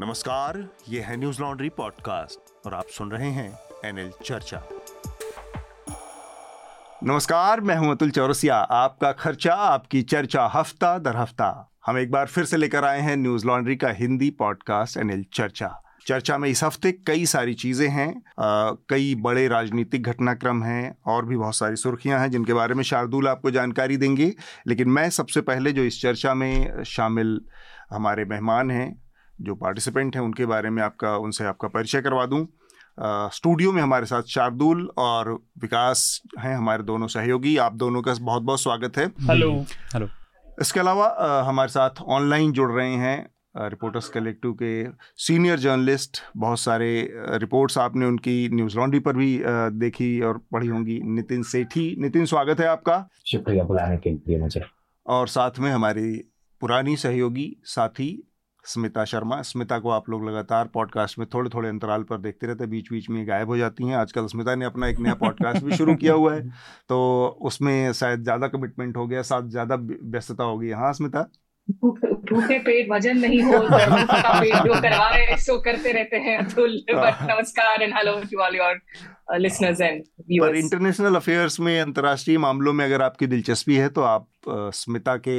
नमस्कार ये है न्यूज़ लॉन्ड्री पॉडकास्ट और आप सुन रहे हैं एनएल चर्चा। नमस्कार मैं हूँ अतुल चौरसिया आपका खर्चा आपकी चर्चा हफ़्ता दर हफ़्ता। हम एक बार फिर से लेकर आए हैं न्यूज़ लॉन्ड्री का हिंदी पॉडकास्ट एनएल चर्चा। चर्चा में इस हफ़्ते कई सारी चीज़ें हैं आ, कई बड़े राजनीतिक घटनाक्रम हैं और भी बहुत सारी सुर्खियाँ हैं जिनके बारे में शार्दुल आपको जानकारी देंगे। लेकिन मैं सबसे पहले जो इस चर्चा में शामिल हमारे मेहमान हैं जो पार्टिसिपेंट हैं उनके बारे में आपका उनसे आपका परिचय करवा दूँ। स्टूडियो में हमारे साथ शार्दुल और विकास हैं हमारे दोनों सहयोगी। आप दोनों का बहुत बहुत स्वागत है। हेलो। हेलो। इसके अलावा हमारे साथ ऑनलाइन जुड़ रहे हैं रिपोर्टर्स कलेक्टिव के सीनियर जर्नलिस्ट बहुत सारे रिपोर्ट्स आपने उनकी न्यूज़ लॉन्ड्री पर भी देखी और पढ़ी होंगी। नितिन सेठी नितिन स्वागत है आपका। शुक्रिया बुलाने के लिए मुझे। और साथ में हमारी पुरानी सहयोगी साथी स्मिता शर्मा। स्मिता को आप लोग लगातार पॉडकास्ट में थोड़े थोड़े अंतराल पर देखते रहते हैं बीच बीच में गायब हो जाती हैं। आजकल स्मिता ने अपना एक नया पॉडकास्ट भी शुरू किया हुआ है। तो उसमें शायद ज़्यादा कमिटमेंट हो गया साथ ज़्यादा व्यस्तता हो गई हाँ। स्मिता? भूखे पेट वज़न नहीं हो पेट जो करवा रहे सो करते रहते हैं अतुल। नमस्कार and hello to all your listeners and पर इंटरनेशनल अफेयर्स में अंतर्राष्ट्रीय मामलों में अगर आपकी दिलचस्पी है तो आप स्मिता के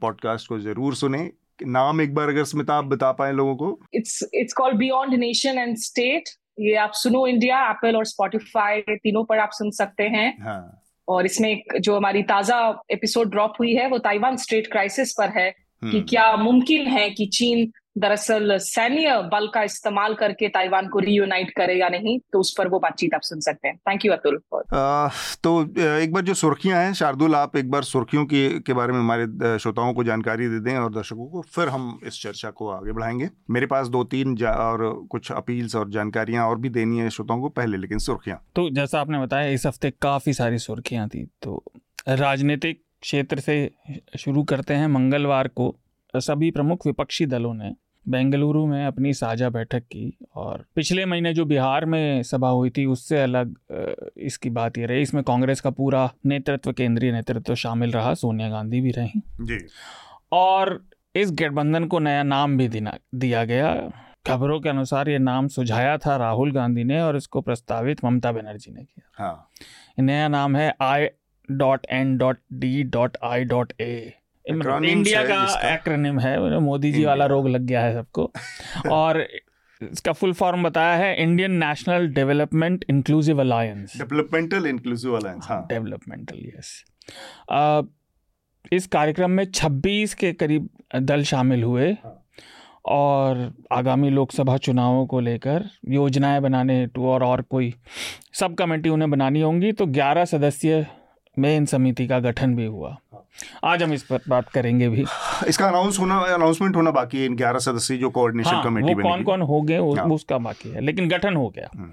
पॉडकास्ट को ज़रूर सुने। नाम एक बार अगर स्मिता आप बता पाए लोगों को it's it's called beyond nation and state ये आप सुनो इंडिया एप्पल और स्पॉटिफाई तीनों पर आप सुन सकते हैं हाँ. और इसमें जो हमारी ताज़ा एपिसोड ड्रॉप हुई है वो ताइवान स्टेट क्राइसिस पर है कि हम्म। क्या मुमकिन है कि चीन दरअसल सैन्य बल का इस्तेमाल करके ताइवान को रीयूनाइट करे या नहीं तो उस पर वो बातचीत आप सुन सकते हैं। थैंक यू अतुल तो एक बार जो सुर्खियाँ हैं शार्दुल आप एक बार सुर्खियों की के बारे में हमारे श्रोताओं को जानकारी दे दें और दर्शकों को फिर हम इस चर्चा को आगे बढ़ाएँगे। मेरे पास दो तीन और कुछ अपील्स और जानकारियाँ और भी देनी है श्रोताओं को पहले लेकिन सुर्खियाँ। तो जैसा आपने बताया इस हफ़्ते काफ़ी सारी सुर्खियाँ थी तो राजनीतिक क्षेत्र से शुरू करते हैं मंगलवार को। सभी प्रमुख विपक्षी दलों ने बेंगलुरु में अपनी साझा बैठक की और पिछले महीने जो बिहार में सभा हुई थी उससे अलग इसकी बात ये रही। इसमें कांग्रेस का पूरा नेतृत्व केंद्रीय नेतृत्व शामिल रहा सोनिया गांधी भी रही। जी। और इस गठबंधन को नया नाम भी दिया गया। खबरों के अनुसार ये नाम सुझाया था राहुल गांधी ने और इसको प्रस्तावित ममता बनर्जी ने किया। हाँ। नया नाम है I dot N dot D dot I dot A India का एक्रोनिम है मोदी जी वाला रोग लग गया है सबको। और इसका फुल फॉर्म बताया है Indian national development inclusive alliance developmental inclusive alliance हाँ। डेवलपमेंटल यस इस कार्यक्रम में 26 के करीब दल शामिल हुए हाँ. और आगामी लोकसभा चुनावों को लेकर योजनाएँ बनाने हेतु और और कोई सब कमेटी उन्हें बनानी होंगी तो 11 सदस्य में इन समिति का गठन भी हुआ। आज हम इस पर बात करेंगे भी। इसका अनाउंस होना अनाउंसमेंट होना बाकी है इन ग्यारह सदस्यीय जो कोऑर्डिनेशन हाँ, कमेटी वो कौन कौन हो गए हाँ। उसका बाकी है लेकिन गठन हो गया। हम्म।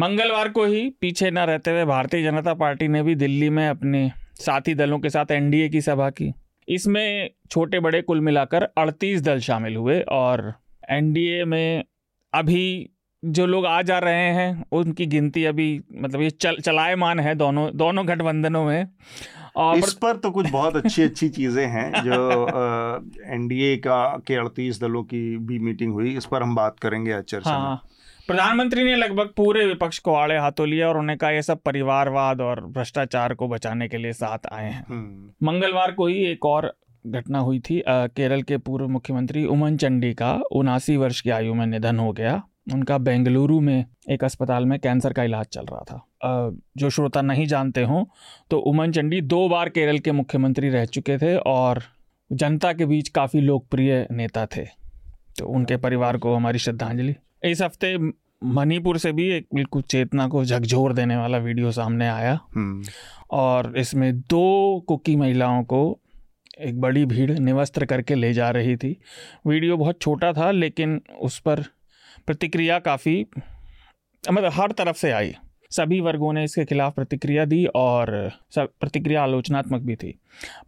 मंगलवार को ही पीछे न रहते हुए भारतीय जनता पार्टी ने भी दिल्ली में अपने साथी दलों के साथ एनडीए की सभा की। इसमें छोटे बड़े कुल मिलाकर अड़तीस दल शामिल हुए और एनडीए में अभी जो लोग आ जा रहे हैं उनकी गिनती अभी मतलब ये चल चलायमान है दोनों दोनों गठबंधनों में। और इस पर तो कुछ बहुत अच्छी अच्छी चीज़ें हैं जो एनडीए का के अड़तीस दलों की भी मीटिंग हुई इस पर हम बात करेंगे आज चर्चा हाँ, में प्रधानमंत्री ने लगभग पूरे विपक्ष को आड़े हाथों लिया और उन्हें कहा ये सब परिवारवाद और भ्रष्टाचार को बचाने के लिए साथ आए हैं। हम्म। मंगलवार को ही एक और घटना हुई थी आ, केरल के पूर्व मुख्यमंत्री उमन चंडी का उनासी वर्ष की आयु में निधन हो गया। उनका बेंगलुरु में एक अस्पताल में कैंसर का इलाज चल रहा था। जो श्रोता नहीं जानते हों तो उमन चंडी दो बार केरल के मुख्यमंत्री रह चुके थे और जनता के बीच काफ़ी लोकप्रिय नेता थे। तो उनके परिवार को हमारी श्रद्धांजलि। इस हफ़्ते मणिपुर से भी एक बिल्कुल चेतना को झकझोर देने वाला वीडियो सामने आया। हम्म। और इसमें दो कुकी महिलाओं को एक बड़ी भीड़ निवस्त्र करके ले जा रही थी। वीडियो बहुत छोटा था लेकिन उस पर प्रतिक्रिया काफ़ी मतलब हर तरफ़ से आई। सभी वर्गों ने इसके खिलाफ प्रतिक्रिया दी और सब प्रतिक्रिया आलोचनात्मक भी थी।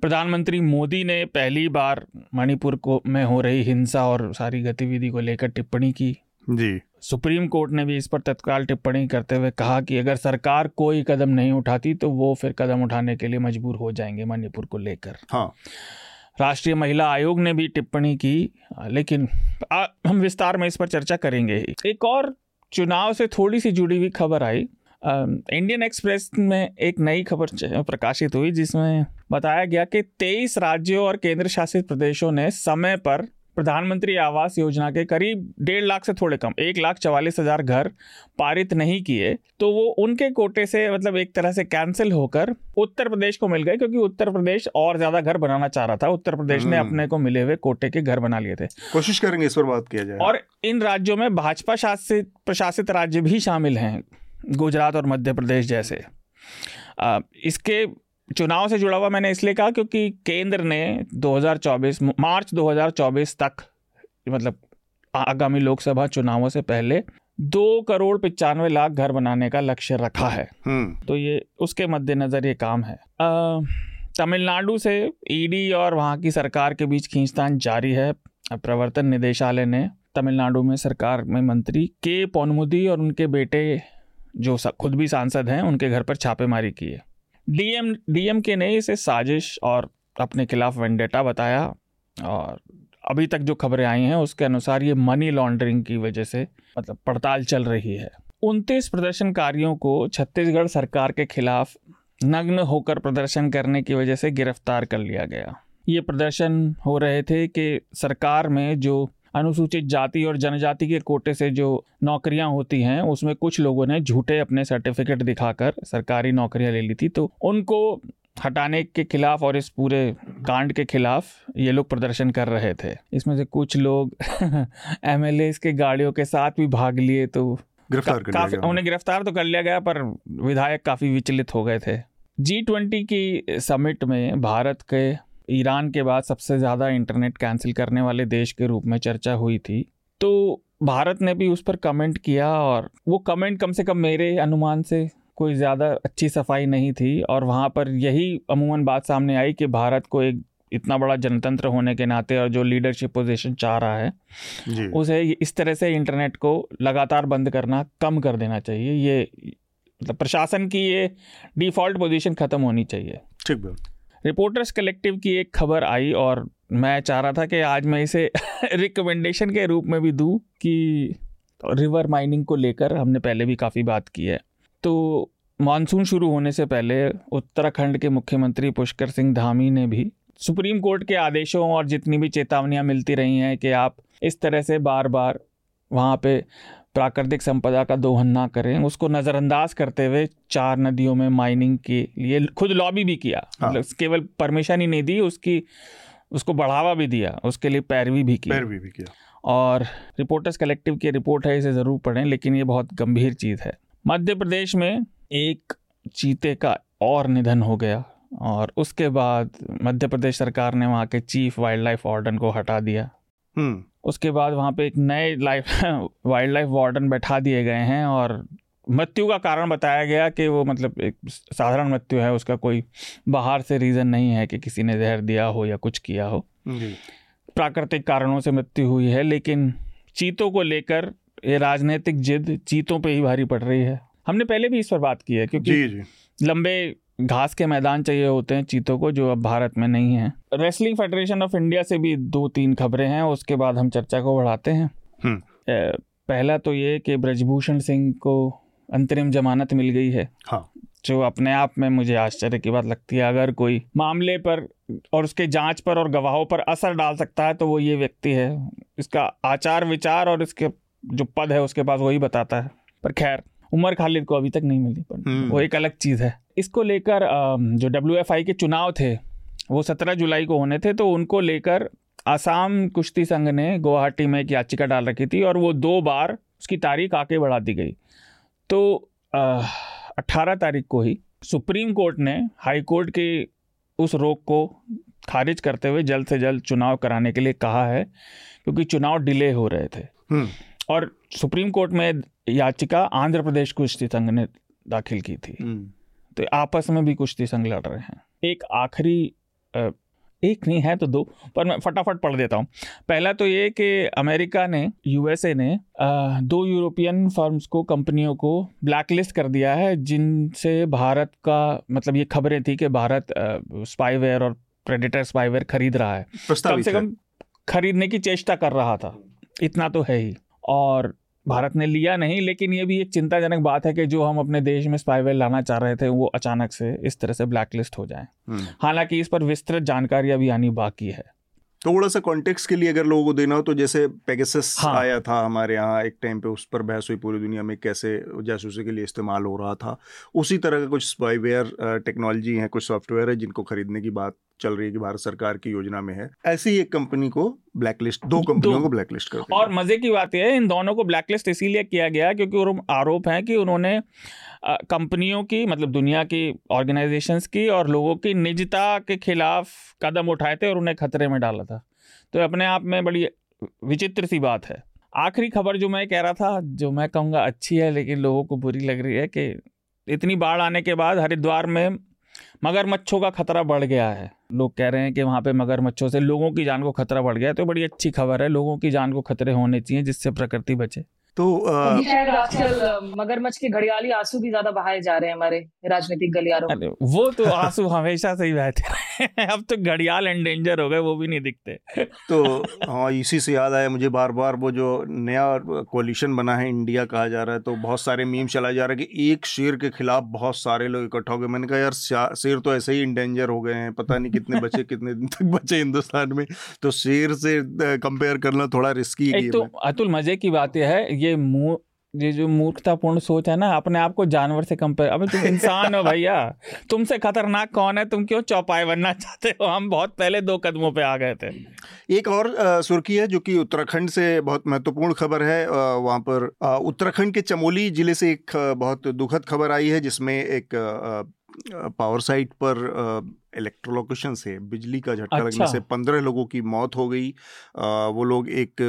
प्रधानमंत्री मोदी ने पहली बार मणिपुर को में हो रही हिंसा और सारी गतिविधि को लेकर टिप्पणी की। जी। सुप्रीम कोर्ट ने भी इस पर तत्काल टिप्पणी करते हुए कहा कि अगर सरकार कोई कदम नहीं उठाती तो वो फिर कदम उठाने के लिए मजबूर हो जाएँगे मणिपुर को लेकर। हाँ। राष्ट्रीय महिला आयोग ने भी टिप्पणी की लेकिन आ, हम विस्तार में इस पर चर्चा करेंगे। एक और चुनाव से थोड़ी सी जुड़ी हुई खबर आई। इंडियन एक्सप्रेस में एक नई खबर प्रकाशित हुई जिसमें बताया गया कि 23 राज्यों और केंद्र शासित प्रदेशों ने समय पर प्रधानमंत्री आवास योजना के करीब डेढ़ लाख से थोड़े कम एक लाख चवालीस हज़ार घर पारित नहीं किए। तो वो उनके कोटे से मतलब एक तरह से कैंसिल होकर उत्तर प्रदेश को मिल गए क्योंकि उत्तर प्रदेश और ज़्यादा घर बनाना चाह रहा था। उत्तर प्रदेश ने हम्म। अपने को मिले हुए कोटे के घर बना लिए थे। कोशिश करेंगे इस पर बात किया जाए। और इन राज्यों में भाजपा शासित प्रशासित राज्य भी शामिल हैं। गुजरात और मध्य प्रदेश जैसे। इसके चुनाव से जुड़ा हुआ मैंने इसलिए कहा क्योंकि केंद्र ने 2024 मार्च 2024 तक मतलब आगामी लोकसभा चुनावों से पहले दो करोड़ पिचानवे लाख घर बनाने का लक्ष्य रखा है। हम्म। तो ये उसके मद्देनजर ये काम है। तमिलनाडु से ईडी और वहाँ की सरकार के बीच खींचतान जारी है। प्रवर्तन निदेशालय ने तमिलनाडु में सरकार में मंत्री के पौनमुदी और उनके बेटे जो खुद भी सांसद हैं, उनके घर पर छापेमारी की है। डीएम डीएम के ने इसे साजिश और अपने खिलाफ वेंडेटा बताया और अभी तक जो खबरें आई हैं, उसके अनुसार ये मनी लॉन्ड्रिंग की वजह से मतलब पड़ताल चल रही है। उनतीस प्रदर्शनकारियों को छत्तीसगढ़ सरकार के खिलाफ नग्न होकर प्रदर्शन करने की वजह से गिरफ़्तार कर लिया गया। ये प्रदर्शन हो रहे थे कि सरकार में जो अनुसूचित जाति और जनजाति के कोटे से जो नौकरियाँ होती हैं उसमें कुछ लोगों ने झूठे अपने सर्टिफिकेट दिखाकर सरकारी नौकरियाँ ले ली थी। तो उनको हटाने के खिलाफ और इस पूरे कांड के खिलाफ ये लोग प्रदर्शन कर रहे थे। इसमें से कुछ लोग एमएलएस के गाड़ियों के साथ भी भाग लिए तो गिरफ़्तार कर काफ़ी उन्हें गिरफ़्तार तो कर लिया गया पर विधायक काफ़ी विचलित हो गए थे। जी ट्वेंटी की समिट में भारत के ईरान के बाद सबसे ज़्यादा इंटरनेट कैंसिल करने वाले देश के रूप में चर्चा हुई थी। तो भारत ने भी उस पर कमेंट किया और वो कमेंट कम से कम मेरे अनुमान से कोई ज़्यादा अच्छी सफ़ाई नहीं थी और वहाँ पर यही अमूमन बात सामने आई कि भारत को एक इतना बड़ा जनतंत्र होने के नाते और जो लीडरशिप पोजीशन चाह रहा है उसे इस तरह से इंटरनेट को लगातार बंद करना कम कर देना चाहिए। ये मतलब प्रशासन की ये डिफ़ॉल्ट पोजीशन ख़त्म होनी चाहिए। ठीक रिपोर्टर्स कलेक्टिव की एक खबर आई और मैं चाह रहा था कि आज मैं इसे रिकमेंडेशन के रूप में भी दूँ कि रिवर माइनिंग को लेकर हमने पहले भी काफ़ी बात की है। तो मानसून शुरू होने से पहले उत्तराखंड के मुख्यमंत्री पुष्कर सिंह धामी ने भी सुप्रीम कोर्ट के आदेशों और जितनी भी चेतावनियाँ मिलती रही हैं कि आप इस तरह से बार बार वहाँ पे प्राकृतिक संपदा का दोहन ना करें उसको नज़रअंदाज करते हुए चार नदियों में माइनिंग के लिए खुद लॉबी भी किया मतलब हाँ। मतलब केवल परमिशन ही नहीं दी उसकी उसको बढ़ावा भी दिया उसके लिए पैरवी भी की पैरवी भी किया और रिपोर्टर्स कलेक्टिव की रिपोर्ट है इसे ज़रूर पढ़ें लेकिन ये बहुत गंभीर चीज़ है मध्य प्रदेश में एक चीते का और निधन हो गया और उसके बाद मध्य प्रदेश सरकार ने वहाँ के चीफ वाइल्ड लाइफ वार्डन को हटा दिया। उसके बाद वहाँ पे एक नए लाइफ वाइल्ड लाइफ वार्डन बैठा दिए गए हैं और मृत्यु का कारण बताया गया कि वो मतलब एक साधारण मृत्यु है उसका कोई बाहर से रीज़न नहीं है कि किसी ने जहर दिया हो या कुछ किया हो। प्राकृतिक कारणों से मृत्यु हुई है लेकिन चीतों को लेकर ये राजनीतिक जिद चीतों पे ही भारी पड़ रही है। हमने पहले भी इस पर बात की है क्योंकि जी जी। लंबे घास के मैदान चाहिए होते हैं चीतों को जो अब भारत में नहीं है रेसलिंग फेडरेशन ऑफ़ इंडिया से भी दो तीन खबरें हैं उसके बाद हम चर्चा को बढ़ाते हैं हम्म। पहला तो ये कि ब्रजभूषण सिंह को अंतरिम जमानत मिल गई है हाँ। जो अपने आप में मुझे आश्चर्य की बात लगती है अगर कोई मामले पर और उसके जाँच पर और गवाहों पर असर डाल सकता है तो वो ये व्यक्ति है इसका आचार विचार और इसके जो पद है उसके पास वही बताता है पर खैर उमर खालिद को अभी तक नहीं मिली पर हम्म। वो एक अलग चीज़ है इसको लेकर जो डब्ल्यू के चुनाव थे वो सत्रह जुलाई को होने थे तो उनको लेकर आसाम कुश्ती संघ ने गुवाहाटी में एक याचिका डाल रखी थी और वो दो बार उसकी तारीख आके बढ़ा दी गई तो अट्ठारह तारीख को ही सुप्रीम कोर्ट ने हाई कोर्ट के उस रोक को खारिज करते हुए जल्द से जल्द चुनाव कराने के लिए कहा है क्योंकि चुनाव डिले हो रहे थे हम्म। और सुप्रीम कोर्ट में याचिका आंध्र प्रदेश कुश्ती संघ ने दाखिल की थी हम्म। तो आपस में भी कुश्ती संघ लड़ रहे हैं। एक आखिरी एक नहीं है तो दो पर मैं फटाफट पढ़ देता हूँ। पहला तो ये कि अमेरिका ने यूएसए ने दो यूरोपियन फर्म्स को कंपनियों को ब्लैकलिस्ट कर दिया है जिनसे भारत का मतलब ये खबरें थी कि भारत स्पाईवेयर और प्रेडिटर स्पाइवेयर खरीद रहा है। कम से कम खरीदने की चेष्टा कर रहा था। इतना तो है ही। और भारत ने लिया नहीं लेकिन ये भी एक चिंताजनक बात है कि जो हम अपने देश में स्पाईवेयर लाना चाह रहे थे वो अचानक से इस तरह से ब्लैकलिस्ट हो जाए हम्म। हालाँकि इस पर विस्तृत जानकारी अभी आनी बाकी है थोड़ा सा कॉन्टेक्स के लिए अगर लोगों को देना हो तो जैसे पेगासस हाँ. आया था हमारे यहाँ एक टाइम पे उस पर बहस हुई पूरी दुनिया में कैसे जासूसी के लिए इस्तेमाल हो रहा था उसी तरह का कुछ स्पाईवेयर टेक्नोलॉजी है कुछ सॉफ्टवेयर है जिनको खरीदने की बात चल रही है कि भारत सरकार की योजना में है ऐसी एक कंपनी को ब्लैकलिस्ट दो कंपनियों को ब्लैकलिस्ट कर और मज़े की बात यह है इन दोनों को ब्लैकलिस्ट इसीलिए किया गया क्योंकि आरोप है कि उन्होंने कंपनियों की मतलब दुनिया की ऑर्गेनाइजेशंस की और लोगों की निजता के खिलाफ कदम उठाए थे और उन्हें खतरे में डाला था। तो अपने आप में बड़ी विचित्र सी बात है। आखिरी खबर जो मैं कह रहा था जो मैं कहूँगा अच्छी है लेकिन लोगों को बुरी लग रही है कि इतनी बाढ़ आने के बाद हरिद्वार में मगरमच्छों का खतरा बढ़ गया है। लोग कह रहे हैं कि वहाँ पे मगरमच्छों से लोगों की जान को खतरा बढ़ गया है तो बड़ी अच्छी खबर है, लोगों की जान को खतरे होने चाहिए जिससे प्रकृति बचे। तो आजकल मगरमच्छ के घड़ियाली आँसू भी ज़्यादा बहाए जा रहे हैं हमारे राजनीतिक गलियारों में। वो तो आँसू हमेशा से ही बहते अब तो घड़ियाल एंडेंजर हो गए वो भी नहीं दिखते। तो हाँ इसी से याद आया मुझे बार बार वो जो नया कोलिशन बना है इंडिया कहा जा रहा है तो बहुत सारे मीम चला जा रहा है कि एक शेर के खिलाफ बहुत सारे लोग इकट्ठा हो गए। मैंने कहा यार शेर तो ऐसे ही इंडेंजर हो गए हैं पता नहीं कितने बचे कितने दिन तक बचे हिंदुस्तान में। तो शेर से कंपेयर करना थोड़ा रिस्की है तो अतुल मज़े की बात यह है ये ये ये जो मूर्खतापूर्ण सोच है ना अपने आप को जानवर से कंपेयर अबे तुम इंसान हो भैया। तुमसे खतरनाक कौन है? तुम क्यों चौपाए बनना चाहते हो? हम बहुत पहले दो कदमों पे आ गए थे। एक और सुर्खी है जो कि उत्तराखंड से बहुत महत्वपूर्ण खबर है। वहाँ पर उत्तराखंड के चमोली ज़िले से एक बहुत दुखद खबर आई है जिसमें एक पावर साइट पर इलेक्ट्रोलोकेशन से बिजली का झटका अच्छा। लगने से पंद्रह लोगों की मौत हो गई। वो लोग एक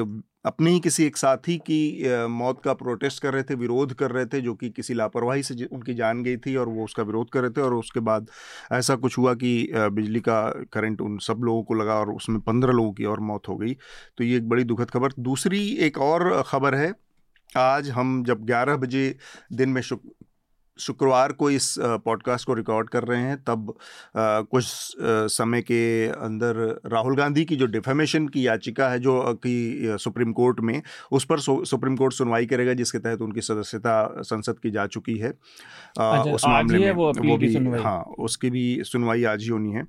अपने ही किसी एक साथी की मौत का प्रोटेस्ट कर रहे थे, विरोध कर रहे थे, जो कि किसी लापरवाही से उनकी जान गई थी और वो उसका विरोध कर रहे थे और उसके बाद ऐसा कुछ हुआ कि बिजली का करंट उन सब लोगों को लगा और उसमें पंद्रह लोगों की और मौत हो गई। तो ये एक बड़ी दुखद खबर। दूसरी एक और ख़बर है, आज हम जब 11 बजे दिन में शुक्रवार को इस पॉडकास्ट को रिकॉर्ड कर रहे हैं तब कुछ समय के अंदर राहुल गांधी की जो डिफेमेशन की याचिका है जो कि सुप्रीम कोर्ट में उस पर सुप्रीम कोर्ट सुनवाई करेगा जिसके तहत उनकी सदस्यता संसद की जा चुकी है। अच्छा, उस मामले में वो, वो भी हाँ उसकी भी सुनवाई आज ही होनी है।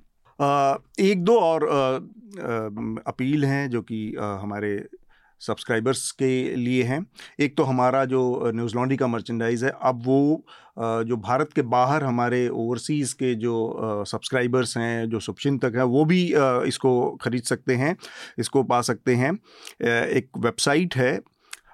एक दो और अपील हैं जो कि हमारे सब्सक्राइबर्स के लिए हैं। एक तो हमारा जो न्यूज़ लॉन्ड्री का मर्चेंडाइज़ है, अब वो जो भारत के बाहर हमारे ओवरसीज़ के जो सब्सक्राइबर्स हैं, जो शुभचिंतक हैं, वो भी इसको ख़रीद सकते हैं, इसको पा सकते हैं। एक वेबसाइट है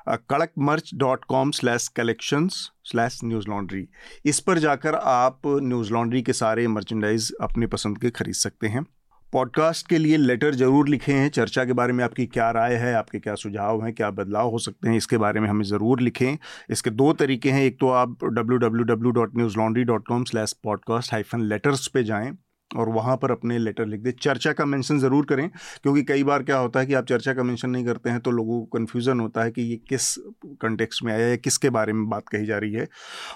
Kadak merch dot com slash collections slash Newslaundry. इस पर जाकर आप न्यूज़ लॉन्ड्री के सारे मर्चेंडाइज अपने पसंद के खरीद सकते हैं। पॉडकास्ट के लिए लेटर ज़रूर लिखे हैं। चर्चा के बारे में आपकी क्या राय है, आपके क्या सुझाव हैं, क्या बदलाव हो सकते हैं, इसके बारे में हमें ज़रूर लिखें। इसके दो तरीके हैं। एक तो आप W W W dot Newslaundry dot com slash podcast hyphen letters पर जाएँ। और वहाँ पर अपने लेटर लिख दें। चर्चा का मेंशन ज़रूर करें, क्योंकि कई बार क्या होता है कि आप चर्चा का मेंशन नहीं करते हैं तो लोगों को कन्फ्यूज़न होता है कि ये किस कंटेक्स्ट में आया है किसके बारे में बात कही जा रही है।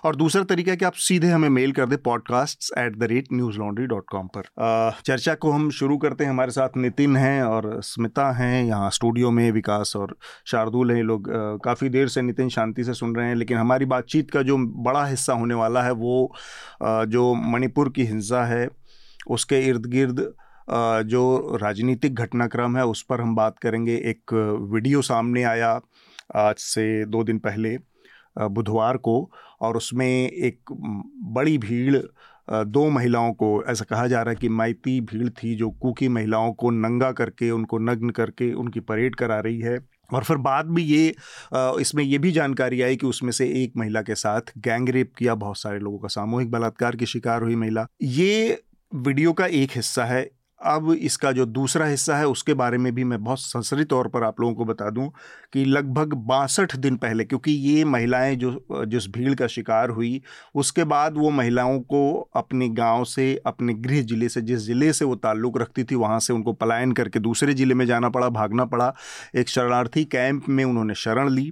और दूसरा तरीका है कि आप सीधे हमें मेल कर दें podcast at the rate Newslaundry dot com पर चर्चा को हम शुरू करते हैं। हमारे साथ नितिन हैं और स्मिता हैं। यहाँ स्टूडियो में विकास और शार्दुल हैं। ये लोग काफ़ी देर से नितिन शांति से सुन रहे हैं, लेकिन हमारी बातचीत का जो बड़ा हिस्सा होने वाला है, वो जो मणिपुर की हिंसा है उसके इर्द गिर्द जो राजनीतिक घटनाक्रम है, उस पर हम बात करेंगे। एक वीडियो सामने आया आज से दो दिन पहले बुधवार को, और उसमें एक बड़ी भीड़ दो महिलाओं को, ऐसा कहा जा रहा है कि माइती भीड़ थी जो कुकी महिलाओं को नंगा करके, उनको नग्न करके, उनकी परेड करा रही है। और फिर बाद में ये इसमें ये भी जानकारी आई कि उसमें से एक महिला के साथ गैंग रेप किया, बहुत सारे लोगों का सामूहिक बलात्कार की शिकार हुई महिला। ये वीडियो का एक हिस्सा है। अब इसका जो दूसरा हिस्सा है, उसके बारे में भी मैं बहुत संसरी तौर पर आप लोगों को बता दूँ कि लगभग बासठ दिन पहले, क्योंकि ये महिलाएँ जो, जिस भीड़ का शिकार हुई, उसके बाद वो महिलाओं को अपने गाँव से, अपने गृह ज़िले से, जिस ज़िले से वो ताल्लुक़ रखती थी, वहाँ से उनको पलायन करके दूसरे ज़िले में जाना पड़ा, भागना पड़ा। एक शरणार्थी कैंप में उन्होंने शरण ली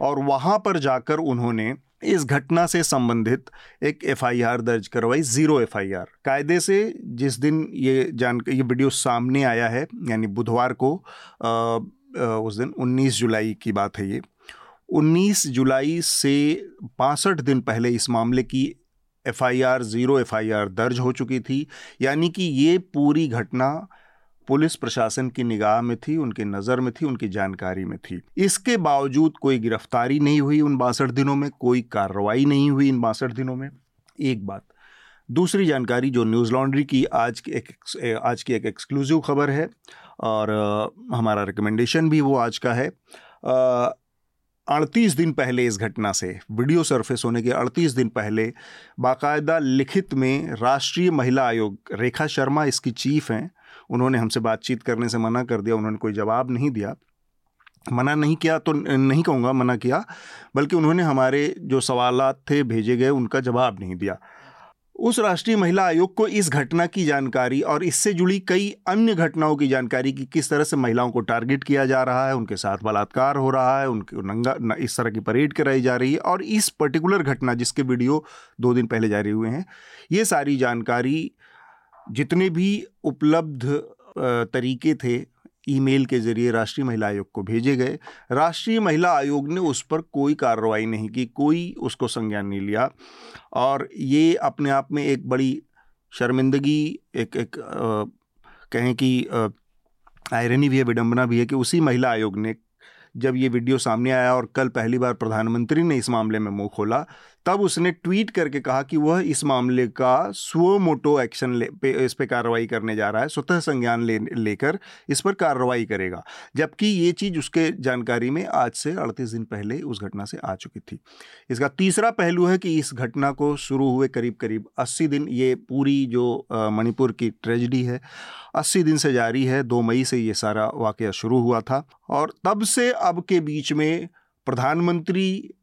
और वहाँ पर जाकर उन्होंने इस घटना से संबंधित एक एफआईआर दर्ज करवाई ज़ीरो एफआईआर। कायदे से जिस दिन ये जान ये वीडियो सामने आया है यानी बुधवार को आ, आ, उस दिन 19 जुलाई की बात है ये 19 जुलाई से बासठ दिन पहले इस मामले की एफआईआर ज़ीरो एफआईआर दर्ज हो चुकी थी। यानी कि ये पूरी घटना पुलिस प्रशासन की निगाह में थी, उनकी नज़र में थी, उनकी जानकारी में थी। इसके बावजूद कोई गिरफ्तारी नहीं हुई उन बासठ दिनों में, कोई कार्रवाई नहीं हुई इन बासठ दिनों में। एक बात, दूसरी जानकारी जो न्यूज़ लॉन्ड्री की आज की एक, आज की एक एक्सक्लूसिव खबर है, और हमारा रिकमेंडेशन भी वो आज का है। अड़तीस दिन पहले इस घटना से, वीडियो सरफेस होने के अड़तीस दिन पहले, बाकायदा लिखित में राष्ट्रीय महिला आयोग, रेखा शर्मा इसकी चीफ हैं उन्होंने हमसे बातचीत करने से मना कर दिया, उन्होंने कोई जवाब नहीं दिया। मना नहीं किया तो नहीं कहूँगा मना किया, बल्कि उन्होंने हमारे जो सवाल थे भेजे गए, उनका जवाब नहीं दिया। उस राष्ट्रीय महिला आयोग को इस घटना की जानकारी और इससे जुड़ी कई अन्य घटनाओं की जानकारी कि किस तरह से महिलाओं को टारगेट किया जा रहा है, उनके साथ बलात्कार हो रहा है, उनके नंगा इस तरह की परेड कराई जा रही है और इस पर्टिकुलर घटना जिसके वीडियो दो दिन पहले जारी हुए हैं, ये सारी जानकारी जितने भी उपलब्ध तरीके थे ईमेल के ज़रिए राष्ट्रीय महिला आयोग को भेजे गए राष्ट्रीय महिला आयोग ने उस पर कोई कार्रवाई नहीं की कोई उसको संज्ञान नहीं लिया। और ये अपने आप में एक बड़ी शर्मिंदगी एक एक आ, कहें कि आयरनी भी है विडंबना भी है कि उसी महिला आयोग ने जब ये वीडियो सामने आया और कल पहली बार प्रधानमंत्री ने इस मामले में मुँह खोला तब उसने ट्वीट करके कहा कि वह इस मामले का स्व मोटो एक्शन ले, पे, इस पर कार्रवाई करने जा रहा है, स्वतः संज्ञान ले, लेकर इस पर कार्रवाई करेगा। जबकि ये चीज़ उसके जानकारी में आज से अड़तीस दिन पहले उस घटना से आ चुकी थी। इसका तीसरा पहलू है कि इस घटना को शुरू हुए करीब करीब अस्सी दिन, ये पूरी जो मणिपुर की ट्रेजिडी है, अस्सी दिन से जारी है, दो मई से ये सारा वाक़ शुरू हुआ था। और तब से अब के बीच में प्रधानमंत्री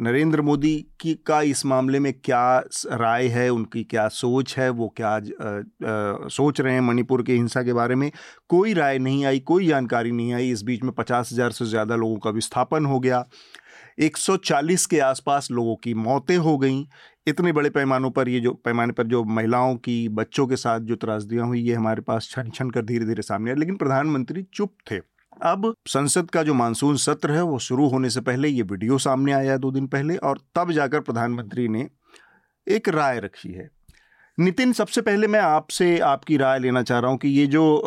नरेंद्र मोदी की का इस मामले में क्या राय है उनकी क्या सोच है वो क्या आ, आ, सोच रहे हैं मणिपुर के हिंसा के बारे में? कोई राय नहीं आई कोई जानकारी नहीं आई। इस बीच में पचास हज़ार से ज़्यादा लोगों का विस्थापन हो गया। 140 के आसपास लोगों की मौतें हो गईं। इतने बड़े पैमानों पर ये जो पैमाने पर जो महिलाओं की बच्चों के साथ जो त्रासदियाँ हुई ये हमारे पास छन छन कर धीरे धीरे सामने आए लेकिन प्रधानमंत्री चुप थे। अब संसद का जो मानसून सत्र है वो शुरू होने से पहले ये वीडियो सामने आया है दो दिन पहले और तब जाकर प्रधानमंत्री ने एक राय रखी है। नितिन सबसे पहले मैं आपसे आपकी राय लेना चाह रहा हूँ कि ये जो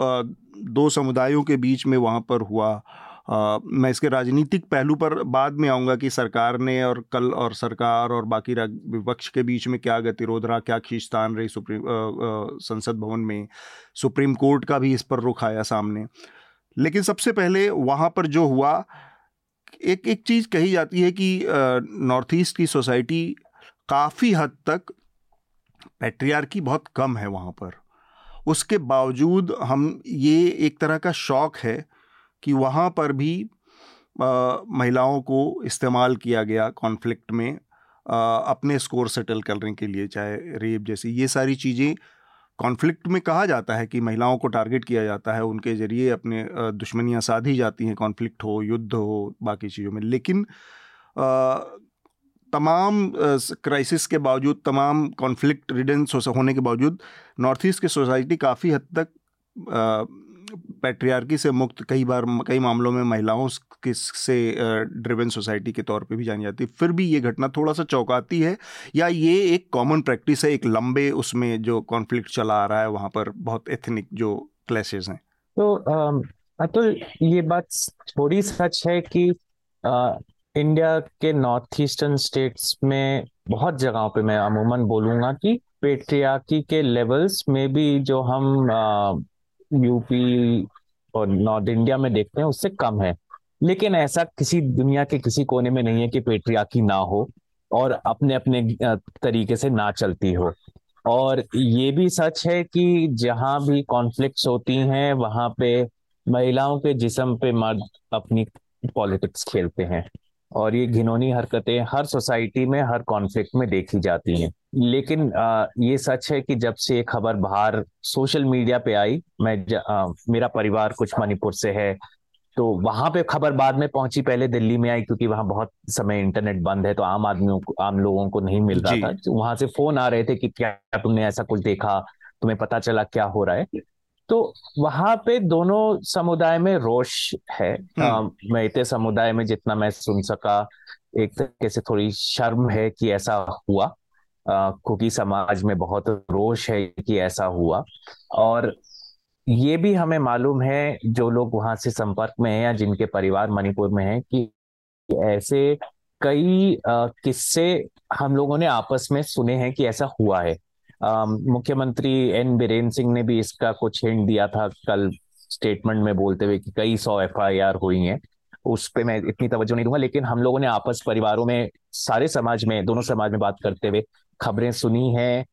दो समुदायों के बीच में वहाँ पर हुआ आ, मैं इसके राजनीतिक पहलू पर बाद में आऊँगा कि सरकार ने और कल और सरकार और बाकी विपक्ष के बीच में क्या गतिरोध रहा क्या खींचतान रही सुप्रीम संसद भवन में सुप्रीम कोर्ट का भी इस पर रुख आया सामने। लेकिन सबसे पहले वहाँ पर जो हुआ एक एक चीज़ कही जाती है कि नॉर्थ ईस्ट की सोसाइटी काफ़ी हद तक की बहुत कम है वहाँ पर। उसके बावजूद हम ये एक तरह का शौक है कि वहाँ पर भी आ, महिलाओं को इस्तेमाल किया गया कॉन्फ्लिक्ट में आ, अपने स्कोर सेटल करने के लिए चाहे रेप जैसी ये सारी चीज़ें कॉन्फ्लिक्ट में कहा जाता है कि महिलाओं को टारगेट किया जाता है, उनके ज़रिए अपने दुश्मनियाँ साधी जाती हैं कॉन्फ्लिक्ट हो, युद्ध हो, बाकी चीज़ों में। लेकिन तमाम क्राइसिस के बावजूद, तमाम कॉन्फ्लिक्ट रिडेंस होने के बावजूद नॉर्थ ईस्ट की सोसाइटी काफ़ी हद तक पैट्रियार्की से मुक्त कई बार कई मामलों में महिलाओं से ड्रिवन सोसाइटी के तौर पे भी जानी जाती है। फिर भी ये घटना थोड़ा सा चौंकाती है या ये एक कॉमन प्रैक्टिस है एक लंबे उसमें जो कॉन्फ्लिक्ट चला आ रहा है वहाँ पर बहुत एथनिक जो क्लैशेज हैं? तो अतुल ये बात थोड़ी सच है कि आ, इंडिया के नॉर्थ ईस्टर्न स्टेट्स में बहुत जगहों पे मैं अमूमन बोलूँगा कि पेट्रियार्की के लेवल्स में भी जो हम यूपी और नॉर्थ इंडिया में देखते हैं, उससे कम है। लेकिन ऐसा किसी दुनिया के किसी कोने में नहीं है कि पेट्रियाकी ना हो और अपने अपने तरीके से ना चलती हो। और ये भी सच है कि जहाँ भी कॉन्फ्लिक्ट्स होती हैं, वहाँ पे महिलाओं के जिसम पे मर्द अपनी पॉलिटिक्स खेलते हैं। और ये घिनौनी हरकतें हर सोसाइटी में, हर कॉन्फ्लिक्ट में देखी जाती हैं। लेकिन आ, ये सच है कि जब से ये खबर बाहर सोशल मीडिया पे आई मैं आ, मेरा परिवार कुछ मणिपुर से है तो वहाँ पे खबर बाद में पहुँची पहले दिल्ली में आई क्योंकि वहाँ बहुत समय इंटरनेट बंद है तो आम आदमियों को आम लोगों को नहीं मिल रहा था। तो वहाँ से फ़ोन आ रहे थे कि क्या तुमने ऐसा कुछ देखा? तुम्हें पता चला क्या हो रहा है? तो वहाँ पे दोनों समुदाय में रोष है। आ, मैं इतने समुदाय में जितना मैं सुन सका एक तरीके से थोड़ी शर्म है कि ऐसा हुआ। कुकी समाज में बहुत रोष है कि ऐसा हुआ। और ये भी हमें मालूम है, जो लोग वहाँ से संपर्क में हैं या जिनके परिवार मणिपुर में हैं, कि ऐसे कई किस्से हम लोगों ने आपस में सुने हैं कि ऐसा हुआ है। मुख्यमंत्री एन बीरेन्द्र सिंह ने भी इसका कुछ हिंट दिया था कल स्टेटमेंट में बोलते हुए कि कई सौ एफ़ आई आर हुई हैं। उस पर मैं इतनी तवज्जो नहीं दूँगा, लेकिन हम लोगों ने आपस परिवारों में, सारे समाज में, दोनों समाज में बात करते हुए खबरें सुनी हैं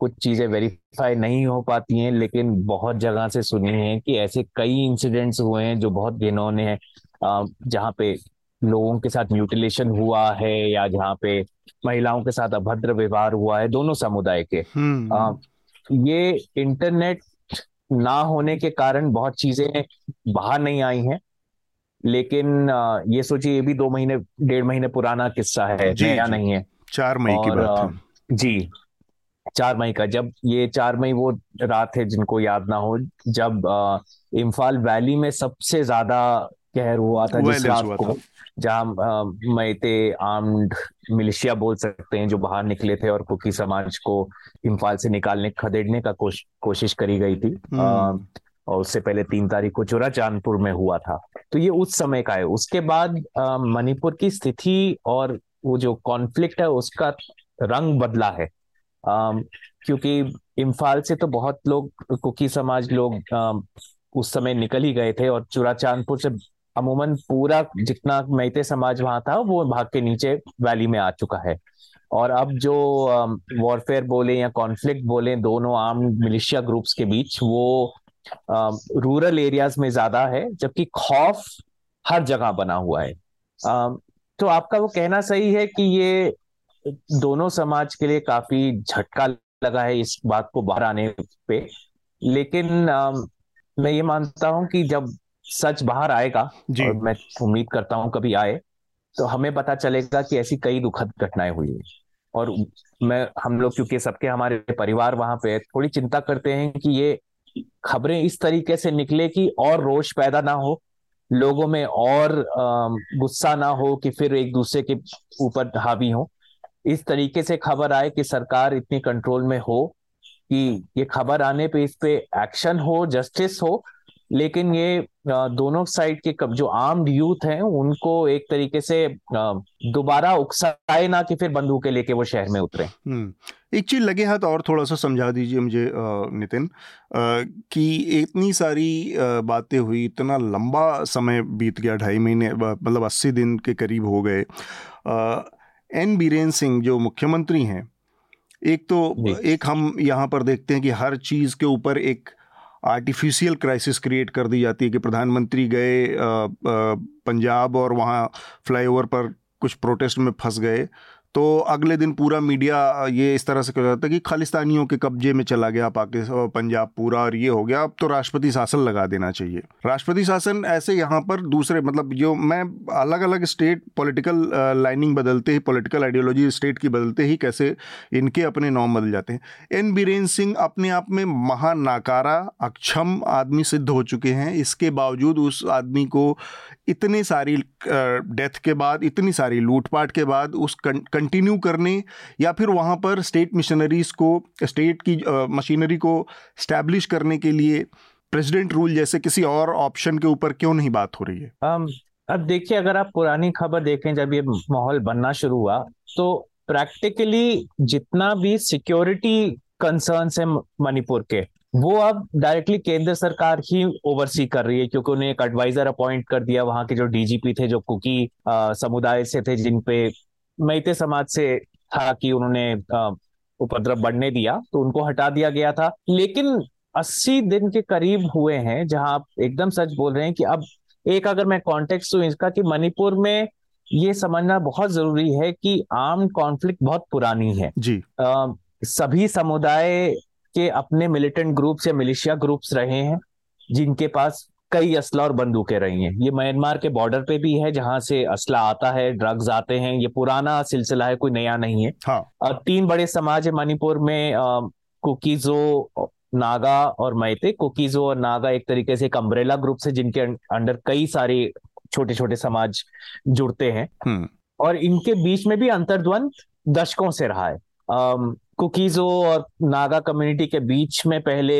कुछ चीज़ें वेरीफाई नहीं हो पाती हैं लेकिन बहुत जगह से सुनी है कि ऐसे कई इंसिडेंट्स हुए हैं जो बहुत घिनौने हैं जहाँ पे लोगों के साथ म्यूटिलेशन हुआ है या जहाँ पे महिलाओं के साथ अभद्र व्यवहार हुआ है दोनों समुदाय के। हम्म। आ, ये इंटरनेट ना होने के कारण बहुत चीज़ें बाहर नहीं आई हैं लेकिन ये सोचिए ये भी दो महीने डेढ़ महीने पुराना किस्सा है नया नहीं है। चार मई की बात है। जी। चार मई का जब ये चार मई वो रात है जिनको याद ना हो जब इम्फाल वैली में सबसे ज़्यादा कहर हुआ था जिस रात को जहाँ मैते आर्म्ड मिलिशिया बोल सकते हैं जो बाहर निकले थे और कुकी समाज को इम्फाल से निकालने खदेड़ने का कोश, कोशिश करी गई थी। आ, और उससे पहले तीन तारीख को चुरा चांदपुर में हुआ था। तो ये उस समय का है। उसके बाद मणिपुर की स्थिति और वो जो कॉन्फ्लिक्ट है उसका रंग बदला है। क्योंकि इम्फाल से तो बहुत लोग, कुकी समाज लोग उस समय निकल ही गए थे और चुरा चांदपुर से अमूमन पूरा जितना मैते समाज वहाँ था, वो भाग के नीचे वैली में आ चुका है। और अब जो वॉरफेयर बोले या कॉन्फ्लिक्ट बोले, दोनों आर्म मिलिशिया ग्रुप्स के बीच, वो रूरल एरियाज़ में ज़्यादा है, जबकि खौफ हर जगह बना हुआ है। तो आपका वो कहना सही है कि ये दोनों समाज के लिए काफ़ी झटका लगा है इस बात को बाहर आने पे। लेकिन आ, मैं ये मानता हूँ कि जब सच बाहर आएगा और मैं उम्मीद करता हूँ कभी आए तो हमें पता चलेगा कि ऐसी कई दुखद घटनाएँ हुई है। और मैं हम लोग क्योंकि सबके हमारे परिवार वहाँ पे थोड़ी चिंता करते हैं कि ये खबरें इस तरीके से निकले कि और रोष पैदा ना हो लोगों में और गुस्सा ना हो कि फिर एक दूसरे के ऊपर हावी हो। इस तरीके से खबर आए कि सरकार इतनी कंट्रोल में हो कि ये खबर आने पे इस पे एक्शन हो जस्टिस हो, लेकिन ये दोनों साइड के जो आर्म्ड यूथ हैं, उनको एक तरीके से दोबारा उकसाए ना कि फिर बंदूकें लेके वो शहर में उतरे हम्म। एक चीज़ लगे हाथ और थोड़ा सा समझा दीजिए मुझे नितिन कि इतनी सारी बातें हुई, इतना लंबा समय बीत गया, ढाई महीने मतलब अस्सी दिन के करीब हो गए एन बीरेन सिंह जो मुख्यमंत्री हैं एक तो एक हम यहाँ पर देखते हैं कि हर चीज़ के ऊपर एक आर्टिफिशियल क्राइसिस क्रिएट कर दी जाती है कि प्रधानमंत्री गए पंजाब और वहाँ फ्लाईओवर पर कुछ प्रोटेस्ट में फंस गए। तो अगले दिन पूरा मीडिया ये इस तरह से कर जाता है कि खालिस्तानियों के कब्जे में चला गया पाकिस्तान पंजाब पूरा और ये हो गया, अब तो राष्ट्रपति शासन लगा देना चाहिए। राष्ट्रपति शासन ऐसे यहाँ पर दूसरे मतलब जो मैं अलग अलग स्टेट पॉलिटिकल लाइनिंग बदलते ही, पॉलिटिकल आइडियोलॉजी स्टेट की बदलते ही कैसे इनके अपने नॉम बदल जाते हैं। एन बीरेन सिंह अपने आप में महानाकारा, अक्षम आदमी सिद्ध हो चुके हैं, इसके बावजूद उस आदमी को इतने सारी डेथ के बाद इतनी सारी लूटपाट के बाद उस कंटिन्यू करने या फिर वहाँ पर स्टेट मिशनरीज को स्टेट की मशीनरी को स्टैब्लिश करने के लिए प्रेसिडेंट रूल जैसे किसी और ऑप्शन के ऊपर क्यों नहीं बात हो रही है? um, अब देखिए अगर आप पुरानी खबर देखें जब ये माहौल बनना शुरू हुआ तो प्रैक्टिकली जितना भी सिक्योरिटी कंसर्न है मणिपुर के वो अब डायरेक्टली केंद्र सरकार ही ओवरसी कर रही है क्योंकि उन्हें एक एडवाइजर अपॉइंट कर दिया वहाँ के जो डीजीपी थे जो कुकी समुदाय से थे जिन पे मैते समाज से था कि उन्होंने उपद्रव बढ़ने दिया तो उनको हटा दिया गया था। लेकिन अस्सी दिन के करीब हुए हैं जहाँ आप एकदम सच बोल रहे हैं कि अब एक अगर मैं कॉन्टेक्स्ट हूँ इसका कि मणिपुर में ये समझना बहुत ज़रूरी है कि आर्म कॉन्फ्लिक्ट बहुत पुरानी है। जी। आ, सभी समुदाय के अपने मिलिटेंट ग्रुप्स या मिलिशिया ग्रुप्स रहे हैं जिनके पास कई असला और बंदूकें रही हैं। ये म्यांमार के बॉर्डर पे भी है जहाँ से असला आता है ड्रग्स आते हैं। ये पुराना सिलसिला है कोई नया नहीं है। हाँ। तीन बड़े समाज है मणिपुर में कुकीजो नागा और मैते। कुकीजो और नागा एक तरीके से एक अम्ब्रेला ग्रुप से जिनके अंडर कई सारे छोटे छोटे समाज जुड़ते हैं। हम्म। और इनके बीच में भी अंतर्द्वंद दशकों से रहा है। कुकीजो और नागा कम्युनिटी के बीच में पहले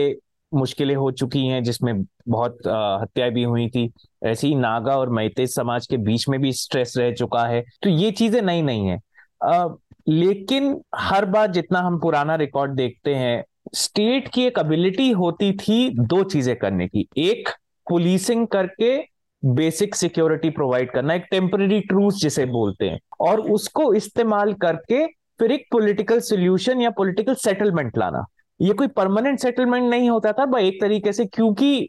मुश्किलें हो चुकी हैं जिसमें बहुत हत्याएँ भी हुई थी। ऐसे ही नागा और मैतेज समाज के बीच में भी स्ट्रेस रह चुका है। तो ये चीज़ें नई नहीं है। आ, लेकिन हर बार जितना हम पुराना रिकॉर्ड देखते हैं स्टेट की एक एबिलिटी होती थी दो चीज़ें करने की। एक पुलिसिंग करके बेसिक सिक्योरिटी प्रोवाइड करना एक टेम्पररी ट्रूस जिसे बोलते हैं और उसको इस्तेमाल करके फिर एक पॉलिटिकल सोल्यूशन या पॉलिटिकल सेटलमेंट लाना। ये कोई परमानेंट सेटलमेंट नहीं होता था एक तरीके से क्योंकि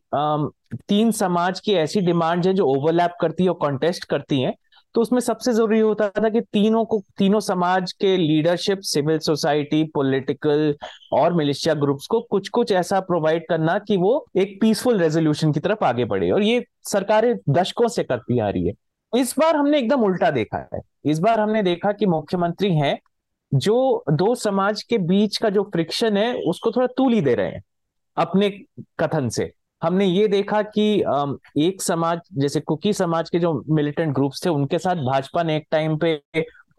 तीन समाज की ऐसी डिमांड है जो ओवरलैप करती है और कॉन्टेस्ट करती है तो उसमें सबसे ज़रूरी होता था कि तीनों को, तीनों समाज के लीडरशिप सिविल सोसाइटी पॉलिटिकल और मिलिशिया ग्रुप्स को कुछ कुछ ऐसा प्रोवाइड करना कि वो एक पीसफुल रेजोल्यूशन की तरफ़ आगे बढ़े। और ये सरकारें दशकों से करती आ रही है। इस बार हमने एकदम उल्टा देखा है। इस बार हमने देखा कि मुख्यमंत्री हैं जो दो समाज के बीच का जो फ्रिक्शन है, उसको थोड़ा तूली दे रहे हैं, अपने कथन से। हमने ये देखा कि एक समाज, जैसे कुकी समाज के जो मिलिटेंट ग्रुप्स थे, उनके साथ भाजपा ने एक टाइम पे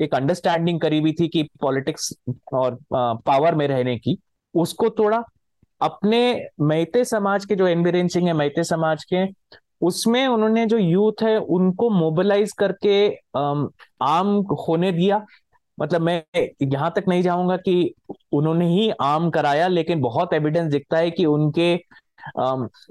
एक अंडरस्टैंडिंग करी हुई थी कि पॉलिटिक्स और पावर में रहने की। उसको तोड़ा अपने मैते समाज के जो एनबिरेन सिंह है, मैते समाज के उसमें उन्होंने जो यूथ है, उनको मोबिलाइज करके आम होने दिया। मतलब मैं यहाँ तक नहीं जाऊँगा कि उन्होंने ही आम कराया लेकिन बहुत एविडेंस दिखता है कि उनके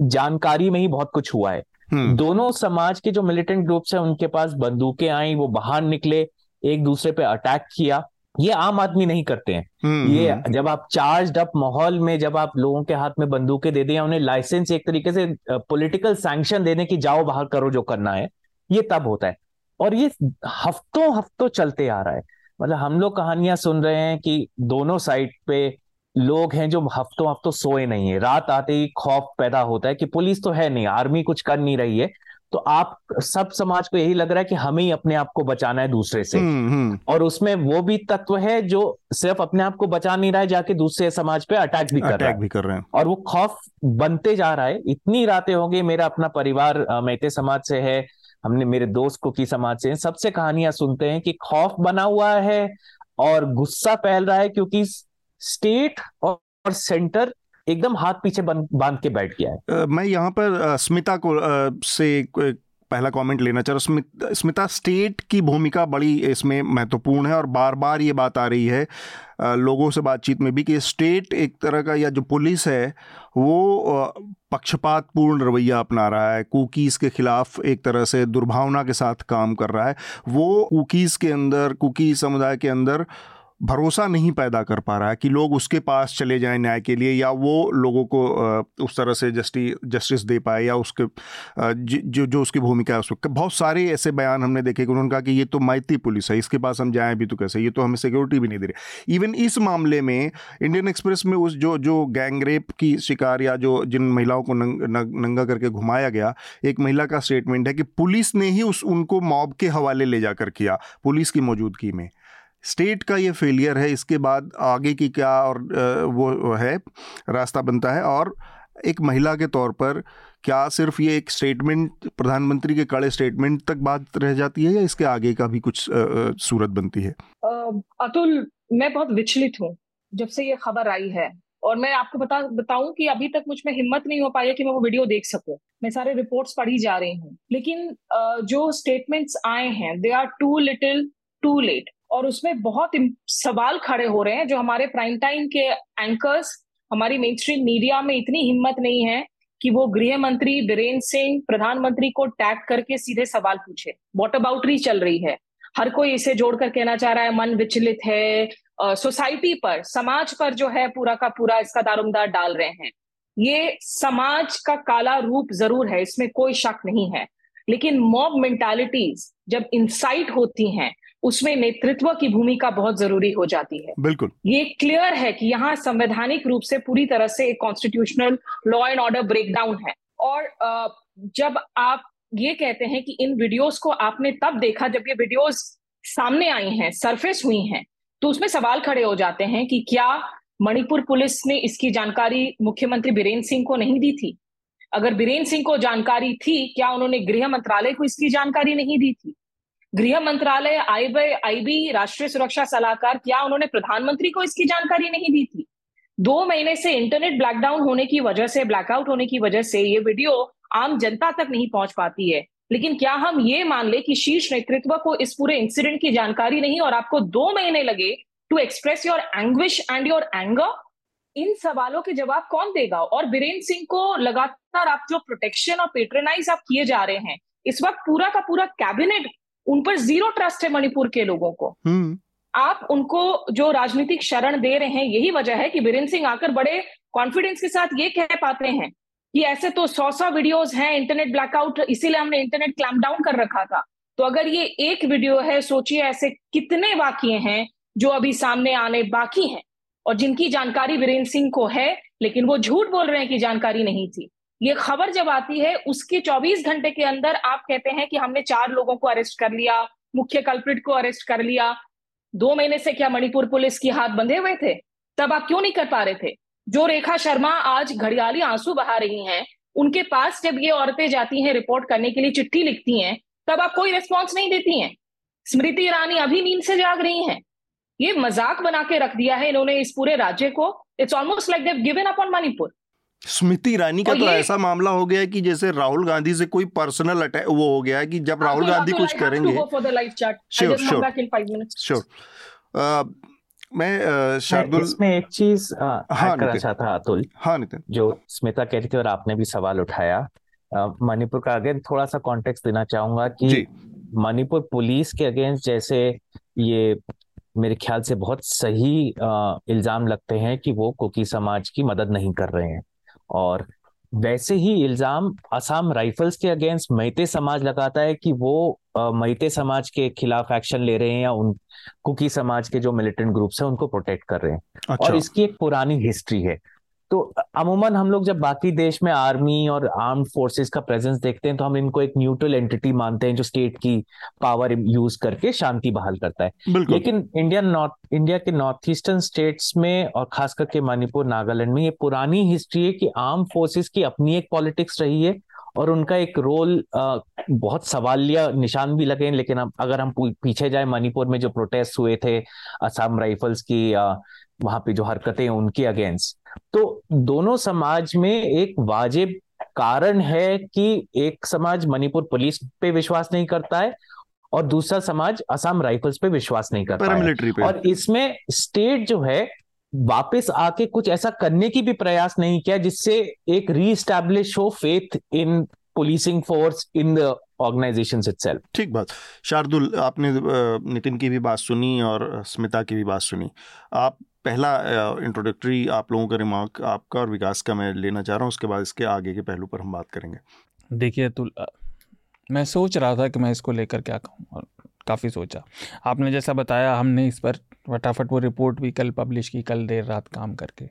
जानकारी में ही बहुत कुछ हुआ है। हम्म। दोनों समाज के जो मिलिटेंट ग्रुप्स है उनके पास बंदूकें आई वो बाहर निकले एक दूसरे पे अटैक किया। ये आम आदमी नहीं करते हैं। हम्म, ये हम्म। जब आप चार्ज अप माहौल में जब आप लोगों के हाथ में बंदूकें दे दें उन्हें लाइसेंस एक तरीके से पॉलिटिकल सैंक्शन देने की जाओ बाहर करो जो करना है ये तब होता है। और ये हफ्तों हफ्तों चलते आ रहा है। मतलब हम लोग कहानियाँ सुन रहे हैं कि दोनों साइड पे लोग हैं जो हफ्तों हफ्तों सोए नहीं है। रात आते ही खौफ पैदा होता है कि पुलिस तो है नहीं आर्मी कुछ कर नहीं रही है। तो आप सब समाज को यही लग रहा है कि हमें ही अपने आप को बचाना है दूसरे से। हम्म, हम्म। और उसमें वो भी तत्व है जो सिर्फ़ अपने आप को बचा नहीं रहा है जाके दूसरे समाज पे अटैक भी कर रहा है। भी कर रहे हैं। और वो खौफ बनते जा रहा है। इतनी रातें हो गई मेरा अपना परिवार मेहते समाज से है हमने, मेरे दोस्त को की समाज से, सबसे कहानियाँ सुनते हैं कि खौफ बना हुआ है और गुस्सा फैल रहा है क्योंकि स्टेट और सेंटर एकदम हाथ पीछे बाँध के बैठ गया है। मैं यहाँ पर स्मिता को से पहला कमेंट लेना चाह रहा हूँ। स्मिता स्टेट की भूमिका बड़ी इसमें महत्वपूर्ण है और बार बार ये बात आ रही है लोगों से बातचीत में भी कि स्टेट एक तरह का या जो पुलिस है, वो पक्षपातपूर्ण रवैया अपना रहा है। कुकीज़ के खिलाफ एक तरह से दुर्भावना के साथ काम कर रहा है। वो कुकीज़ के अंदर कुकी समुदाय के अंदर भरोसा नहीं पैदा कर पा रहा है कि लोग उसके पास चले जाएँ न्याय के लिए या वो लोगों को उस तरह से जस्टी जस्टिस दे पाए या उसके जो जो उसकी भूमिका है उस बहुत सारे ऐसे बयान हमने देखे कि उन्होंने कहा कि ये तो मैती पुलिस है इसके पास हम जाएँ भी तो कैसे? ये तो हमें सिक्योरिटी भी नहीं दे रही। इवन इस मामले में इंडियन एक्सप्रेस में उस जो जो गैंग रेप की शिकार या जो जिन महिलाओं को नंग, नंगा करके घुमाया गया एक महिला का स्टेटमेंट है कि पुलिस ने ही उस उनको मॉब के हवाले ले जाकर किया पुलिस की मौजूदगी में। स्टेट का ये फेलियर है, इसके बाद आगे की क्या और वो है, रास्ता बनता है और एक महिला के तौर पर क्या सिर्फ़ ये एक स्टेटमेंट, प्रधानमंत्री के कड़े स्टेटमेंट तक बात रह जाती है या इसके आगे का भी कुछ सूरत बनती है? अतुल, मैं बहुत विचलित हूँ जब से ये खबर आई है और मैं आपको बता, बताऊँ कि अभी तक मुझमें हिम्मत नहीं हो पाई है कि मैं वो वीडियो देख सकूँ। मैं सारे रिपोर्ट्स पढ़ी जा रही हूँ। लेकिन जो स्टेटमेंट्स आए हैं they are too little too late और उसमें बहुत सवाल खड़े हो रहे हैं जो हमारे प्राइम टाइम के एंकर्स हमारी मेन स्ट्रीम मीडिया में इतनी हिम्मत नहीं है कि वो गृह मंत्री बीरेन्द्र सिंह, प्रधानमंत्री को टैग करके सीधे सवाल पूछे। वॉट अबाउटरी चल रही है? हर कोई इसे जोड़कर कहना चाह रहा है, मन विचलित है सोसाइटी पर, समाज पर जो है पूरा का पूरा इसका दारोमदार डाल रहे हैं। ये समाज का काला रूप ज़रूर है, इसमें कोई शक नहीं है। लेकिन मॉब मेंटालिटीज जब इंसाइट होती हैं उसमें नेतृत्व की भूमिका बहुत ज़रूरी हो जाती है। बिल्कुल। ये क्लियर है कि यहाँ संवैधानिक रूप से पूरी तरह से एक constitutional law and order breakdown है। और जब आप ये कहते हैं कि इन वीडियोस को आपने तब देखा जब ये वीडियोस सामने आई हैं सरफेस हुई हैं तो उसमें सवाल खड़े हो जाते हैं कि क्या मणिपुर पुलिस ने इसकी जानकारी मुख्यमंत्री बीरेन्द्र सिंह को नहीं दी थी? अगर बीरेन्द्र सिंह को जानकारी थी क्या उन्होंने गृह मंत्रालय को इसकी जानकारी नहीं दी थी? गृह मंत्रालय, आई आईबी राष्ट्रीय सुरक्षा सलाहकार, क्या उन्होंने प्रधानमंत्री को इसकी जानकारी नहीं दी थी? दो महीने से इंटरनेट ब्लैकडाउन होने की वजह से, ब्लैकआउट होने की वजह से ये वीडियो आम जनता तक नहीं पहुँच पाती है। लेकिन क्या हम ये मान ले कि शीर्ष नेतृत्व को इस पूरे इंसिडेंट की जानकारी नहीं और आपको दो महीने लगे to express your anguish and your anger इन सवालों के जवाब कौन देगा? और बीरेन्द्र सिंह को लगातार आप जो प्रोटेक्शन और पेट्रोनाइज आप किए जा रहे हैं, इस वक्त पूरा का पूरा कैबिनेट उन पर ज़ीरो ट्रस्ट है मणिपुर के लोगों को। हम्म। आप उनको जो राजनीतिक शरण दे रहे हैं यही वजह है कि बीरेन्द्र सिंह आकर बड़े कॉन्फिडेंस के साथ ये कह पाते हैं कि ऐसे तो सौ सौ वीडियोस हैं इंटरनेट ब्लैकआउट इसीलिए हमने इंटरनेट क्लैम डाउन कर रखा था। तो अगर ये एक वीडियो है सोचिए ऐसे कितने वाक्य हैं जो अभी सामने आने बाकी हैं। और जिनकी जानकारी वीरेंद्र सिंह को है लेकिन वो झूठ बोल रहे हैं कि जानकारी नहीं थी। ये खबर जब आती है, उसके 24 घंटे के अंदर आप कहते हैं कि हमने चार लोगों को अरेस्ट कर लिया, मुख्य कल्प्रिट को अरेस्ट कर लिया। दो महीने से क्या मणिपुर पुलिस की हाथ बंधे हुए थे? तब आप क्यों नहीं कर पा रहे थे? जो रेखा शर्मा आज घड़ियाली आँसू बहा रही हैं, उनके पास जब ये औरतें जाती हैं रिपोर्ट करने के लिए चिट्ठी लिखती हैं, तब आप कोई रिस्पॉन्स नहीं देती हैं। स्मृति ईरानी अभी नींद से जाग रही हैं। ये मज़ाक बना के रख दिया है इन्होंने इस पूरे राज्य को। It's almost like they've given up on Manipur Smriti Irani का तो ऐसा मामला हो गया है कि जैसे राहुल गांधी से कोई पर्सनल अटैक वो हो गया है कि जब हाँ, राहुल गांधी कुछ करेंगे। श्योर श्योर श्योर मैं शार्दुल इसमें एक चीज़ हाँ करना चाहता अतुल। हाँ नितिन। जो स्मिता कह रही थी और आपने भी सवाल उठाया मणिपुर का अगेन थोड़ा सा कॉन्टेक्स्ट देना चाहूँगा कि मणिपुर पुलिस के अगेंस्ट जैसे ये मेरे ख्याल से बहुत सही इल्ज़ाम लगते हैं कि वो कुकी समाज की मदद नहीं कर रहे हैं। और वैसे ही इल्ज़ाम असम राइफल्स के अगेंस्ट मैते समाज लगाता है कि वो मैते समाज के खिलाफ एक्शन ले रहे हैं या उन कुकी समाज के जो मिलिटेंट ग्रुप्स हैं उनको प्रोटेक्ट कर रहे हैं अच्छा। और इसकी एक पुरानी हिस्ट्री है तो अमूमन हम लोग जब बाकी देश में आर्मी और आर्म फोर्सेस का प्रेजेंस देखते हैं तो हम इनको एक न्यूट्रल एंटिटी मानते हैं जो स्टेट की पावर यूज़ करके शांति बहाल करता है। लेकिन इंडिया नॉर्थ इंडिया के नॉर्थ ईस्टर्न स्टेट्स में और खास करके मणिपुर नागालैंड में ये पुरानी हिस्ट्री है कि आर्म फोर्सेस की अपनी एक पॉलिटिक्स रही है और उनका एक रोल बहुत सवालिया निशान भी लगे लेकिन अब अगर हम पीछे जाए मणिपुर में जो प्रोटेस्ट हुए थे असम राइफल्स की वहाँ पे जो हरकतें उनके अगेंस्ट तो दोनों समाज में एक वाजिब कारण है कि एक समाज मणिपुर पुलिस पे विश्वास नहीं करता है और दूसरा समाज असम राइफल्स पे विश्वास नहीं करता है. और इसमें स्टेट जो है वापस आके कुछ ऐसा करने की भी प्रयास नहीं किया जिससे एक रीस्टैब्लिश हो faith in policing force in the organisation itself ठीक बात. शार्दुल आपने नितिन की भी बात सुनी और स्मिता की भी बात सुनी. आप पहला इंट्रोडक्टरी आप लोगों का रिमार्क आपका और विकास का मैं लेना चाह रहा हूँ उसके बाद इसके आगे के पहलू पर हम बात करेंगे। देखिए तो मैं सोच रहा था कि मैं इसको लेकर क्या कहूँ और काफ़ी सोचा। आपने जैसा बताया हमने इस पर फटाफट वो रिपोर्ट भी कल पब्लिश की कल देर रात काम करके।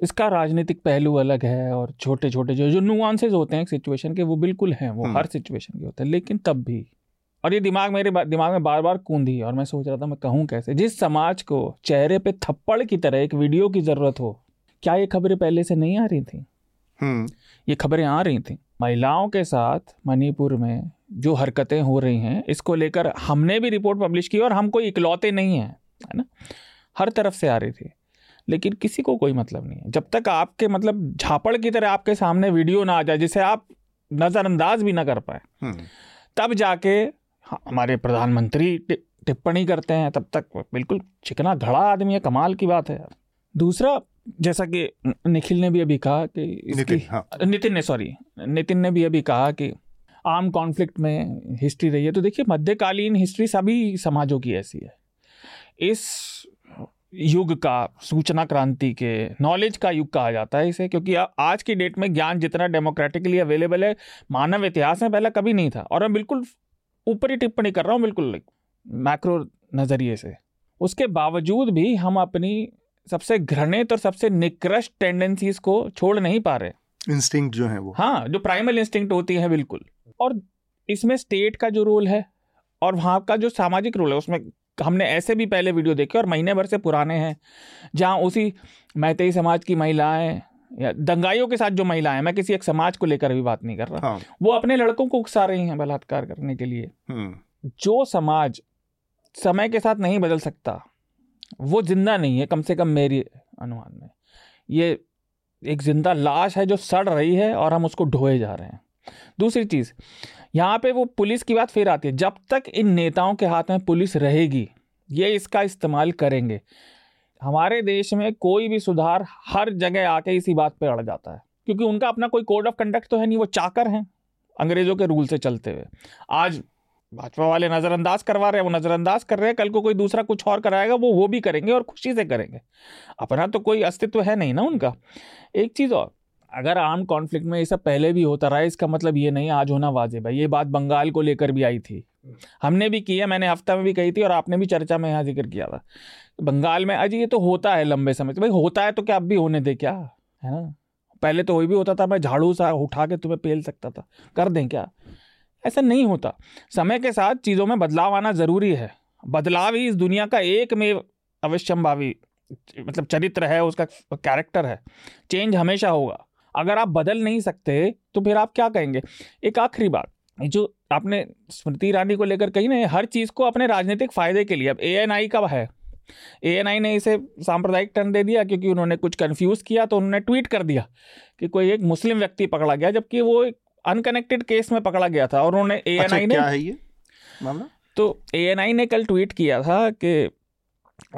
इसका राजनीतिक पहलू अलग है और छोटे छोटे जो जो नुआंसेज होते हैं सिचुएशन के वो बिल्कुल हैं वो हम्म। हर सिचुएशन के होते हैं लेकिन तब भी और ये दिमाग मेरे दिमाग में बार बार कूदी और मैं सोच रहा था मैं कहूँ कैसे। जिस समाज को चेहरे पे थप्पड़ की तरह एक वीडियो की ज़रूरत हो क्या ये खबरें पहले से नहीं आ रही थी? हम्म। ये खबरें आ रही थी। महिलाओं के साथ मणिपुर में जो हरकतें हो रही हैं इसको लेकर हमने भी रिपोर्ट पब्लिश की और हम कोई इकलौते नहीं हैं है ना? हर तरफ़ से आ रही थी। लेकिन किसी को कोई मतलब नहीं है। जब तक आपके मतलब झापड़ की तरह आपके सामने वीडियो ना आ जाए जिसे आप नज़रअंदाज भी ना कर पाए हम्म। तब जाके हमारे प्रधानमंत्री टिप्पणी करते हैं तब तक बिल्कुल चिकना घड़ा आदमी है कमाल की बात है दूसरा जैसा कि निखिल ने भी अभी कहा कि नितिन हाँ। नितिन ने सॉरी नितिन ने भी अभी कहा कि आम कॉन्फ्लिक्ट में हिस्ट्री रही है तो देखिए मध्यकालीन हिस्ट्री सभी समाजों की ऐसी है इस युग का सूचना क्रांति के नॉलेज का युग कहा जाता है इसे क्योंकि आज की डेट में ज्ञान जितना डेमोक्रेटिकली अवेलेबल है मानव इतिहास में पहले कभी नहीं था और मैं बिल्कुल ऊपरी टिप्पणी कर रहा हूँ बिल्कुल मैक्रो नज़रिए से। उसके बावजूद भी हम अपनी सबसे घृणित और सबसे निकृष्ट टेंडेंसीज को छोड़ नहीं पा रहे। इंस्टिंक्ट जो है वो। हाँ जो प्राइमल इंस्टिंक्ट होती है बिल्कुल। और इसमें स्टेट का जो रोल है और वहाँ का जो सामाजिक रोल है उसमें हमने ऐसे भी पहले वीडियो देखे और महीने भर से पुराने हैं जहाँ उसी मैतेई समाज की महिलाएँ या दंगाइयों के साथ जो महिलाएँ मैं किसी एक समाज को लेकर अभी बात नहीं कर रहा। हाँ। वो अपने लड़कों को उकसा रही हैं बलात्कार करने के लिए। हम्म। जो समाज समय के साथ नहीं बदल सकता वो ज़िंदा नहीं है कम से कम मेरी अनुमान में। ये एक ज़िंदा लाश है जो सड़ रही है और हम उसको ढोए जा रहे हैं। दूसरी चीज़ यहाँ पे वो पुलिस की बात फिर आती है। जब तक इन नेताओं के हाथ में पुलिस रहेगी ये इसका इस्तेमाल करेंगे। हमारे देश में कोई भी सुधार हर जगह आके इसी बात पे अड़ जाता है। क्योंकि उनका अपना कोई कोड ऑफ़ कंडक्ट तो है नहीं, वो चाकर हैं अंग्रेज़ों के रूल से चलते हुए। आज भाजपा वाले नज़रअंदाज करवा रहे हैं, वो नज़रअंदाज कर रहे हैं, कल को कोई दूसरा कुछ और कराएगा, वो वो भी करेंगे और खुशी से करेंगे। अपना तो कोई अस्तित्व है नहीं ना उनका। एक चीज़ और, अगर आर्म कॉन्फ्लिक्ट में ये सब पहले भी होता रहा, इसका मतलब ये नहीं, आज होना वाजिब है। ये बात बंगाल को लेकर भी आई थी। हमने भी किया मैंने हफ़्ता में भी कही थी और आपने भी चर्चा में यहाँ ज़िक्र किया था। बंगाल में अजी ये तो होता है लंबे समय से। भाई, होता है तो क्या अब भी होने दे क्या? है ना? पहले तो वही भी होता था, मैं झाड़ू सा उठा के तुम्हें पेल सकता था। कर दें क्या? ऐसा नहीं होता। समय के साथ चीज़ों में बदलाव आना ज़रूरी है। बदलाव ही इस दुनिया का एक में अवश्यंभावी मतलब चरित्र है, उसका कैरेक्टर है। चेंज हमेशा होगा। अगर आप बदल नहीं सकते तो फिर आप क्या कहेंगे? एक आखिरी बात, जो आपने स्मृति ईरानी को लेकर कही ना, हर चीज़ को अपने राजनीतिक फ़ायदे के लिए। अब ए का है? ए एन आई ने इसे सांप्रदायिक टर्न दे दिया क्योंकि उन्होंने कुछ कंफ्यूज किया तो उन्होंने ट्वीट कर दिया कि कोई एक मुस्लिम व्यक्ति पकड़ा गया जबकि वो एक अनकनेक्टेड केस में पकड़ा गया था और उन्होंने ए एन आई ने क्या है ये मामला? तो ए एन आई ने कल ट्वीट किया था कि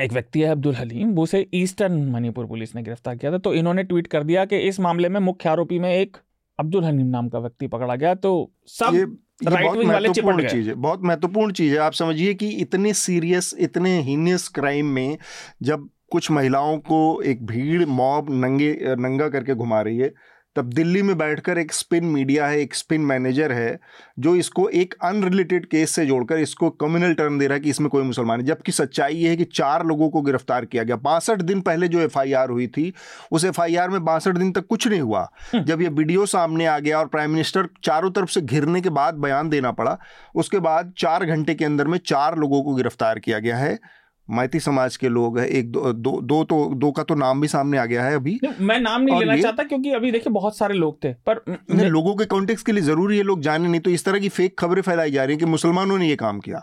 एक व्यक्ति है अब्दुल हलीम वो उसे ईस्टर्न मणिपुर पुलिस ने गिरफ़्तार किया था। तो इन्होंने ट्वीट कर दिया कि इस मामले में मुख्य आरोपी में एक अब्दुल हलीम नाम का व्यक्ति पकड़ा गया तो सब राइट विंग वाले चिपट गए। चीज़ है बहुत महत्वपूर्ण चीज़ है। आप समझिए कि इतने सीरियस इतने हीनियस क्राइम में जब कुछ महिलाओं को एक भीड़ मॉब नंगे नंगा करके घुमा रही है तब दिल्ली में बैठकर एक स्पिन मीडिया है एक स्पिन मैनेजर है जो इसको एक अनरिलेटेड केस से जोड़कर इसको कम्युनल टर्न दे रहा है कि इसमें कोई मुसलमान है जबकि सच्चाई ये है कि चार लोगों को गिरफ़्तार किया गया। बासठ दिन पहले जो एफआईआर हुई थी उस एफआईआर में बासठ दिन तक कुछ नहीं हुआ। हम्म। जब ये वीडियो सामने आ गया और प्राइम मिनिस्टर चारों तरफ़ से घिरने के बाद बयान देना पड़ा उसके बाद चार घंटे के अंदर में चार लोगों को गिरफ़्तार किया गया है। मैती समाज के लोग हैं एक दो दो दो तो दो का तो नाम भी सामने आ गया है अभी। मैं नाम नहीं लेना चाहता क्योंकि अभी देखिए बहुत सारे लोग थे पर मैं... लोगों के कॉन्टेक्स्ट के लिए ज़रूरी है लोग जाने नहीं तो इस तरह की फेक खबरें फैलाई जा रही है कि मुसलमानों ने ये काम किया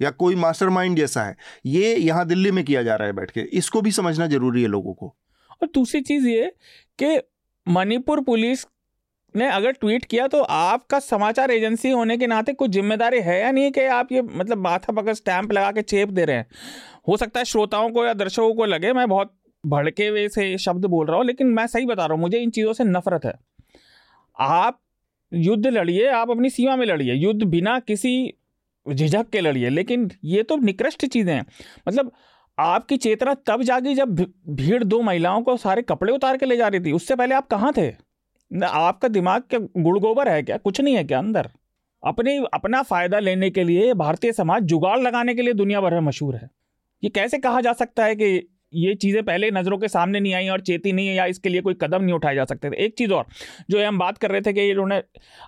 या कोई मास्टरमाइंड जैसा है। ये यहाँ दिल्ली में किया जा रहा है बैठ के इसको भी समझना ज़रूरी है लोगों को। और दूसरी चीज़ ये कि मणिपुर पुलिस ने अगर ट्वीट किया तो आपका समाचार एजेंसी होने के नाते कुछ ज़िम्मेदारी है या नहीं कि आप ये मतलब माथा पकड़ स्टैंप लगा के चेप दे रहे हैं? हो सकता है श्रोताओं को या दर्शकों को लगे, मैं बहुत भड़के हुए से शब्द बोल रहा हूँ, लेकिन मैं सही बता रहा हूँ, मुझे इन चीज़ों से नफरत है। आप युद्ध लड़िए, आप अपनी सीमा में लड़िए, युद्ध बिना किसी झिझक के लड़िए, लेकिन ये तो निकृष्ट चीज़ें हैं। मतलब आपकी चेतना तब जागी जब भीड़ दो महिलाओं को सारे कपड़े उतार के ले जा रही थी, उससे पहले आप कहाँ थे? आपका दिमाग क्या गुड़ गोबर है क्या? कुछ नहीं है क्या अंदर? अपने, अपना फ़ायदा लेने के लिए, भारतीय समाज जुगाड़ लगाने के लिए दुनिया भर में मशहूर है। ये कैसे कहा जा सकता है कि ये चीज़ें पहले नज़रों के सामने नहीं आई और चेती नहीं है या इसके लिए कोई कदम नहीं उठाए जा सकते थे? एक चीज़ और, जो हम बात कर रहे थे कि ये उन्होंने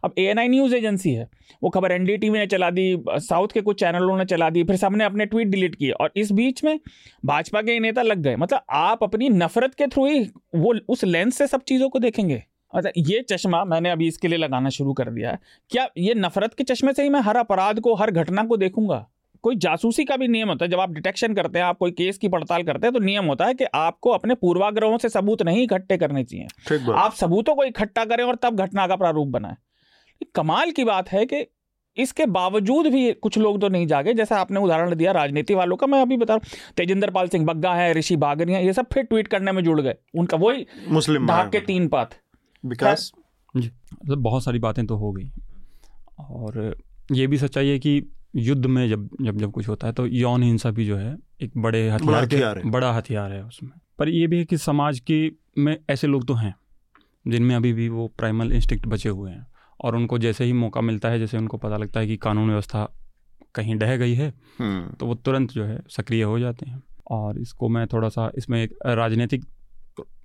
अब ए न्यूज़ एजेंसी है, वो खबर एन ने चला दी साउथ के कुछ चैनलों ने चला दी, फिर सबने अपने ट्वीट डिलीट किए और इस बीच में भाजपा के नेता लग गए। मतलब आप अपनी नफरत के थ्रू ही वो उस लेंस से सब चीज़ों को देखेंगे। अच्छा ये चश्मा मैंने अभी इसके लिए लगाना शुरू कर दिया है। क्या ये नफरत के चश्मे से ही मैं हर अपराध को हर घटना को देखूँगा? कोई जासूसी का भी नियम होता है जब आप डिटेक्शन करते हैं आप कोई केस की पड़ताल करते हैं तो नियम होता है कि आपको अपने पूर्वाग्रहों से सबूत नहीं इकट्ठे करने चाहिए। आप सबूतों को इकट्ठा करें और तब घटना का प्रारूप बनाए। कमाल की बात है कि इसके बावजूद भी कुछ लोग तो नहीं जागे। जैसा आपने उदाहरण दिया राजनीति वालों का मैं अभी बता रहा हूँ तेजिंदर पाल सिंह बग्गा है ऋषि बागरिया ये सब फिर ट्वीट करने में जुड़ गए। उनका वही मुस्लिम भाग के तीन पात। विकास जी। मतलब बहुत सारी बातें तो हो गई। और ये भी सच्चाई है कि युद्ध में जब जब जब कुछ होता है तो यौन हिंसा भी जो है एक बड़े हथियार के बड़ा हथियार है उसमें। पर ये भी है कि समाज की में ऐसे लोग तो हैं जिनमें अभी भी वो प्राइमल इंस्टिक्ट बचे हुए हैं। और उनको जैसे ही मौका मिलता है जैसे उनको पता लगता है कि कानून व्यवस्था कहीं डह गई है हम्म। तो वो तुरंत जो है सक्रिय हो जाते हैं। और इसको मैं थोड़ा सा इसमें एक राजनीतिक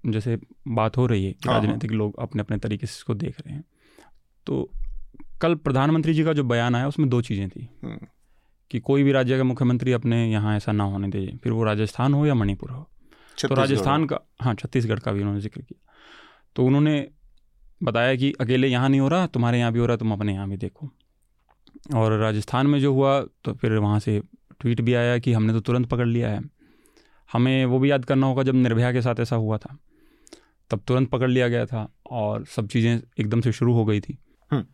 जैसे बात हो रही है कि हाँ, हाँ। राजनीतिक लोग अपने अपने तरीके से इसको देख रहे हैं। तो कल प्रधानमंत्री जी का जो बयान आया उसमें दो चीज़ें थी। हम्म। कि कोई भी राज्य का मुख्यमंत्री अपने यहाँ ऐसा ना होने दे फिर वो राजस्थान हो या मणिपुर हो। तो राजस्थान का हाँ छत्तीसगढ़ का भी उन्होंने ज़िक्र किया। तो उन्होंने बताया कि अकेले यहाँ नहीं हो रहा तुम्हारे यहाँ भी हो रहा तुम अपने यहाँ भी देखो। और राजस्थान में जो हुआ तो फिर वहाँ से ट्वीट भी आया कि हमने तो तुरंत पकड़ लिया है। हमें वो भी याद करना होगा जब निर्भया के साथ ऐसा हुआ था। तब तुरंत पकड़ लिया गया था और सब चीज़ें एकदम से शुरू हो गई थी। हम्म।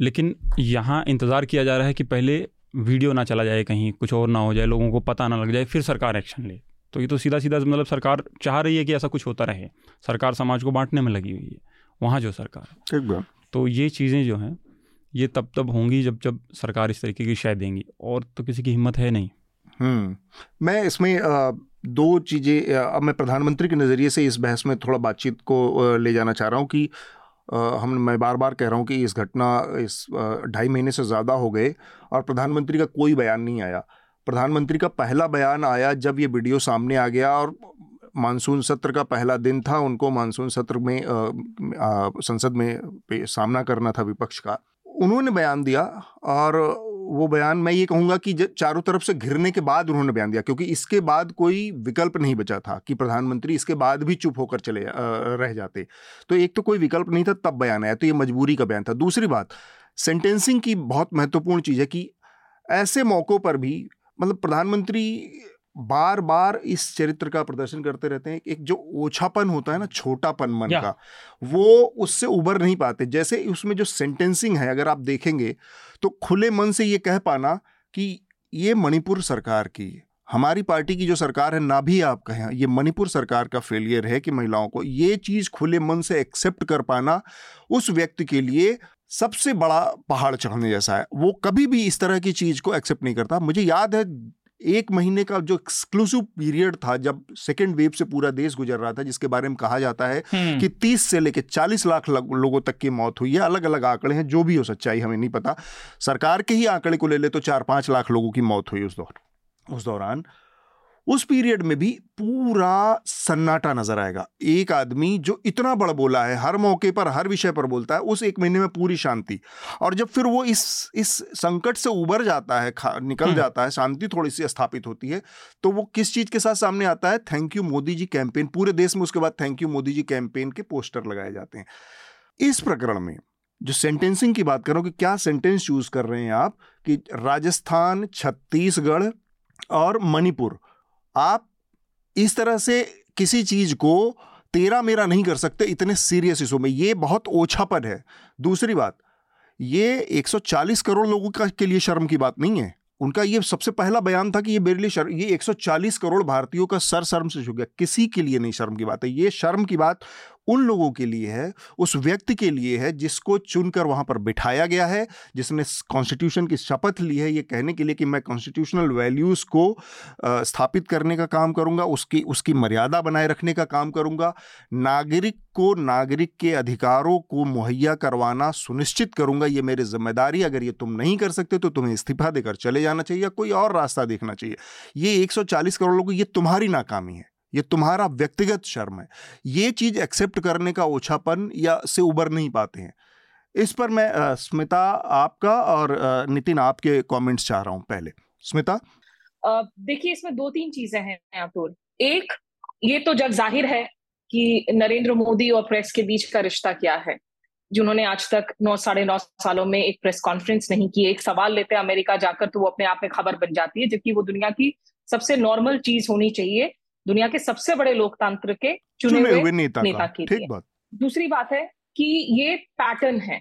लेकिन यहाँ इंतज़ार किया जा रहा है कि पहले वीडियो ना चला जाए कहीं कुछ और ना हो जाए लोगों को पता ना लग जाए फिर सरकार एक्शन ले। तो ये तो सीधा सीधा मतलब सरकार चाह रही है कि ऐसा कुछ होता रहे। सरकार समाज को बांटने में लगी हुई है। वहाँ जो सरकार है। तो ये चीज़ें जो हैं ये तब तब होंगी जब जब सरकार इस तरीके की शय देंगी। और तो किसी की हिम्मत है नहीं। हम्म। मैं इसमें दो चीज़ें अब मैं प्रधानमंत्री के नज़रिए से इस बहस में थोड़ा बातचीत को ले जाना चाह रहा हूँ कि हम, मैं बार बार कह रहा हूँ कि इस घटना इस ढाई महीने से ज़्यादा हो गए और प्रधानमंत्री का कोई बयान नहीं आया। प्रधानमंत्री का पहला बयान आया जब ये वीडियो सामने आ गया और मानसून सत्र का पहला दिन था, उनको मानसून सत्र में संसद में सामना करना था विपक्ष का। उन्होंने बयान दिया और वो बयान मैं ये कहूँगा कि चारों तरफ़ से घिरने के बाद उन्होंने बयान दिया, क्योंकि इसके बाद कोई विकल्प नहीं बचा था कि प्रधानमंत्री इसके बाद भी चुप होकर चले रह जाते। तो एक तो कोई विकल्प नहीं था, तब बयान आया तो ये मजबूरी का बयान था। दूसरी बात, सेंटेंसिंग की बहुत महत्वपूर्ण चीज़ है कि ऐसे मौक़ों पर भी मतलब प्रधानमंत्री बार बार इस चरित्र का प्रदर्शन करते रहते हैं एक जो ओछापन होता है ना छोटापन मन का वो उससे उबर नहीं पाते। जैसे उसमें जो सेंटेंसिंग है अगर आप देखेंगे तो खुले मन से ये कह पाना कि ये मणिपुर सरकार की हमारी पार्टी की जो सरकार है ना भी आप कहें ये मणिपुर सरकार का फेलियर है कि महिलाओं को ये चीज़ खुले मन से एक्सेप्ट कर पाना उस व्यक्ति के लिए सबसे बड़ा पहाड़ चढ़ने जैसा है। वो कभी भी इस तरह की चीज़ को एक्सेप्ट नहीं करता। मुझे याद है एक महीने का जो एक्सक्लूसिव पीरियड था जब सेकेंड वेव से पूरा देश गुजर रहा था जिसके बारे में कहा जाता है हम्म। कि 30 से लेकर 40 लाख लोगों तक की मौत हुई है। अलग अलग आंकड़े हैं जो भी हो सच्चाई हमें नहीं पता। सरकार के ही आंकड़े को ले ले तो चार पाँच लाख लोगों की मौत हुई उस दौरान उस दौरान। उस पीरियड में भी पूरा सन्नाटा नज़र आएगा। एक आदमी जो इतना बड़ बोला है हर मौके पर हर विषय पर बोलता है उस एक महीने में पूरी शांति। और जब फिर वो इस इस संकट से उबर जाता है निकल हम्म। जाता है शांति थोड़ी सी स्थापित होती है तो वो किस चीज़ के साथ सामने आता है? Thank you Modi ji campaign पूरे देश में उसके बाद thank you Modi ji campaign के पोस्टर लगाए जाते हैं। इस प्रकरण में जो सेंटेंसिंग की बात करो कि क्या सेंटेंस चूज़ कर रहे हैं आप कि राजस्थान छत्तीसगढ़ और मणिपुर आप इस तरह से किसी चीज़ को तेरा मेरा नहीं कर सकते इतने सीरियस इशू में। ये बहुत ओछापन है। दूसरी बात, ये 140 करोड़ लोगों का के लिए शर्म की बात नहीं है। उनका ये सबसे पहला बयान था कि ये मेरे लिए शर्म, ये 140 करोड़ भारतीयों का सर शर्म से झुक गया। किसी के लिए नहीं शर्म की बात है। ये शर्म की बात उन लोगों के लिए है, उस व्यक्ति के लिए है जिसको चुनकर वहाँ पर बिठाया गया है, जिसने कॉन्स्टिट्यूशन की शपथ ली है ये कहने के लिए कि मैं कॉन्स्टिट्यूशनल वैल्यूज़ को स्थापित करने का काम करूँगा, उसकी उसकी मर्यादा बनाए रखने का काम करूँगा, नागरिक को, नागरिक के अधिकारों को मुहैया करवाना सुनिश्चित करूँगा, ये मेरी ज़िम्मेदारी अगर ये तुम नहीं कर सकते तो तुम्हें इस्तीफा देकर चले जाना चाहिए या कोई और रास्ता देखना चाहिए। ये 140 करोड़ लोगों ये तुम्हारी नाकामी है। ये तुम्हारा व्यक्तिगत शर्म है। ये चीज़ एक्सेप्ट करने का ओछापन या से उबर नहीं पाते हैं। इस पर मैं स्मिता आपका और नितिन आपके कमेंट्स चाह रहा हूँ पहले। स्मिता? देखिए, इसमें दो तीन चीज़ें हैं, अतुल। एक, ये तो जग ज़ाहिर है कि नरेंद्र मोदी और प्रेस के बीच का रिश्ता क्या है, जिन्होंने आज तक नौ, साढ़े नौ सालों में एक प्रेस कॉन्फ्रेंस नहीं की। एक सवाल लेते अमेरिका जाकर तो वो अपने आप में खबर बन जाती है, जबकि वो दुनिया की सबसे नॉर्मल चीज़ होनी चाहिए दुनिया के सबसे बड़े लोकतंत्र के चुने हुए नेता, नेता की। ठीक बात। दूसरी बात है कि ये पैटर्न है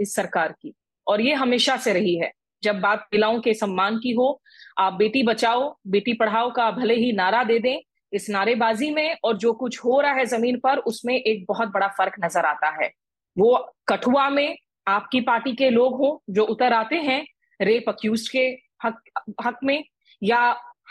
इस सरकार की और ये हमेशा से रही है। जब बात महिलाओं के सम्मान की हो आप बेटी बचाओ बेटी पढ़ाओ का भले ही नारा दे दें इस नारेबाजी में और जो कुछ हो रहा है ज़मीन पर उसमें एक बहुत बड़ा फ़र्क नज़र आता है। वो कठुआ में आपकी पार्टी के लोग हो जो उतर आते हैं रेप अक्यूज के हक हक में या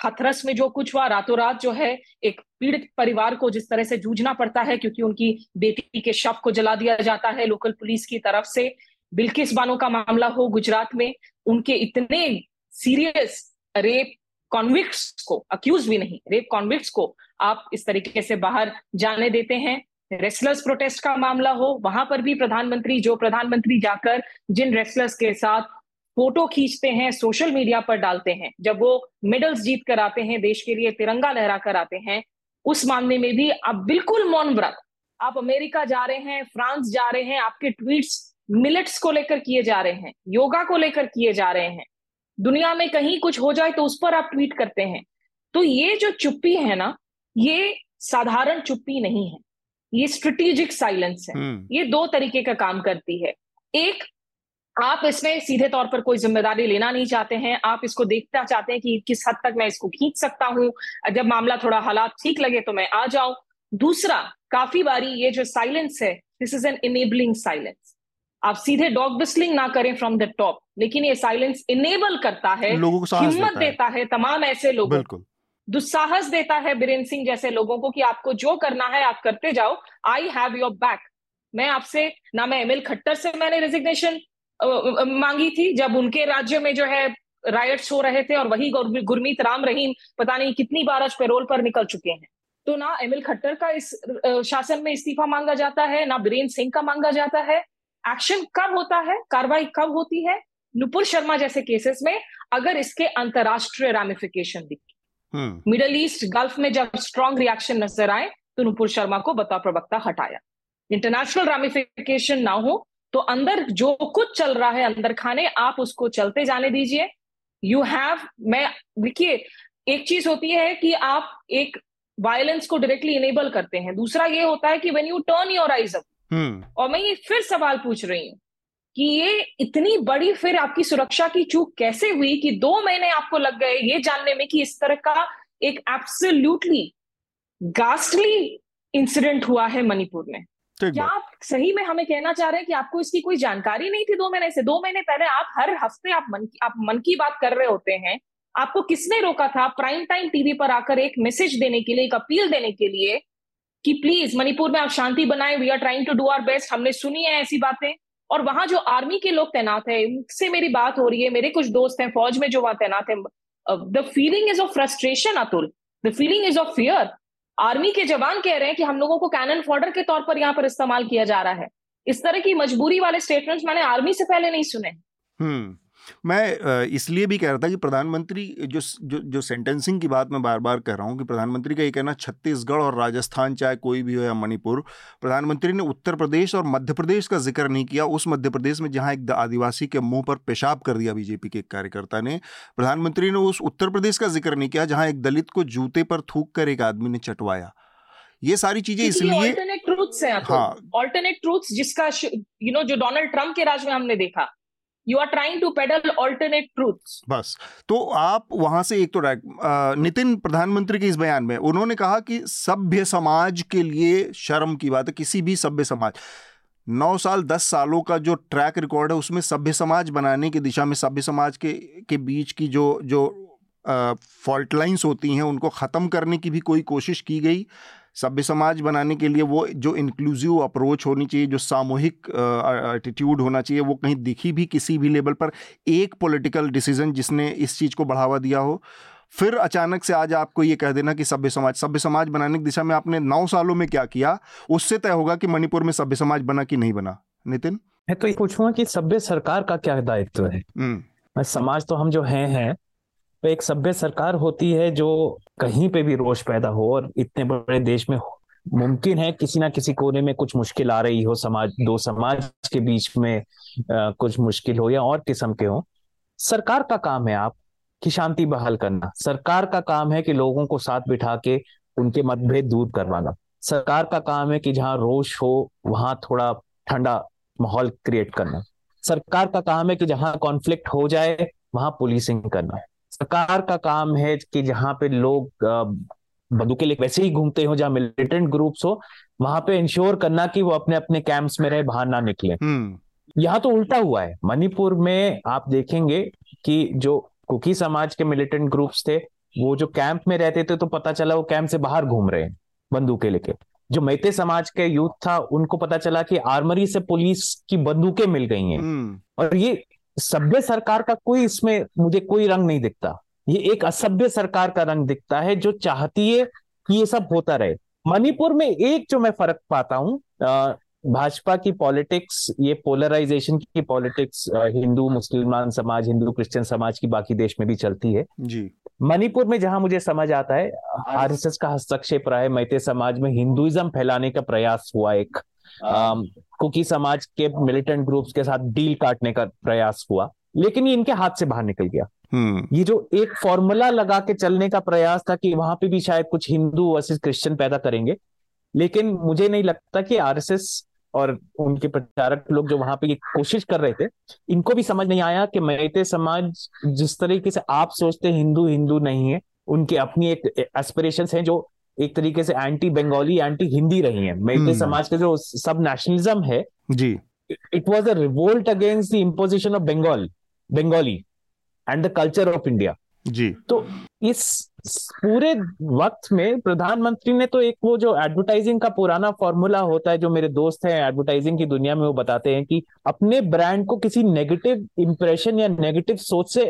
हथरस में जो कुछ हुआ रातों रात जो है, एक पीड़ित परिवार को जिस तरह से जूझना पड़ता है, क्योंकि उनकी बेटी के शव को जला दिया जाता है लोकल पुलिस की तरफ़ से। बिल्किस बानो का मामला हो गुजरात में, उनके इतने सीरियस रेप कॉन्विक्स को, अक्यूज भी नहीं, रेप कॉन्विक्स को आप इस तरीके से बाहर जाने देते हैं। रेसलर्स प्रोटेस्ट का मामला हो, वहाँ पर भी प्रधानमंत्री, जो प्रधानमंत्री जाकर जिन रेसलर्स के साथ फ़ोटो खींचते हैं सोशल मीडिया पर डालते हैं। जब वो मेडल्स जीत कर आते हैं देश के लिए तिरंगा लहरा कर आते हैं उस मामले में भी आप बिल्कुल मौन व्रत। आप अमेरिका जा रहे हैं फ्रांस जा रहे हैं आपके ट्वीट्स मिलेट्स को लेकर किए जा रहे हैं योगा को लेकर किए जा रहे हैं। दुनिया में कहीं कुछ हो जाए तो उस पर आप ट्वीट करते हैं। तो ये जो चुप्पी है ना ये साधारण चुप्पी नहीं है। ये स्ट्रेटेजिक साइलेंस है। हम्म। ये दो तरीके का काम करती है। एक आप इसमें सीधे तौर पर कोई ज़िम्मेदारी लेना नहीं चाहते हैं। आप इसको देखना चाहते हैं कि किस हद तक मैं इसको खींच सकता हूँ। जब मामला थोड़ा हालात ठीक लगे तो मैं आ जाऊँ। दूसरा काफ़ी बारी ये जो साइलेंस है this is an enabling silence आप सीधे डॉग बिस्लिंग ना करें फ्रॉम द टॉप लेकिन ये साइलेंस इनेबल करता है लोगों को हिम्मत देता है। तमाम ऐसे लोगों को। दुस्साहस देता है बीरेन्द्र सिंह जैसे लोगों को कि आपको जो करना है आप करते जाओ। आई हैव योर बैक मैं आपसे ना मैं एमएल खट्टर से मैंने रेजिग्नेशन मांगी थी जब उनके राज्य में जो है रायट्स हो रहे थे और वही गुरमीत राम रहीम पता नहीं कितनी बार आज पेरोल पर निकल चुके हैं। तो ना एमएल खट्टर का इस शासन में इस्तीफा मांगा जाता है ना बीरेन्द्र सिंह का मांगा जाता है। एक्शन कब होता है? कार्रवाई कब होती है? नुपुर शर्मा जैसे केसेस में अगर इसके अंतरराष्ट्रीय रामिफिकेशन दिखे। मिडल ईस्ट गल्फ में जब स्ट्रॉन्ग रिएक्शन नज़र आए तो नुपुर शर्मा को बता प्रवक्ता हटाया। इंटरनेशनल रामिफिकेशन ना हो तो अंदर जो कुछ चल रहा है अंदर खाने आप उसको चलते जाने दीजिए। यू हैव मैं देखिए एक चीज़ होती है कि आप एक वायलेंस को डायरेक्टली इनेबल करते हैं। दूसरा ये होता है कि when you turn your eyes up और मैं ये फिर सवाल पूछ रही हूँ कि ये इतनी बड़ी फिर आपकी सुरक्षा की चूक कैसे हुई कि दो महीने आपको लग गए ये जानने में कि इस तरह का एक एब्सोल्यूटली गास्टली इंसिडेंट हुआ है मणिपुर में? क्या आप सही में हमें कहना चाह रहे हैं कि आपको इसकी कोई जानकारी नहीं थी दो महीने से? दो महीने पहले आप हर हफ़्ते आप मन की आप मन की बात कर रहे होते हैं। आपको किसने रोका था प्राइम टाइम टीवी पर आकर एक मैसेज देने के लिए एक अपील देने के लिए कि प्लीज़ मणिपुर में आप शांति बनाए we are trying to do our best हमने सुनी है ऐसी बातें। और वहाँ जो आर्मी के लोग तैनात है उनसे मेरी बात हो रही है मेरे कुछ दोस्त हैं फौज में जो वहाँ तैनात है। The feeling is of frustration Atul the feeling is of fear army के जवान कह रहे हैं कि हम लोगों को कैनन फॉर्डर के तौर पर यहाँ पर इस्तेमाल किया जा रहा है। इस तरह की मजबूरी वाले स्टेटमेंट्स मैंने आर्मी से पहले नहीं सुने। हम्म। मैं इसलिए भी कह रहा था कि प्रधानमंत्री जो जो जो सेंटेंसिंग की बात मैं बार बार कह रहा हूँ कि प्रधानमंत्री का ये कहना छत्तीसगढ़ और राजस्थान चाहे कोई भी हो या मणिपुर प्रधानमंत्री ने उत्तर प्रदेश और मध्य प्रदेश का ज़िक्र नहीं किया। उस मध्य प्रदेश में जहाँ एक आदिवासी के मुँह पर पेशाब कर दिया बीजेपी के कार्यकर्ता ने प्रधानमंत्री ने उस उत्तर प्रदेश का ज़िक्र नहीं किया जहाँ एक दलित को जूते पर थूक कर एक आदमी ने चटवाया। ये सारी चीज़ें इसलिए ऑल्टरनेट ट्रूथ्स हैं हाँ। ऑल्टरनेट ट्रूथ्स जिसका यू नो जो डोनाल्ड ट्रंप के राज में हमने देखा। You are trying to peddle alternate truths बस। तो आप वहाँ से एक तो नितिन प्रधानमंत्री के इस बयान में, उन्होंने कहा कि सभ्य समाज के लिए शर्म की बात है, किसी भी सभ्य समाज। नौ साल, दस सालों का जो ट्रैक रिकॉर्ड है, उसमें सभ्य समाज बनाने की दिशा में, सभ्य समाज के के बीच की जो जो फॉल्ट लाइंस होती हैं, उनको ख़त्म करने की भी कोई कोशिश की गई। सभ्य समाज बनाने के लिए वो जो इंक्लूसिव अप्रोच होनी चाहिए जो सामूहिक एटीट्यूड होना चाहिए वो कहीं दिखी भी किसी भी लेवल पर एक पॉलिटिकल डिसीज़न जिसने इस चीज़ को बढ़ावा दिया हो। फिर अचानक से आज आपको ये कह देना कि सभ्य समाज सभ्य समाज बनाने की दिशा में आपने नौ सालों में क्या किया? उससे तय होगा कि मणिपुर में सभ्य समाज बना कि नहीं बना। नितिन? मैं तो ये पूछूँगा कि सभ्य सरकार का क्या दायित्व है? हम्म। समाज तो हम जो हैं हैं तो एक सभ्य सरकार होती है जो कहीं पे भी रोष पैदा हो और इतने बड़े देश में मुमकिन है किसी ना किसी कोने में कुछ मुश्किल आ रही हो समाज दो समाज के बीच में आ, कुछ मुश्किल हो या और किस्म के हो। सरकार का काम है आप की शांति बहाल करना। सरकार का काम है कि लोगों को साथ बिठा के उनके मतभेद दूर करवाना। सरकार का काम है कि जहाँ रोष हो वहाँ थोड़ा ठंडा माहौल क्रिएट करना। सरकार का काम है कि जहाँ कॉन्फ्लिक्ट हो जाए वहाँ पुलिसिंग करना। सरकार का काम है कि जहाँ पे लोग बंदूकें लेकर वैसे ही घूमते हो जहाँ मिलिटेंट ग्रुप्स हो वहाँ पे इंश्योर करना कि वो अपने अपने कैंप्स में रहे बाहर ना निकले हम्म। यहाँ तो उल्टा हुआ है मणिपुर में आप देखेंगे कि जो कुकी समाज के मिलिटेंट ग्रुप्स थे वो जो कैंप में रहते थे तो पता चला वो कैंप से बाहर घूम रहे हैं बंदूकें लेके जो मैते समाज के यूथ था उनको पता चला कि आर्मरी से पुलिस की बंदूकें मिल गई हैं हम्म। और ये सभ्य सरकार का कोई इसमें मुझे कोई रंग नहीं दिखता। ये एक असभ्य सरकार का रंग दिखता है जो चाहती है कि ये सब होता रहे। मणिपुर में एक जो मैं फ़र्क पाता हूँ भाजपा की पॉलिटिक्स ये पोलराइजेशन की पॉलिटिक्स हिंदू मुसलमान समाज हिंदू क्रिश्चियन समाज की बाकी देश में भी चलती है। जी। मणिपुर में जहाँ मुझे समझ आता है आरएसएस का हस्तक्षेप रहा है मैते समाज में हिंदुइज्म फैलाने का प्रयास हुआ एक। कुकी समाज के मिलिटेंट ग्रुप्स के साथ डील काटने का प्रयास हुआ लेकिन ये इनके हाथ से बाहर निकल गया हम्म। ये जो एक फॉर्मूला लगा के चलने का प्रयास था कि वहाँ पे भी शायद कुछ हिंदू वर्सेस क्रिश्चियन पैदा करेंगे लेकिन मुझे नहीं लगता कि आरएसएस और उनके प्रचारक लोग जो वहाँ पे कोशिश कर रहे थे इनको भी समझ नहीं आया कि मैते समाज जिस तरीके से आप सोचते हिंदू हिंदू नहीं है उनकी अपनी एक एस्पिरेशन है जो एक तरीके से एंटी बंगाली एंटी हिंदी रही है। मैते हम्म। समाज का जो सब नेशनलिज्म है जी। It was a revolt against the imposition of Bengal Bengali and the culture of India जी। तो इस पूरे वक्त में प्रधानमंत्री ने तो एक वो जो एडवर्टाइजिंग का पुराना फॉर्मूला होता है जो मेरे दोस्त हैं एडवर्टाइजिंग की दुनिया में वो बताते हैं कि अपने ब्रांड को किसी नेगेटिव इंप्रेशन या नेगेटिव सोच से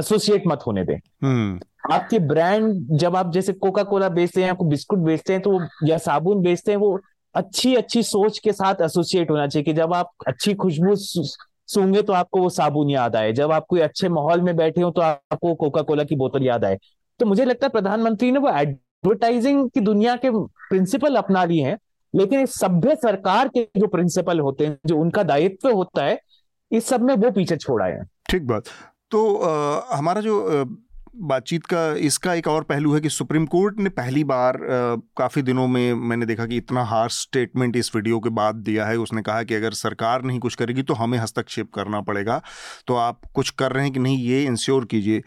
एसोसिएट मत होने दें। हम्म। आपके ब्रांड जब आप जैसे कोका कोला बेचते हैं या बिस्कुट बेचते हैं तो या साबुन बेचते हैं वो अच्छी अच्छी सोच के साथ एसोसिएट होना चाहिए कि जब आप अच्छी खुशबू सूँगे तो आपको वो साबुन याद आए। जब आप कोई अच्छे माहौल में बैठे हो तो आपको कोका कोला की बोतल याद आए। तो मुझे लगता है प्रधानमंत्री ने वो एडवर्टाइजिंग की दुनिया के प्रिंसिपल अपना लिए हैं लेकिन इस सभ्य सरकार के जो प्रिंसिपल होते हैं जो उनका दायित्व होता है इस सब में वो पीछे छोड़ा है। ठीक बात। तो आ, हमारा जो बातचीत का इसका एक और पहलू है कि सुप्रीम कोर्ट ने पहली बार काफ़ी दिनों में मैंने देखा कि इतना हार्श स्टेटमेंट इस वीडियो के बाद दिया है। उसने कहा कि अगर सरकार नहीं कुछ करेगी तो हमें हस्तक्षेप करना पड़ेगा। तो आप कुछ कर रहे हैं कि नहीं ये इंश्योर कीजिए।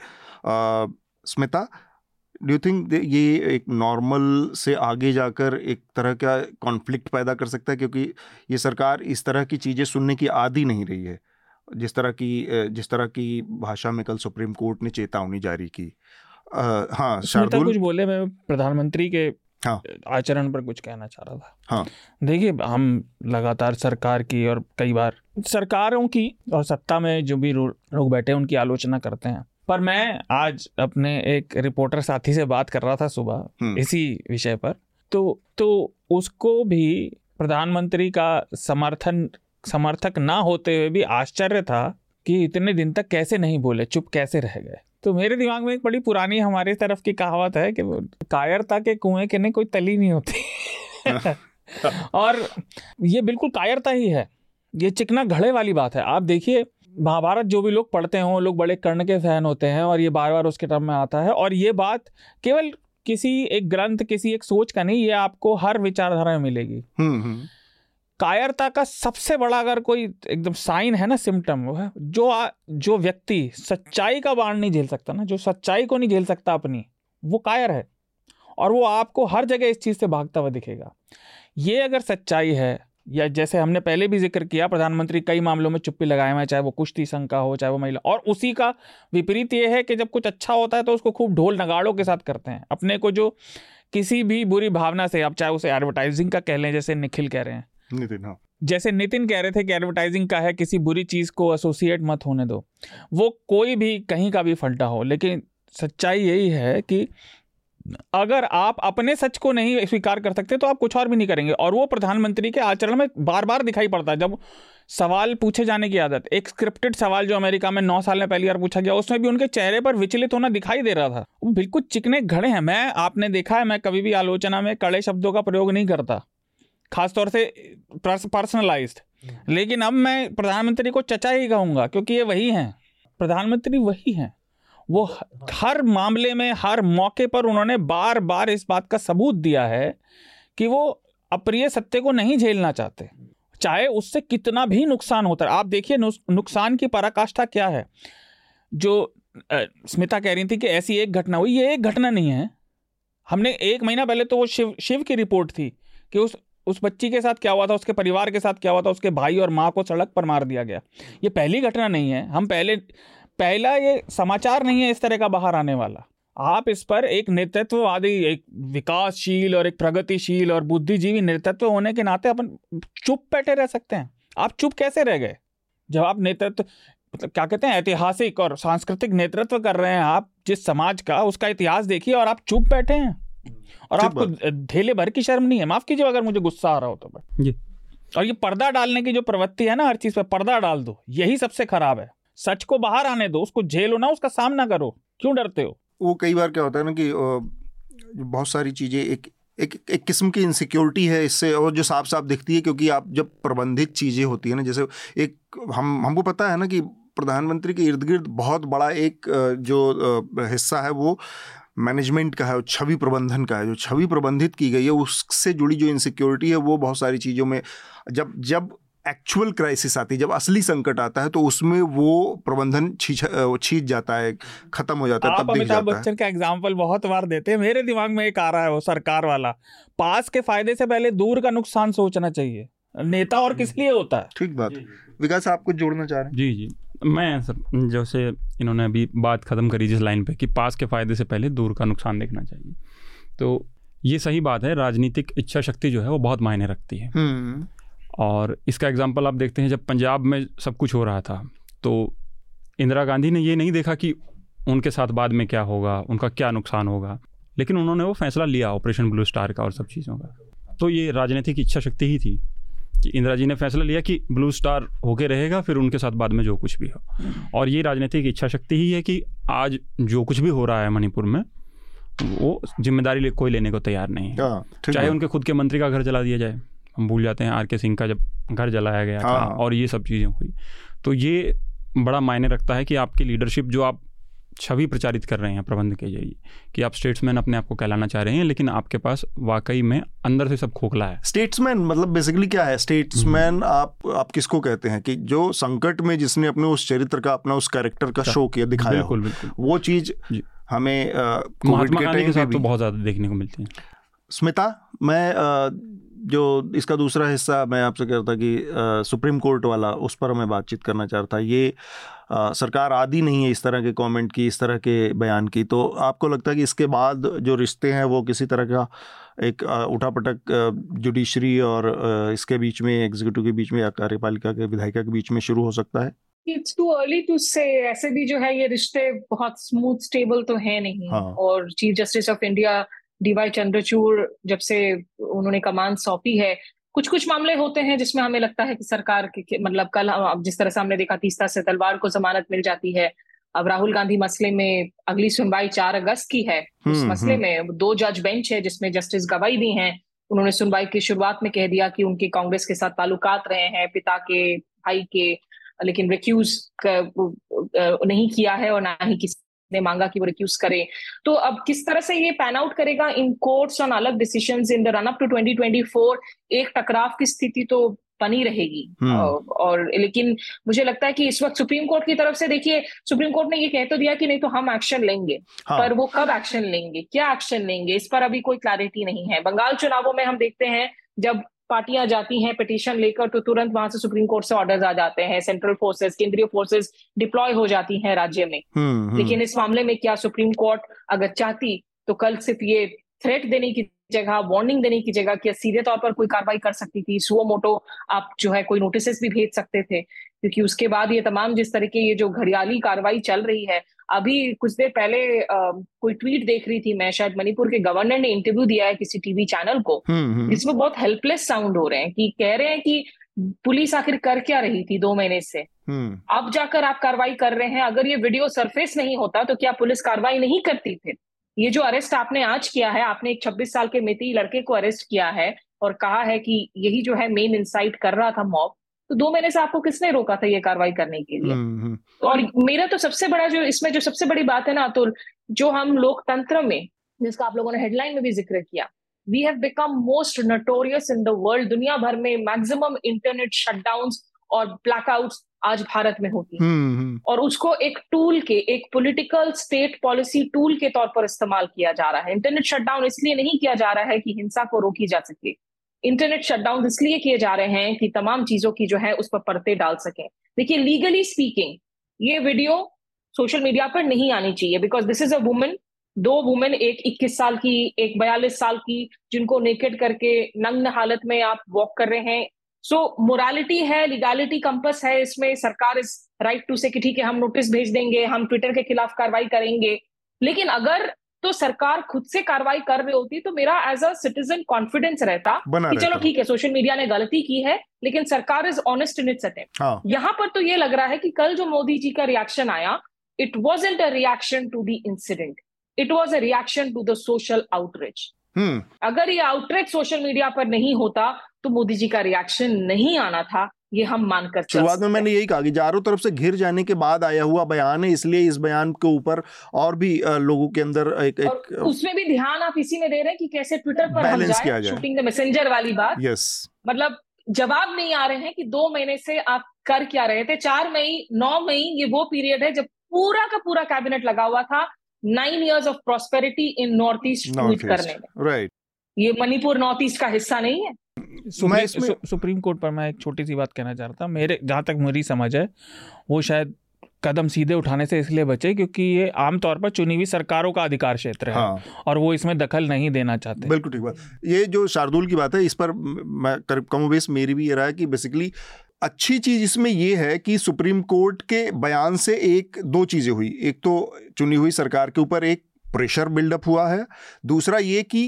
स्मिता डू थिंक ये एक नॉर्मल से आगे जाकर एक तरह का कॉन्फ्लिक्ट पैदा कर सकता है? क्योंकि ये सरकार इस तरह की चीज़ें सुनने की आदि नहीं रही है। जिस तरह की जिस तरह की भाषा में कल सुप्रीम कोर्ट ने चेतावनी जारी की। आ, हाँ शार्दुल कुछ बोले मैं प्रधानमंत्री के हाँ। आचरण पर कुछ कहना चाह रहा था। हाँ। देखिए हम लगातार सरकार की और कई बार सरकारों की और सत्ता में जो भी लोग बैठे हैं उनकी आलोचना करते हैं। पर मैं आज अपने एक रिपोर्टर साथी से बात कर रहा था सुबह हम्म। इसी विषय पर। तो तो उसको भी प्रधानमंत्री का समर्थन समर्थक ना होते हुए भी आश्चर्य था कि इतने दिन तक कैसे नहीं बोले चुप कैसे रह गए। तो मेरे दिमाग में एक बड़ी पुरानी हमारी तरफ़ की कहावत है कि कायरता के कुएँ के नहीं कोई तली नहीं होती। और ये बिल्कुल कायरता ही है। ये चिकना घड़े वाली बात है। आप देखिए महाभारत जो भी लोग पढ़ते हैं वो लोग बड़े कर्ण के फ़ैन होते हैं और ये बार बार उसके टर्म में आता है। और ये बात केवल किसी एक ग्रंथ किसी एक सोच का नहीं ये आपको हर विचारधारा में मिलेगी। हम्म, हम्म। कायरता का सबसे बड़ा अगर कोई एकदम साइन है ना सिम्टम वो है जो आ, जो व्यक्ति सच्चाई का बाण नहीं झेल सकता ना जो सच्चाई को नहीं झेल सकता अपनी वो कायर है। और वो आपको हर जगह इस चीज़ से भागता हुआ दिखेगा। ये अगर सच्चाई है या जैसे हमने पहले भी ज़िक्र किया प्रधानमंत्री कई मामलों में चुप्पी लगाए हुए हैं चाहे वो कुश्ती संघ का हो चाहे वो महिला और उसी का विपरीत ये है कि जब कुछ अच्छा होता है तो उसको खूब ढोल नगाड़ों के साथ करते हैं। अपने को जो किसी भी बुरी भावना से आप चाहे उसे एडवर्टाइजिंग का कह लें जैसे निखिल कह रहे हैं नितिन हाँ। जैसे नितिन कह रहे थे कि एडवर्टाइजिंग का है, किसी बुरी चीज़ को एसोसिएट मत होने दो। वो कोई भी, कहीं का भी फलटा हो, लेकिन सच्चाई यही है कि अगर आप अपने सच को नहीं स्वीकार कर सकते तो आप कुछ और भी नहीं करेंगे। और वो प्रधानमंत्री के आचरण में बार बार दिखाई पड़ता है। जब सवाल पूछे जाने की आदत, एक स्क्रिप्टेड सवाल जो अमेरिका में नौ साल में पहली बार पूछा गया, उसमें भी उनके चेहरे पर विचलित होना दिखाई दे रहा था। बिल्कुल चिकने घड़े हैं। मैं, आपने देखा है, मैं कभी भी आलोचना में कड़े शब्दों का प्रयोग नहीं करता। खासतौर से पर्सनलाइज्ड। लेकिन अब मैं प्रधानमंत्री को चचा ही कहूँगा, क्योंकि ये वही हैं। प्रधानमंत्री वही हैं। वो हर मामले में, हर मौके पर उन्होंने बार बार इस बात का सबूत दिया है कि वो अप्रिय सत्य को नहीं झेलना चाहते। चाहे उससे कितना भी नुकसान होता है आप देखिए नुकसान की पराकाष्ठा क्या है। जो स्मिता कह रही थी कि ऐसी एक घटना हुई, ये एक घटना नहीं है। हमने एक महीना पहले तो वो शिव शिव की रिपोर्ट थी कि उस उस बच्ची के साथ क्या हुआ था, उसके परिवार के साथ क्या हुआ था, उसके भाई और माँ को सड़क पर मार दिया गया। ये पहली घटना नहीं है। हम पहले, पहला ये समाचार नहीं है इस तरह का बाहर आने वाला। आप इस पर एक नेतृत्ववादी, एक विकासशील और एक प्रगतिशील और बुद्धिजीवी नेतृत्व होने के नाते अपन चुप बैठे रह सकते हैं। आप चुप कैसे रह गए? जब आप नेतृत्व मतलब क्या कहते हैं, ऐतिहासिक और सांस्कृतिक नेतृत्व कर रहे हैं आप, जिस समाज का, उसका इतिहास देखिए और आप चुप बैठे हैं। और आपको ढेले भर की शर्म नहीं है। माफ़ कीजिए अगर मुझे गुस्सा आ रहा हो तो जी। और ये पर्दा डालने की जो प्रवृत्ति है ना हर चीज़ पे पर्दा डाल दो। यही सबसे खराब है। सच को बाहर आने दो उसको झेलो ना उसका सामना करो। क्यों डरते हो? वो कई बार क्या होता है ना कि बहुत सारी चीज़ें एक एक एक किस्म की इनसिक्योरिटी है इससे और जो साफ़ साफ़ दिखती है क्योंकि आप जब प्रबंधित चीज़ें होती है ना जैसे एक हम हमको पता है ना कि प्रधानमंत्री के इर्द गिर्द बहुत बड़ा एक जो हिस्सा है वो मैनेजमेंट का है छवि प्रबंधन का है। जो छवि प्रबंधित की गई है उससे जुड़ी जो इनसिक्योरिटी है वो बहुत सारी चीज़ों में जब जब एक्चुअल क्राइसिस आती है जब असली संकट आता है तो उसमें वो प्रबंधन छींच जाता है खत्म हो जाता है तब अमिताभ बच्चन का एग्ज़ाम्पल बहुत बार देते हैं। मेरे दिमाग में एक आ रहा है वो सरकार वाला। पास के फ़ायदे से पहले दूर का नुकसान सोचना चाहिए। नेता और किस लिए होता है? ठीक बात। विकास आप कुछ जोड़ना चाह रहे हैं? जी जी। मैं सर जैसे इन्होंने अभी बात खत्म करी जिस लाइन पे कि पास के फ़ायदे से पहले दूर का नुकसान देखना चाहिए। तो ये सही बात है राजनीतिक इच्छा शक्ति जो है वो बहुत मायने रखती है। हम्म। और इसका एग्ज़ाम्पल आप देखते हैं जब पंजाब में सब कुछ हो रहा था तो इंदिरा गांधी ने ये नहीं देखा कि उनके साथ बाद में क्या होगा उनका क्या नुकसान होगा लेकिन उन्होंने वो फैसला लिया ऑपरेशन ब्लू स्टार का और सब चीज़ों का। तो ये राजनीतिक इच्छा शक्ति ही थी। कि इंदिरा जी ने फैसला लिया कि ब्लू स्टार होके रहेगा फिर उनके साथ बाद में जो कुछ भी हो। और ये राजनीतिक इच्छा शक्ति ही है कि आज जो कुछ भी हो रहा है मणिपुर में वो ज़िम्मेदारी ले, कोई लेने को तैयार नहीं है। हाँ, चाहे उनके खुद के मंत्री का घर जला दिया जाए हम भूल जाते हैं आर के सिंह का जब घर जलाया गया हाँ। था और ये सब चीज़ें हुई। तो ये बड़ा मायने रखता है कि आपकी लीडरशिप जो आप छवि प्रचारित कर रहे हैं प्रबंध के ज़रिए कि आप स्टेट्समैन अपने आप को कहलाना चाह रहे हैं लेकिन आपके पास वाकई में अंदर से सब खोखला है। स्टेट्समैन मतलब बेसिकली क्या है? Statesman hmm. आप आप किसको कहते हैं कि जो संकट में जिसने अपने उस चरित्र का अपना उस कैरेक्टर का शो किया दिखाया बिल्कुल बिल्कुल। वो चीज़ हमें महात्मा गांधी के साथ तो बहुत ज़्यादा देखने को मिलती है। स्मिता मैं जो इसका दूसरा हिस्सा मैं आपसे कह रहा था कि आ, सुप्रीम कोर्ट वाला उस पर मैं बातचीत करना चाह रहा था। ये आ, सरकार आदि नहीं है इस तरह के कमेंट की इस तरह के बयान की। तो आपको लगता है कि इसके बाद जो रिश्ते हैं वो किसी तरह का एक उठापटक जुडिशरी और इसके बीच में एग्जीक्यूटिव के बीच में या कार्यपालिका के विधायिका के बीच में शुरू हो सकता है? इट्स टू अर्ली टू से ऐसे भी जो है ये रिश्ते बहुत स्मूथ स्टेबल तो है नहीं। हाँ. और chief justice of India DY Chandrachud जब से उन्होंने कमान सौंपी है कुछ कुछ मामले होते हैं जिसमें हमें लगता है कि सरकार के मतलब कल जिस तरह से हमने देखा तीसरा से तलवार को जमानत मिल जाती है अब राहुल गांधी मसले में अगली सुनवाई चार अगस्त की है उस हम्म, मसले हम्म। में दो जज बेंच है जिसमें जस्टिस गवाई भी हैं उन्होंने सुनवाई की शुरुआत में कह दिया कि उनके कांग्रेस के साथ ताल्लुकात रहे हैं पिता के भाई के लेकिन रिक्यूज नहीं किया है और ना ही किसी ने मांगा कि वो रिक्यूज करे। तो अब किस तरह से ये पैन आउट करेगा इन कोर्ट्स ऑन अलग decisions in the run up to 2024 एक टकराव की स्थिति तो बनी रहेगी। हम्म। और लेकिन मुझे लगता है कि इस वक्त सुप्रीम कोर्ट की तरफ़ से देखिए सुप्रीम कोर्ट ने ये कह तो दिया कि नहीं तो हम एक्शन लेंगे। हाँ। पर वो कब एक्शन लेंगे? क्या एक्शन लेंगे? इस पर अभी कोई क्लैरिटी नहीं है। बंगाल चुनावों में हम देखते हैं जब पार्टियाँ जाती हैं पिटिशन लेकर तो तुरंत वहाँ से सुप्रीम कोर्ट से ऑर्डर्स आ जाते हैं सेंट्रल फोर्सेस केंद्रीय फोर्सेस डिप्लॉय हो जाती हैं राज्य में हम्म, हम्म। लेकिन इस मामले में क्या सुप्रीम कोर्ट अगर चाहती तो कल सिर्फ़ ये थ्रेट देने की जगह वार्निंग देने की जगह कि सीधे तौर पर कोई कार्रवाई कर सकती थी सुओ मोटो आप जो है कोई नोटिस भी भेज सकते थे क्योंकि उसके बाद ये तमाम जिस तरह के ये जो घड़ियाली कार्रवाई चल रही है अभी कुछ देर पहले आ, कोई ट्वीट देख रही थी मैं शायद मणिपुर के गवर्नर ने इंटरव्यू दिया है किसी टीवी चैनल को हम्म, हम्म। जिसमें बहुत हेल्पलेस साउंड हो रहे हैं कि कह रहे हैं कि पुलिस आखिर कर क्या रही थी दो महीने से हम्म। अब जाकर आप कार्रवाई कर रहे हैं अगर ये वीडियो सरफेस नहीं होता तो क्या पुलिस कार्रवाई नहीं करती फिर ये जो अरेस्ट आपने आज किया है आपने एक 26 साल के मिति लड़के को अरेस्ट किया है और कहा है कि यही जो है मेन इंसाइट कर रहा था मॉब तो दो महीने से आपको किसने रोका था ये कार्रवाई करने के लिए हम्म, हम्म। और मेरा तो सबसे बड़ा जो इसमें जो सबसे बड़ी बात है ना अतुल जो हम लोकतंत्र में जिसका आप लोगों ने हेडलाइन में भी ज़िक्र किया we have become most notorious in the world दुनिया भर में मैक्सिमम इंटरनेट शटडाउन और ब्लैकआउट आज भारत में होती है हम्म। और उसको एक टूल के एक पॉलिटिकल स्टेट पॉलिसी टूल के तौर पर इस्तेमाल किया जा रहा है इंटरनेट शटडाउन इसलिए नहीं किया जा रहा है कि हिंसा को रोकी जा सके इंटरनेट शटडाउन इसलिए किए जा रहे हैं कि तमाम चीज़ों की जो है उस पर पर्दे डाल सकें। देखिए लीगली स्पीकिंग ये वीडियो सोशल मीडिया पर नहीं आनी चाहिए because this is a woman दो वुमेन एक 21 साल की एक 42 साल की जिनको नेकेट करके नग्न हालत में आप वॉक कर रहे हैं। सो so, मोरालिटी है लीगालिटी कंपस है इसमें। सरकार इस राइट टू से कि ठीक है हम नोटिस भेज देंगे हम ट्विटर के खिलाफ कार्रवाई करेंगे। लेकिन अगर तो सरकार खुद से कार्रवाई कर रही होती तो मेरा एज अ सिटीजन कॉन्फिडेंस रहता कि चलो ठीक है सोशल मीडिया ने गलती की है लेकिन सरकार is honest in its attempt यहाँ पर तो ये लग रहा है कि कल जो मोदी जी का रिएक्शन आया it was a reaction to the incident it was a reaction to the social outreach अगर ये आउटरीच सोशल मीडिया पर नहीं होता तो मोदी जी का रिएक्शन नहीं आना था। ये हम मानकर शुरुआत में मैंने यही कहा कि चारों तरफ़ से घिर जाने के बाद आया हुआ बयान है इसलिए इस बयान के ऊपर और भी लोगों के अंदर एक, एक उसमें भी ध्यान आप इसी में दे रहे हैं कि कैसे ट्विटर पर हम जाए, जाए। शूटिंग द मैसेंजर वाली बात। यस मतलब जवाब नहीं आ रहे हैं कि दो महीने से आप कर क्या रहे थे। चार मई नौ मई ये वो पीरियड है जब पूरा का पूरा कैबिनेट लगा हुआ था nine years of prosperity in north east tweet करने में। राइट ये मणिपुर नॉर्थ ईस्ट का हिस्सा नहीं है। सुप्रीम, सु, सुप्रीम कोर्ट पर मैं एक छोटी सी बात कहना चाह रहा था। मेरे जहाँ तक मेरी समझ है वो शायद कदम सीधे उठाने से इसलिए बचे क्योंकि ये आमतौर पर चुनी हुई सरकारों का अधिकार क्षेत्र है हाँ। और वो इसमें दखल नहीं देना चाहते। बिल्कुल ठीक बात। ये जो शार्दुल की बात है इस पर मैं कम बेस मेरी भी ये रहा है कि बेसिकली अच्छी चीज़ इसमें यह है कि सुप्रीम कोर्ट के बयान से एक दो चीज़ें हुई। एक तो चुनी हुई सरकार के ऊपर एक प्रेशर बिल्डअप हुआ है। दूसरा ये कि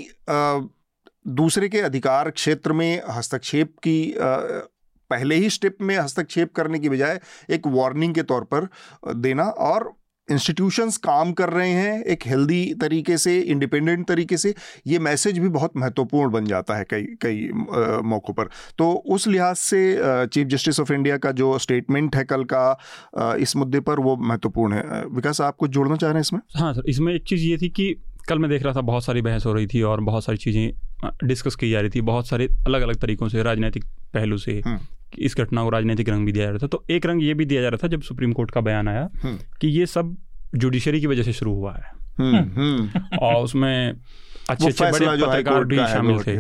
दूसरे के अधिकार क्षेत्र में हस्तक्षेप की पहले ही स्टेप में हस्तक्षेप करने की बजाय एक वार्निंग के तौर पर देना और इंस्टीट्यूशंस काम कर रहे हैं एक हेल्दी तरीके से इंडिपेंडेंट तरीके से, ये मैसेज भी बहुत महत्वपूर्ण बन जाता है कई कई मौक़ों पर। तो उस लिहाज से चीफ जस्टिस ऑफ़ इंडिया का जो स्टेटमेंट है कल का इस मुद्दे पर वो महत्वपूर्ण है। विकास, आप कुछ जोड़ना चाह रहे हैं इसमें? हाँ सर, इसमें एक चीज़ ये थी कि कल मैं देख रहा था बहुत सारी बहस हो रही थी और बहुत सारी चीज़ें डिस्कस की जा रही थी बहुत सारे अलग अलग तरीक़ों से राजनीतिक पहलू से हम्म। इस घटना को राजनीतिक रंग भी दिया जा रहा था। तो एक रंग ये भी दिया जा रहा था जब सुप्रीम कोर्ट का बयान आया हम्म। कि ये सब जुडिशरी की वजह से शुरू हुआ है। हम्म, और उसमें अच्छे अच्छे बड़े पत्रकार भी शामिल थे।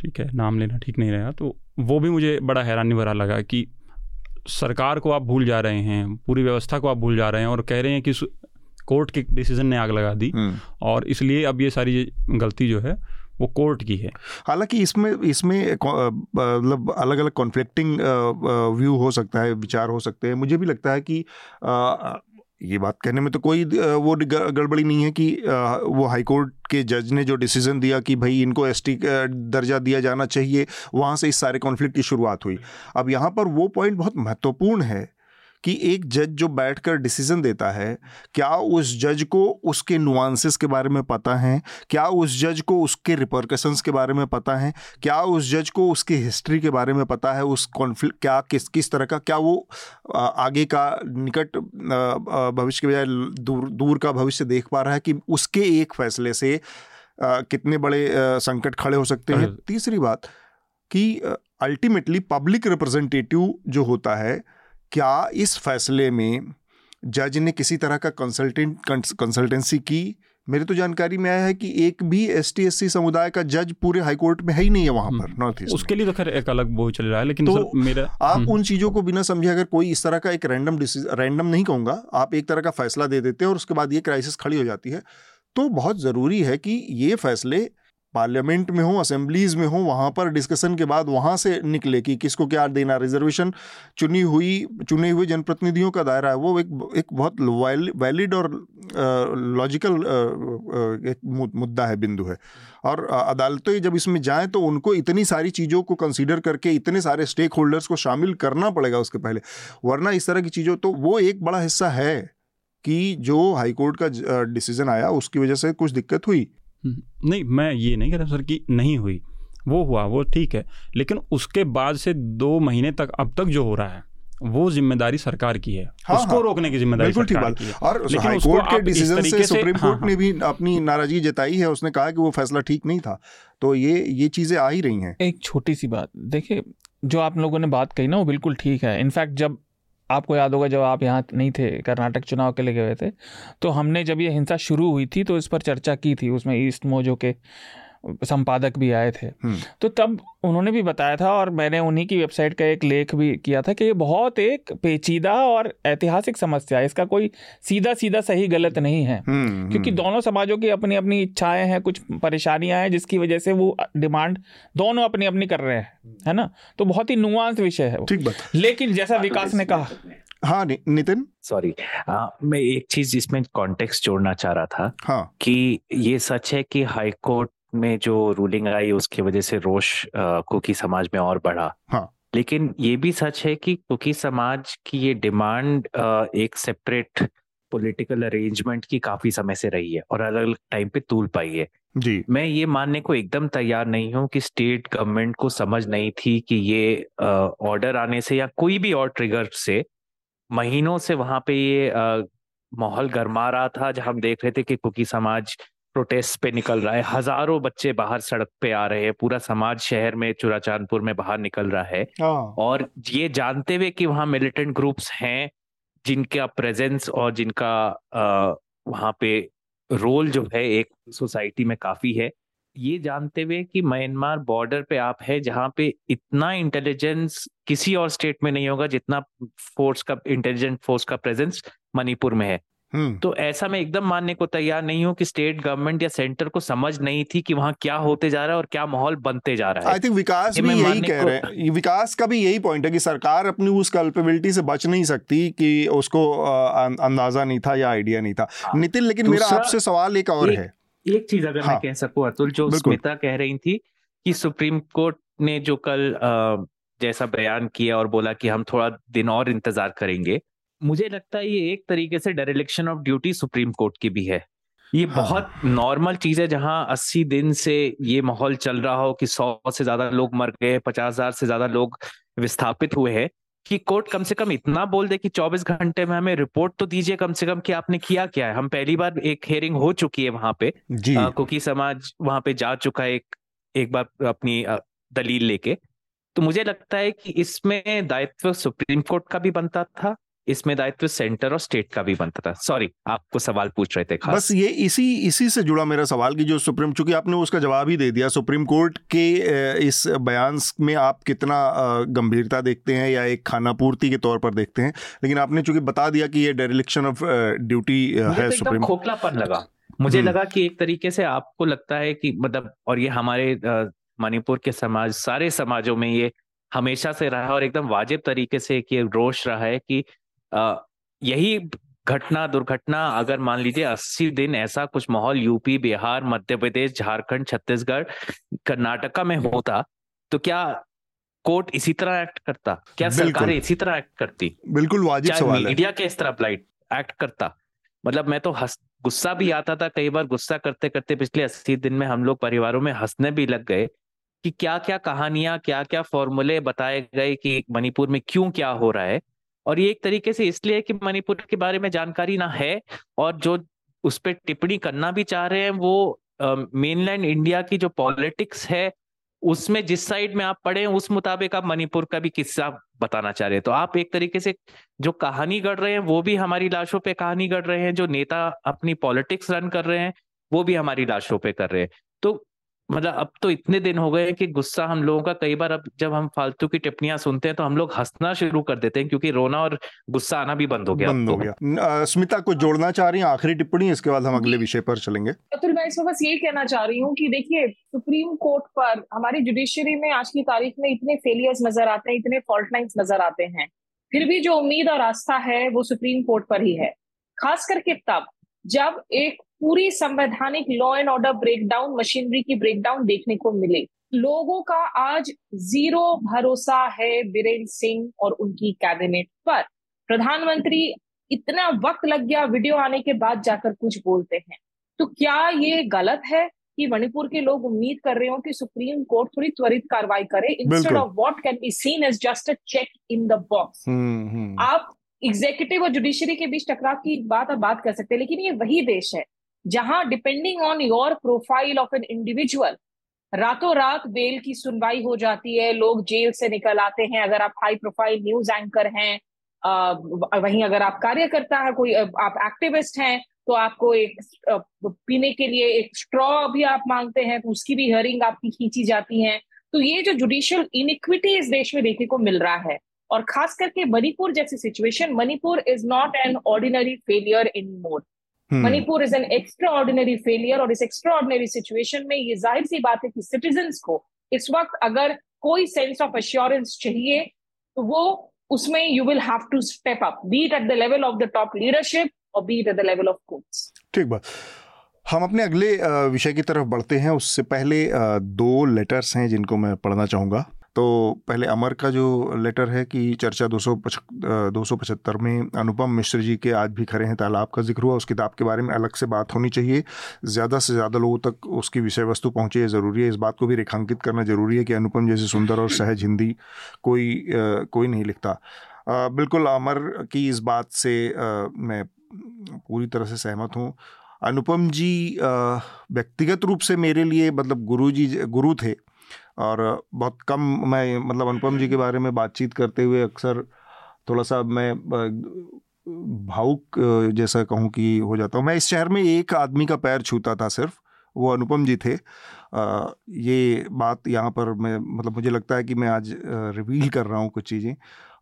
ठीक है नाम लेना ठीक नहीं रहा तो वो भी मुझे बड़ा हैरानी भरा लगा कि सरकार को आप भूल जा रहे हैं पूरी व्यवस्था को आप भूल जा रहे हैं और कह रहे हैं कि कोर्ट के डिसीज़न ने आग लगा दी हम्म। और इसलिए अब ये सारी गलती जो है वो कोर्ट की है। हालाँकि इसमें इसमें मतलब अलग अलग कॉन्फ्लिक्टिंग व्यू हो सकता है विचार हो सकते हैं। मुझे भी लगता है कि ये बात कहने में तो कोई वो गड़बड़ी नहीं है कि वो हाई कोर्ट के जज ने जो डिसीज़न दिया कि भाई इनको एसटी दर्जा दिया जाना चाहिए वहाँ से इस सारे कॉन्फ्लिक्ट की शुरुआत हुई। अब यहाँ पर वो पॉइंट बहुत महत्वपूर्ण है कि एक जज जो बैठकर डिसीज़न देता है क्या उस जज को उसके नुआंसेस के बारे में पता है? क्या उस जज को उसके रिपोर्कशंस के बारे में पता है? क्या उस जज को उसकी हिस्ट्री के बारे में पता है? उस कॉन्फ्लिक्ट क्या किस किस तरह का क्या वो आगे का निकट भविष्य के बजाय दूर दूर का भविष्य देख पा रहा है कि उसके एक फैसले से कितने बड़े संकट खड़े हो सकते हैं? तीसरी बात कि अल्टीमेटली पब्लिक रिप्रेजेंटेटिव जो होता है क्या इस फैसले में जज ने किसी तरह का कंसल्टेंट कंसल्टेंसी की? मेरी तो जानकारी में आया है कि एक भी एस टी एस सी समुदाय का जज पूरे हाई कोर्ट में है ही नहीं है वहाँ पर नॉर्थ ईस्ट उसके लिए तो खैर एक अलग वो चल रहा है लेकिन तो मेरा आप हम्म। उन चीज़ों को बिना समझे अगर कोई इस तरह का एक रैंडम डिसीज़न रैंडम नहीं कहूँगा आप एक तरह का फैसला दे देते हैं और उसके बाद ये क्राइसिस खड़ी हो जाती है तो बहुत ज़रूरी है कि ये फैसले पार्लियामेंट में हो असेंबलीज में हो, वहाँ पर डिस्कशन के बाद वहाँ से निकले कि किसको क्या देना रिजर्वेशन चुनी हुई, चुने हुए जनप्रतिनिधियों का दायरा है। वो एक एक बहुत वैलिड और लॉजिकल एक मुद्दा है, बिंदु है। और अदालतें जब इसमें जाएँ तो उनको इतनी सारी चीज़ों को कंसीडर करके, इतने सारे स्टेक होल्डर्स को शामिल करना पड़ेगा उसके पहले। वरना इस तरह की चीज़ों तो वो एक बड़ा हिस्सा है कि जो हाईकोर्ट का डिसीज़न आया, उसकी वजह से कुछ दिक्कत हुई। नहीं मैं ये नहीं कह रहा सर कि नहीं हुई। वो हुआ वो ठीक है। लेकिन उसके बाद से दो महीने तक अब तक जो हो रहा है वो ज़िम्मेदारी सरकार की है। हाँ, उसको हाँ, रोकने की ज़िम्मेदारी सरकार की है। और लेकिन कोर्ट के डिसीज़न से सुप्रीम कोर्ट हाँ, ने भी अपनी नाराज़गी जताई है। उसने कहा कि वो फैसला ठीक नहीं था। तो ये ये चीज़ें आ ही रही हैं। एक छोटी सी बात। देखिए जो आप लोगों ने बात कही ना वो बिल्कुल ठीक है। इनफैक्ट जब आपको याद होगा जब आप यहाँ नहीं थे, कर्नाटक चुनाव के लिए गए थे तो हमने जब ये हिंसा शुरू हुई थी तो इस पर चर्चा की थी, उसमें ईस्ट मोजो के संपादक भी आए थे। हम्म। तो तब उन्होंने भी बताया था और मैंने उन्हीं की वेबसाइट का एक लेख भी किया था कि ये बहुत एक पेचीदा और ऐतिहासिक समस्या है। इसका कोई सीधा सीधा सही गलत नहीं है। हम्म, क्योंकि हम्म। दोनों समाजों की अपनी अपनी इच्छाएँ हैं कुछ परेशानियाँ हैं जिसकी वजह से वो डिमांड दोनों अपनी अपनी कर रहे हैं है ना? तो बहुत ही नुआंस विषय है ठीक बात। लेकिन जैसा विकास ने कहा। हाँ नितिन? सॉरी मैं एक चीज़ इसमें कॉन्टेक्स्ट जोड़ना चाह रहा था हाँ। कि ये सच है कि हाई कोर्ट में जो रूलिंग आई उसकी वजह से रोष कुकी समाज में और बढ़ा। हाँ। लेकिन ये भी सच है कि कुकी समाज की ये डिमांड एक सेपरेट पॉलिटिकल अरेंजमेंट की काफ़ी समय से रही है और अलग अलग टाइम पे तूल पाई है। जी। मैं ये मानने को एकदम तैयार नहीं हूँ कि स्टेट गवर्नमेंट को समझ नहीं थी कि ये ऑर्डर आने से या कोई भी और ट्रिगर से महीनों से वहाँ पे ये माहौल गर्मा रहा था जहाँ हम देख रहे थे कि कुकी समाज प्रोटेस्ट पे निकल रहा है हज़ारों बच्चे बाहर सड़क पे आ रहे हैं पूरा समाज शहर में चुराचांदपुर में बाहर निकल रहा है हाँ। और ये जानते हुए कि वहाँ मिलिटेंट ग्रुप्स हैं जिनका प्रेजेंस और जिनका वहाँ पे रोल जो है एक सोसाइटी में काफ़ी है ये जानते हुए कि म्यांमार बॉर्डर पे आप है जहाँ पे इतना इंटेलिजेंस किसी और स्टेट में नहीं होगा जितना फोर्स का इंटेलिजेंट फोर्स का प्रेजेंस मणिपुर में है। तो ऐसा मैं एकदम मानने को तैयार नहीं हूँ कि स्टेट गवर्नमेंट या सेंटर को समझ नहीं थी कि वहाँ क्या होते जा रहा है और क्या माहौल बनते जा रहा है। आई थिंक विकास भी यही कह रहे हैं। विकास का भी यही पॉइंट है कि सरकार अपनी उस कल्पेबिलिटी से बच नहीं सकती कि उसको अंदाज़ा नहीं था या आइडिया नहीं था। हाँ। नितिन लेकिन मेरा आपसे सवाल एक और है। एक चीज़ अगर हाँ, मैं कह सकूँ अतुल जो स्मिता कह रही थी कि सुप्रीम कोर्ट ने जो कल जैसा बयान किया और बोला कि हम थोड़ा दिन और इंतज़ार करेंगे मुझे लगता है ये एक तरीके से direction of duty supreme court की भी है। ये हाँ। बहुत नॉर्मल चीज़ है जहाँ अस्सी दिन से ये माहौल चल रहा हो कि सौ से ज़्यादा लोग मर गए पचास हज़ार से ज़्यादा लोग विस्थापित हुए हैं कि कोर्ट कम से कम इतना बोल दे कि 24 घंटे में हमें रिपोर्ट तो दीजिए कम से कम कि आपने किया क्या है। हम पहली बार एक हेयरिंग हो चुकी है वहाँ पे। कुकी समाज वहाँ पे जा चुका है एक एक बार अपनी दलील लेके। तो मुझे लगता है कि इसमें दायित्व सुप्रीम कोर्ट का भी बनता था। इसमें दायित्व सेंटर और स्टेट का भी बनता था। सॉरी आपको सवाल पूछ रहे थे खास। बस ये इसी इसी से जुड़ा मेरा सवाल कि जो सुप्रीम चूँकि आपने उसका जवाब ही दे दिया सुप्रीम कोर्ट के इस बयान में आप कितना गंभीरता देखते हैं या एक खाना पूर्ति के तौर पर देखते हैं? लेकिन आपने चूँकि बता दिया कि ये डायरेक्शन ऑफ़ ड्यूटी है सुप्रीम खोखलापन लगा। मुझे हम्म। लगा कि एक तरीके से आपको लगता है कि मतलब और ये हमारे मणिपुर के समाज सारे समाजों में ये हमेशा से रहा और एकदम वाजिब तरीके से कि रोष रहा है कि यही घटना दुर्घटना अगर मान लीजिए अस्सी दिन ऐसा कुछ माहौल यूपी बिहार मध्य प्रदेश झारखंड छत्तीसगढ़ कर्नाटका में होता तो क्या कोर्ट इसी तरह एक्ट करता? क्या सरकार इसी तरह एक्ट करती? बिल्कुल वाजिब सवाल मीडिया के इस तरह ब्लाइट एक्ट करता। मतलब मैं तो हंस गुस्सा भी आता था कई बार गुस्सा करते करते पिछले अस्सी दिन में हम लोग परिवारों में हंसने भी लग गए कि क्या क्या कहानियाँ क्या क्या फॉर्मूले बताए गए कि मणिपुर में क्यों क्या हो रहा है। और ये एक तरीके से इसलिए कि मणिपुर के बारे में जानकारी ना है और जो उस पर टिप्पणी करना भी चाह रहे हैं वो मेनलैंड इंडिया की जो पॉलिटिक्स है, उसमें जिस साइड में आप पढ़े हैं, उस मुताबिक आप मणिपुर का भी किस्सा बताना चाह रहे हैं। तो आप एक तरीके से जो कहानी गढ़ रहे हैं, वो भी हमारी लाशों पे कहानी गढ़ रहे हैं, जो नेता अपनी पॉलिटिक्स रन कर रहे हैं, वो भी हमारी लाशों पे कर रहे हैं। तो मतलब अब तो इतने दिन हो गए कि गुस्सा हम लोगों का कई बार अब जब हम फालतू की टिप्पणियाँ सुनते हैं तो हम लोग हंसना शुरू कर देते हैं क्योंकि रोना और गुस्सा आना भी बंद हो गया। बंद हो। गया। स्मिता को जोड़ना चाह रही है? आखिरी टिप्पणी इसके बाद हम अगले विषय पर चलेंगे। तो मैं इसमें बस ये कहना चाह रही हूँ कि देखिए सुप्रीम कोर्ट पर हमारी जुडिशियरी में आज की तारीख में इतने फेलियर्स नज़र आते हैं इतने फॉल्ट लाइन नज़र आते हैं। फिर भी जो उम्मीद और आस्था है वो सुप्रीम कोर्ट पर ही है। खास करके तब जब एक पूरी संवैधानिक law and order breakdown machinery की ब्रेकडाउन देखने को मिले। लोगों का आज ज़ीरो भरोसा है बीरेन्द्र सिंह और उनकी कैबिनेट पर। प्रधानमंत्री इतना वक्त लग गया वीडियो आने के बाद जाकर कुछ बोलते हैं। तो क्या ये गलत है कि मणिपुर के लोग उम्मीद कर रहे हो कि सुप्रीम कोर्ट थोड़ी त्वरित कार्रवाई करे? Instead of what can be seen as just a check in the box आप एग्जीक्यूटिव और जुडिशरी के बीच टकराव की बात आप बात कर सकते हैं लेकिन ये वही देश है। जहाँ depending on your profile of an individual रातों रात बेल की सुनवाई हो जाती है, लोग जेल से निकल आते हैं, अगर आप हाई प्रोफ़ाइल न्यूज़ एंकर हैं वहीं अगर आप कार्यकर्ता है, कोई, आप एक्टिविस्ट हैं तो आपको एक पीने के लिए एक स्ट्रॉ भी आप मांगते हैं तो उसकी भी हरिंग आपकी खींची जाती है। तो ये जो जुडिशियल इनइक्विटी इस देश में देखने को मिल रहा है, और खास करके मणिपुर जैसी situation Manipur is not an ordinary failure in mode Manipur is an extraordinary failure और इस एक्स्ट्रा ऑर्डिनरी सिचुएशन में ये ज़ाहिर सी बात है कि सिटीजन को इस वक्त अगर कोई सेंस ऑफ़ अश्योरेंस चाहिए तो वो उसमें you will have to step up be it at the level of the top leadership और be it at the level of courts ठीक बात। हम अपने अगले विषय की तरफ़ बढ़ते हैं। उससे पहले दो लेटर्स हैं जिनको मैं पढ़ना चाहूँगा। तो पहले अमर का जो लेटर है कि चर्चा दो सौ दो सौ पचहत्तर में अनुपम मिश्र जी के आज भी खड़े हैं, तालाब का ज़िक्र हुआ, उस किताब के बारे में अलग से बात होनी चाहिए। ज़्यादा से ज़्यादा लोगों तक उसकी विषय वस्तु पहुँचे ज़रूरी है। इस बात को भी रेखांकित करना ज़रूरी है कि अनुपम जैसे सुंदर और सहज हिंदी कोई कोई नहीं लिखता। बिल्कुल अमर की इस बात से मैं पूरी तरह से सहमत हूँ। अनुपम जी व्यक्तिगत रूप से मेरे लिए मतलब गुरु जी गुरु थे और बहुत कम मैं मतलब अनुपम जी के बारे में बातचीत करते हुए अक्सर थोड़ा सा मैं भावुक जैसा कहूँ कि हो जाता हूँ। मैं इस शहर में एक आदमी का पैर छूता था सिर्फ़ वो अनुपम जी थे। आ, ये बात यहाँ पर मैं मतलब मुझे लगता है कि मैं आज रिवील कर रहा हूँ कुछ चीज़ें।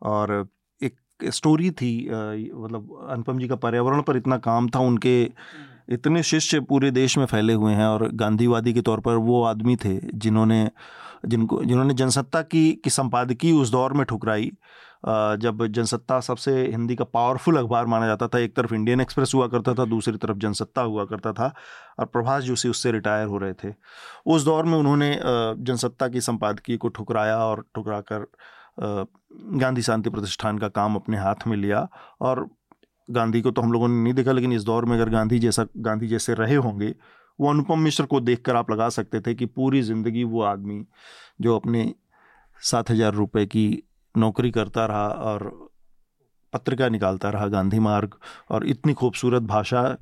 और एक स्टोरी थी मतलब अनुपम जी का पर्यावरण पर इतना काम था उनके इतने शिष्य पूरे देश में फैले हुए हैं और गांधीवादी के तौर पर वो आदमी थे जिन्होंने जिनको, जिन्होंने जनसत्ता की की संपादकीय उस दौर में ठुकराई। जब जनसत्ता सबसे हिंदी का पावरफुल अखबार माना जाता था, एक तरफ़ इंडियन एक्सप्रेस हुआ करता था, दूसरी तरफ़ जनसत्ता हुआ करता था, और प्रभाष जोशी उससे रिटायर हो रहे थे। उस दौर में उन्होंने जनसत्ता की संपादकीय को ठुकराया और ठुकरा कर गांधी शांति प्रतिष्ठान का काम अपने हाथ में लिया। और गांधी को तो हम लोगों ने नहीं देखा, लेकिन इस दौर में अगर गांधी जैसा, गांधी जैसे रहे होंगे वो अनुपम मिश्र को देखकर आप लगा सकते थे कि पूरी ज़िंदगी वो आदमी जो अपने सात हज़ार रुपये की नौकरी करता रहा और पत्रिका निकालता रहा, गांधी मार्ग और इतनी खूबसूरत भाषा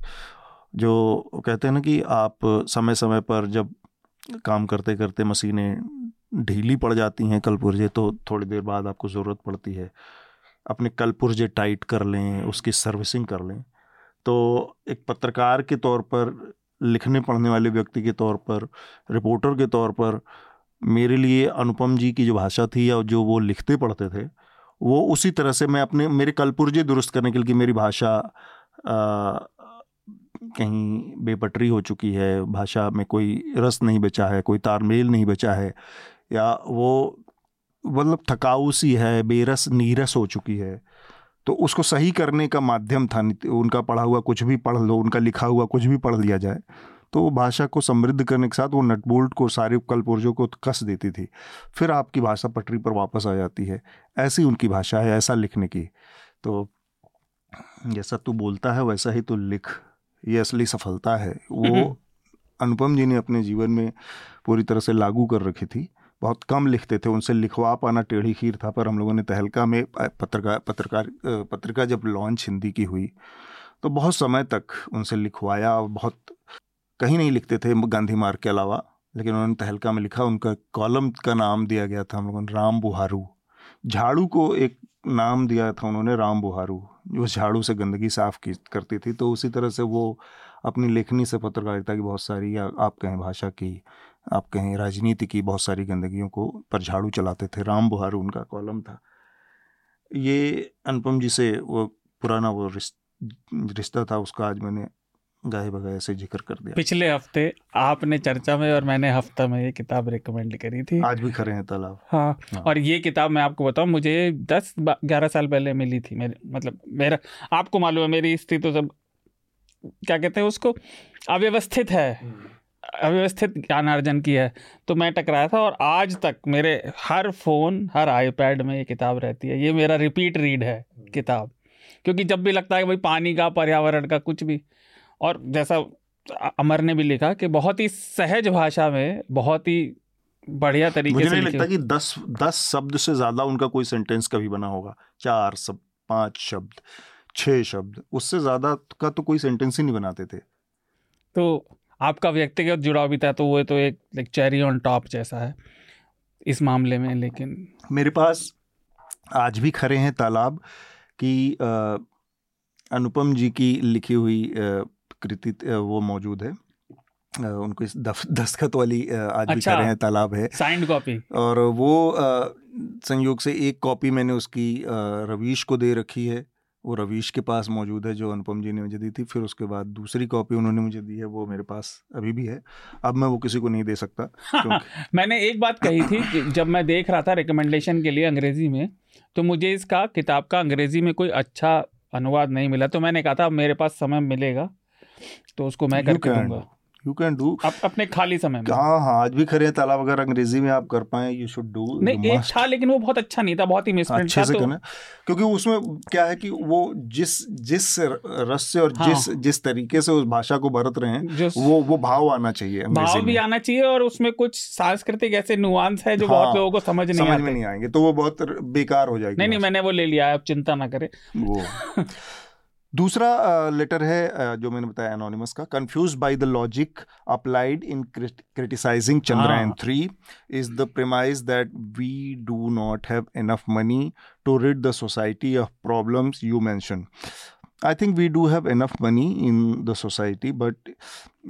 जो कहते हैं ना कि आप समय समय पर जब काम करते करते मशीनें ढीली पड़ जाती हैं कल पुर्जे तो थोड़ी देर बाद आपको ज़रूरत पड़ती है। अपने कल पुर्जे टाइट कर लें, उसकी सर्विसिंग कर लें। तो एक पत्रकार के तौर पर लिखने पढ़ने वाले व्यक्ति के तौर पर, रिपोर्टर के तौर पर, मेरे लिए अनुपम जी की जो भाषा थी या जो वो लिखते पढ़ते थे, वो उसी तरह से मैं अपने, मेरे कलपुर्जे दुरुस्त करने के लिए मेरी भाषा कहीं बेपटरी हो चुकी है, भाषा में कोई रस नहीं बचा है, कोई तारमेल नहीं बचा है, या वो मतलब थकाऊ सी है, बेरस, नीरस हो चुकी है तो उसको सही करने का माध्यम था उनका पढ़ा हुआ कुछ भी पढ़ लो उनका लिखा हुआ कुछ भी पढ़ लिया जाए तो भाषा को समृद्ध करने के साथ वो नटबोल्ट को सारे कलपुर्जों को कस देती थी। फिर आपकी भाषा पटरी पर वापस आ जाती है। ऐसी उनकी भाषा है ऐसा लिखने की। तो जैसा तू बोलता है वैसा ही तो लिख। ये असली सफलता है। वो अनुपम जी ने अपने जीवन में पूरी तरह से लागू कर रखी थी। बहुत कम लिखते थे, उनसे लिखवा पाना टेढ़ी खीर था, पर हम लोगों ने तहलका में पत्रकार पत्रकार पत्रिका जब लॉन्च हिंदी की हुई तो बहुत समय तक उनसे लिखवाया, और बहुत कहीं नहीं लिखते थे गांधी मार्ग के अलावा, लेकिन उन्होंने तहलका में लिखा, उनका कॉलम का नाम दिया गया था हम लोगों ने, राम बुहारू। झाड़ू को एक नाम दिया था उन्होंने, राम बुहारू, जो झाड़ू से गंदगी साफ़ की, करती थी तो उसी तरह से वो अपनी लेखनी से पत्रकारिता की बहुत सारी, या आप कहें भाषा की आप कहें राजनीति की बहुत सारी गंदगियों को पर झाड़ू चलाते थे। राम बुहार उनका कॉलम था। ये अनुपम जी से वो पुराना वो रिश्ता था उसका आज मैंने गाय बगाए से ज़िक्र कर दिया। पिछले हफ़्ते आपने चर्चा में और मैंने हफ़्ता में ये किताब रिकमेंड करी थी। आज भी खड़े हैं तालाब। हाँ, हाँ। और ये किताब मैं आपको बताऊँ मुझे दस ग्यारह साल पहले मिली थी मेरे मतलब मेरा आपको मालूम है मेरी स्थिति तो सब क्या कहते हैं उसको अव्यवस्थित है। हम्म। अव्यवस्थित ज्ञानार्जन की है। तो मैं टकराया था और आज तक मेरे हर फ़ोन हर आईपैड में ये किताब रहती है। ये मेरा रिपीट रीड है किताब। क्योंकि जब भी लगता है कि भाई पानी का पर्यावरण का कुछ भी और जैसा अमर ने भी लिखा कि बहुत ही सहज भाषा में बहुत ही बढ़िया तरीके मुझे से नहीं लगता कि दस दस शब्द से ज़्यादा उनका कोई सेंटेंस कभी बना होगा। चार सब पाँच शब्द छह शब्द उससे ज़्यादा का तो कोई सेंटेंस ही नहीं बनाते थे। तो आपका व्यक्तिगत जुड़ाव भी था तो वो तो एक लाइक चेरी ऑन टॉप जैसा है इस मामले में लेकिन मेरे पास आज भी खड़े हैं तालाब की अनुपम जी की लिखी हुई कृति वो मौजूद है। उनको इस दस्तखत वाली आज अच्छा, भी खड़े हैं तालाब है। साइंड कॉपी और वो संयोग से एक कॉपी मैंने उसकी रवीश को दे रखी है। वो रवीश के पास मौजूद है जो अनुपम जी ने मुझे दी थी। फिर उसके बाद दूसरी कॉपी उन्होंने मुझे दी है वो मेरे पास अभी भी है। अब मैं वो किसी को नहीं दे सकता मैंने एक बात कही थी कि जब मैं देख रहा था रिकमेंडेशन के लिए अंग्रेज़ी में तो मुझे इसका किताब का अंग्रेज़ी में कोई अच्छा अनुवाद नहीं मिला। तो मैंने कहा था मेरे पास समय मिलेगा तो उसको मैं करके दूँगा। यू कैन डू अपने खाली समय में। हाँ हाँ आज भी खरे तालाब अगर अंग्रेज़ी में आप कर पाए यू शुड डू नहीं एक था लेकिन वो बहुत अच्छा नहीं था बहुत ही मिसप्रिंट अच्छे से तो... करना। क्योंकि उसमें क्या है कि वो जिस जिस रस से और हाँ। जिस जिस तरीके से उस भाषा को बरत रहे हैं वो वो भाव आना चाहिए भाव भी आना चाहिए और उसमें कुछ सांस्कृतिक ऐसे नुआंस है जो हाँ, बहुत लोगों को समझ नहीं समझ में नहीं आएँगे तो वो बहुत बेकार हो जाएगी नहीं नहीं मैंने वो ले लिया है आप चिंता ना करें। वो। दूसरा लेटर है जो मैंने बताया एनोनिमस का confuse by the logic applied in criticising Chandrayaan three is the premise that we do not have enough money to rid the society of problems you mention I think we do have enough money in the society, but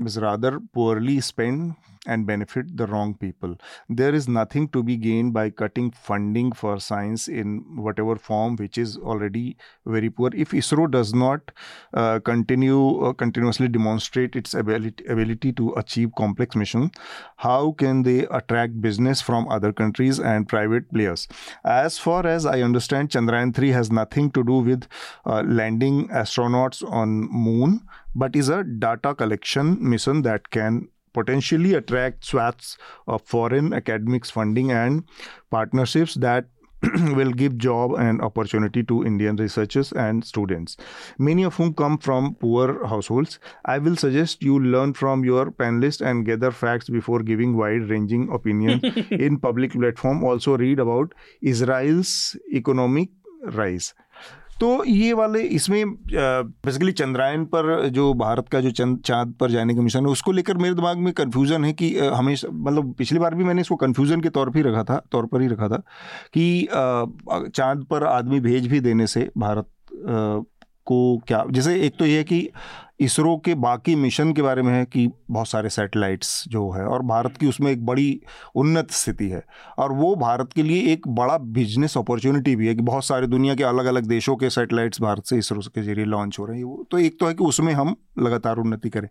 is rather poorly spent and benefit the wrong people. There is nothing to be gained by cutting funding for science in whatever form, which is already very poor. If ISRO does not uh, continue uh, continuously demonstrate its ability, ability to achieve complex missions, how can they attract business from other countries and private players? As far as I understand, Chandrayaan 3 has nothing to do with uh, landing astronauts on moon but is a data collection mission that can potentially attract swaths of foreign academics funding and partnerships that will give job and opportunity to Indian researchers and students, many of whom come from poor households. I will suggest you learn from your panelists and gather facts before giving wide-ranging opinion in public platform. Also read about Israel's economic rise. तो ये वाले इसमें basically Chandrayaan पर जो भारत का जो चंद, चाँद पर जाने का मिशन है, उसको लेकर मेरे दिमाग में कन्फ्यूज़न है कि हमेशा मतलब पिछली बार भी मैंने इसको कन्फ्यूज़न के तौर पर ही रखा था, तौर पर ही रखा था कि चाँद पर आदमी भेज भी देने से भारत को क्या, जैसे एक तो ये है कि इसरो के बाकी मिशन के बारे में है कि बहुत सारे सैटेलाइट्स जो है, और भारत की उसमें एक बड़ी उन्नत स्थिति है। और वो भारत के लिए एक बड़ा बिज़नेस अपॉर्चुनिटी भी है कि बहुत सारे दुनिया के अलग अलग देशों के सैटेलाइट्स भारत से इसरो के ज़रिए लॉन्च हो रहे हैं। तो एक तो है कि उसमें हम लगातार उन्नति करें।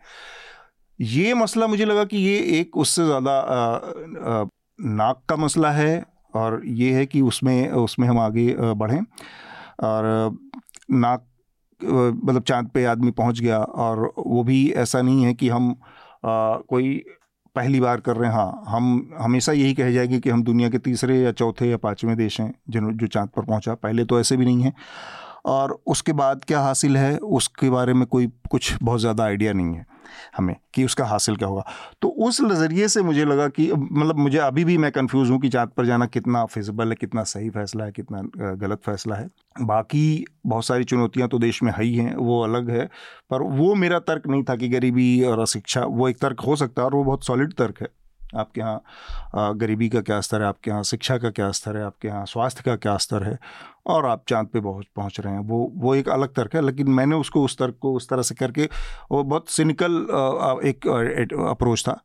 ये मसला मुझे लगा कि ये एक उससे ज़्यादा नाक का मसला है, और ये है कि उसमें उसमें हम आगे बढ़ें। और, नाक मतलब चाँद पे आदमी पहुँच गया और वो भी ऐसा नहीं है कि हम आ, कोई पहली बार कर रहे हैं। हाँ हम हमेशा यही कह जाएँगे कि हम दुनिया के तीसरे या चौथे या पाँचवें देश हैं जिन जो चाँद पर पहुँचा। पहले तो ऐसे भी नहीं है। और उसके बाद क्या हासिल है उसके बारे में कोई कुछ बहुत ज़्यादा आइडिया नहीं है हमें कि उसका हासिल क्या होगा। तो उस नज़रिए से मुझे लगा कि मतलब मुझे अभी भी मैं कंफ्यूज हूँ कि चाँद पर जाना कितना फिजिबल है कितना सही फैसला है कितना गलत फैसला है। बाकी बहुत सारी चुनौतियाँ तो देश में है ही हैं, वो अलग है। पर वो मेरा तर्क नहीं था कि गरीबी और अशिक्षा, वो एक तर्क हो सकता है और वो बहुत सॉलिड तर्क है। आपके यहाँ गरीबी का क्या स्तर है? आपके यहाँ शिक्षा का क्या स्तर है? आपके यहाँ स्वास्थ्य का क्या स्तर है? और आप चाँद पे पहुँच पहुँच रहे हैं। वो वो एक अलग तर्क है, लेकिन मैंने उसको उस तर्क को उस तरह से करके वो बहुत सिनिकल एक अप्रोच था।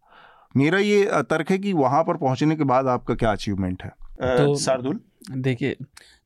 मेरा ये तर्क है कि वहाँ पर पहुँचने के बाद आपका क्या अचीवमेंट है? तो शार्दुल देखिए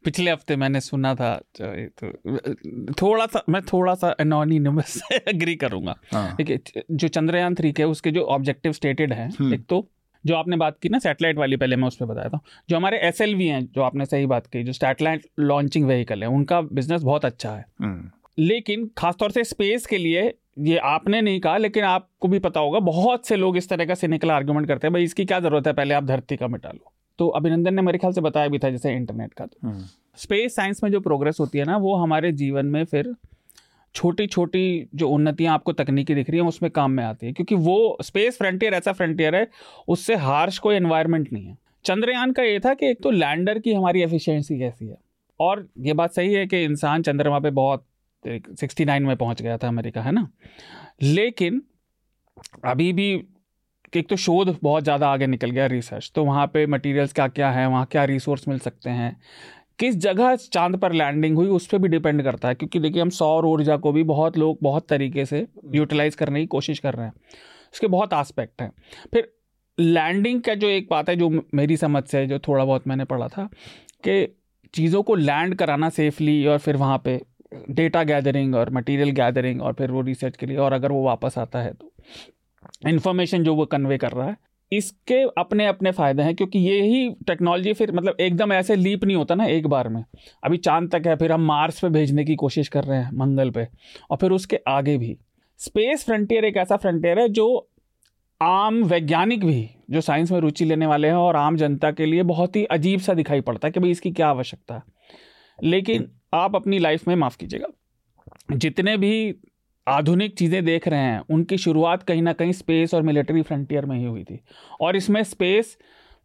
पिछले हफ़्ते मैंने सुना था तो थोड़ा सा मैं थोड़ा सा एनोनिमस एग्री करूँगा हाँ। देखिए जो चंद्रयान थ्री के उसके जो ऑब्जेक्टिव स्टेटेड हैं हम्म। एक तो जो आपने बात की ना सैटेलाइट वाली पहले मैं उस पर बताया था जो हमारे एसएलवी हैं जो आपने सही बात की जो सैटेलाइट लॉन्चिंग व्हीकल है उनका बिज़नेस बहुत अच्छा है हम्म। लेकिन खासतौर से स्पेस के लिए ये आपने नहीं कहा लेकिन आपको भी पता होगा बहुत से लोग इस तरह का सिनिकल आर्ग्यूमेंट करते हैं भाई इसकी क्या ज़रूरत है पहले आप धरती का मिटा लो तो अभिनंदन ने मेरे ख्याल से बताया भी था जैसे इंटरनेट का तो। स्पेस हम्म। साइंस में जो प्रोग्रेस होती है ना वो हमारे जीवन में फिर छोटी छोटी जो उन्नतियाँ आपको तकनीकी दिख रही हैं उसमें काम में आती है। क्योंकि वो स्पेस फ्रंटियर ऐसा फ्रंटियर है उससे हार्श कोई एनवायरमेंट नहीं है। चंद्रयान का ये था कि एक तो लैंडर की हमारी एफिशिएंसी कैसी है? और ये बात सही है कि इंसान चंद्रमा पे बहुत सिक्सटी नाइन में पहुँच गया था अमेरिका है ना? लेकिन अभी भी एक तो शोध बहुत ज़्यादा आगे निकल गया रिसर्च तो वहाँ पे मटेरियल्स क्या क्या है वहाँ क्या रिसोर्स मिल सकते हैं किस जगह चाँद पर लैंडिंग हुई उस पर भी डिपेंड करता है क्योंकि देखिए हम सौर ऊर्जा को भी बहुत लोग बहुत तरीके से यूटिलाइज करने की कोशिश कर रहे हैं उसके बहुत आस्पेक्ट हैं। फिर लैंडिंग का जो एक बात है जो मेरी समझ से जो थोड़ा बहुत मैंने पढ़ा था कि चीज़ों को लैंड कराना सेफली और फिर वहाँ पे डेटा गैदरिंग और मटेरियल गैदरिंग और फिर वो रिसर्च के लिए और अगर वो वापस आता है तो। इन्फॉर्मेशन जो वो कन्वे कर रहा है, इसके अपने अपने फ़ायदे हैं, क्योंकि ये ही टेक्नोलॉजी फिर मतलब एकदम ऐसे लीप नहीं होता ना एक बार में। अभी चाँद तक है, फिर हम मार्स पे भेजने की कोशिश कर रहे हैं, मंगल पे, और फिर उसके आगे भी। स्पेस फ्रंटियर एक ऐसा फ्रंटियर है जो आम वैज्ञानिक भी, जो साइंस में रुचि लेने वाले हैं और आम जनता के लिए बहुत ही अजीब सा दिखाई पड़ता है कि भाई इसकी क्या आवश्यकता है। लेकिन आप अपनी लाइफ में माफ़ कीजिएगा, जितने भी आधुनिक चीज़ें देख रहे हैं। उनकी शुरुआत कहीं ना कहीं स्पेस और मिलिट्री फ्रंटियर में ही हुई थी। और इसमें स्पेस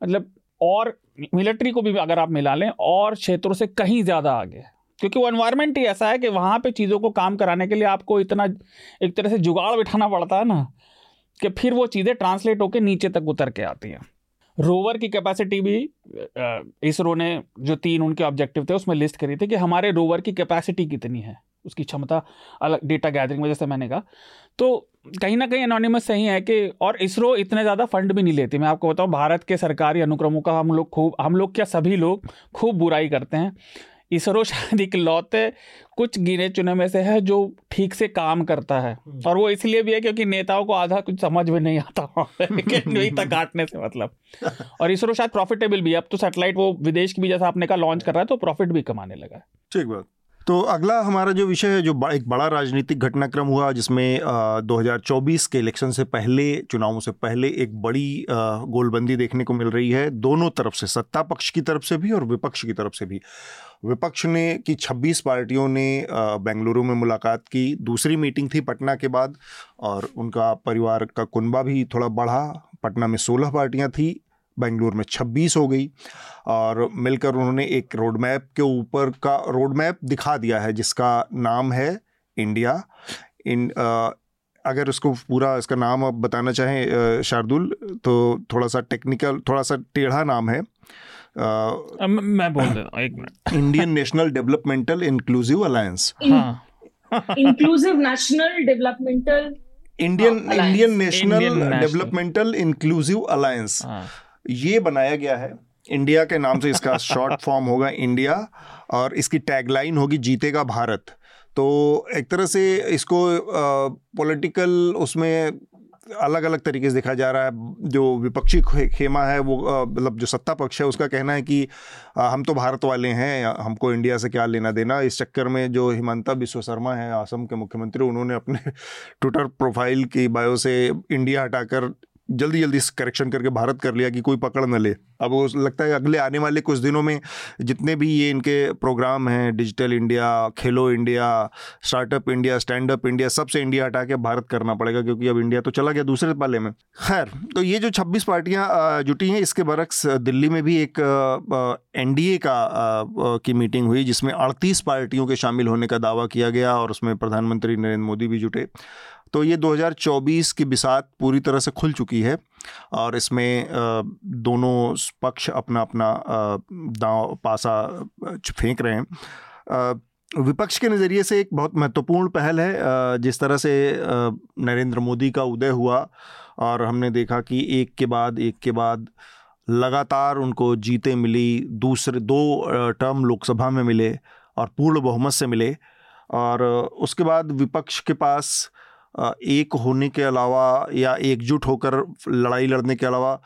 मतलब और मिलिट्री को भी अगर आप मिला लें, और क्षेत्रों से कहीं ज़्यादा आगे। क्योंकि वो एनवायरनमेंट ही ऐसा है कि वहाँ पे चीज़ों को काम कराने के लिए आपको इतना, एक तरह से जुगाड़ बिठाना पड़ता है ना, कि फिर वो चीज़ें ट्रांसलेट होकर नीचे तक उतर के आती हैं। रोवर की कैपेसिटी भी इसरो ने जो तीन उनके ऑब्जेक्टिव थे, उसमें लिस्ट करी थी कि हमारे रोवर की कैपेसिटी कितनी है। उसकी क्षमता अलग डेटा गैदरिंग में जैसे मैंने कहा। तो कहीं ना कहीं एनोनिमस सही है कि और इसरो इतने ज़्यादा फंड भी नहीं लेती। मैं आपको बताऊँ भारत के सरकारी अनुक्रमों का हम लोग खूब हम लोग क्या सभी लोग खूब बुराई करते हैं। इसरो शायद इकलौते कुछ गिने चुने में से है जो ठीक से काम करता है। हम्म। और वो इसलिए भी है क्योंकि नेताओं को आधा कुछ समझ में नहीं आता। तक काटने से मतलब। और इसरो शायद प्रॉफिटेबल भी है। अब तो सैटेलाइट वो विदेश की भी जैसा आपने कहा लॉन्च कर रहा है तो प्रॉफिट भी कमाने लगा है। ठीक बात। तो अगला हमारा जो विषय है जो एक बड़ा राजनीतिक घटनाक्रम हुआ जिसमें आ, 2024 के इलेक्शन से पहले चुनावों से पहले एक बड़ी गोलबंदी देखने को मिल रही है दोनों तरफ़ से सत्ता पक्ष की तरफ़ से भी और विपक्ष की तरफ़ से भी। विपक्ष ने की 26 पार्टियों ने बेंगलुरु में मुलाकात की दूसरी मीटिंग थी पटना के बाद और उनका परिवार का कुनबा भी थोड़ा बढ़ा पटना में सोलह पार्टियाँ थी बेंगलुरु में 26 हो गई और मिलकर उन्होंने एक रोड मैप के ऊपर का रोड मैप दिखा दिया है जिसका नाम है इंडिया इन आ, अगर उसको पूरा इसका नाम आप बताना चाहें शार्दुल तो थोड़ा सा टेक्निकल थोड़ा सा टेढ़ा नाम है। आ, मैं बोल देता एक minute. Indian national developmental inclusive alliance inclusive national developmental Indian Indian national developmental inclusive alliance ये बनाया गया है इंडिया के नाम से इसका शॉर्ट फॉर्म होगा इंडिया और इसकी टैगलाइन होगी जीतेगा भारत। तो एक तरह से इसको पॉलिटिकल उसमें अलग अलग तरीके से देखा जा रहा है। जो विपक्षी खेमा है वो मतलब जो सत्ता पक्ष है उसका कहना है कि आ, हम तो भारत वाले हैं हमको इंडिया से क्या लेना देना। इस चक्कर में जो हिमंता बिश्व शर्मा है असम के मुख्यमंत्री उन्होंने अपने ट्विटर प्रोफ़ाइल की बायो से इंडिया हटाकर जल्दी जल्दी करेक्शन करके भारत कर लिया कि कोई पकड़ न ले। अब वो लगता है अगले आने वाले कुछ दिनों में जितने भी ये इनके प्रोग्राम हैं digital India Khelo India startup India stand up India सबसे इंडिया हटा के भारत करना पड़ेगा क्योंकि अब इंडिया तो चला गया दूसरे पाले में। खैर तो ये जो छब्बीस पार्टियाँ जुटी हैं, इसके बरक्स दिल्ली में भी एक एनडीए का की मीटिंग हुई जिसमें अड़तीस पार्टियों के शामिल होने का दावा किया गया और उसमें प्रधानमंत्री नरेंद्र मोदी भी जुटे। तो ये 2024 की बिसात पूरी तरह से खुल चुकी है और इसमें दोनों पक्ष अपना अपना दांव पासा फेंक रहे हैं। विपक्ष के नज़रिए से एक बहुत महत्वपूर्ण पहल है जिस तरह से नरेंद्र मोदी का उदय हुआ और हमने देखा कि एक के बाद एक के बाद लगातार उनको जीते मिली, दूसरे, दो टर्म लोकसभा में मिले और पूर्ण बहुमत से मिले और उसके बाद विपक्ष के पास एक होने के अलावा या एकजुट होकर लड़ाई लड़ने के अलावा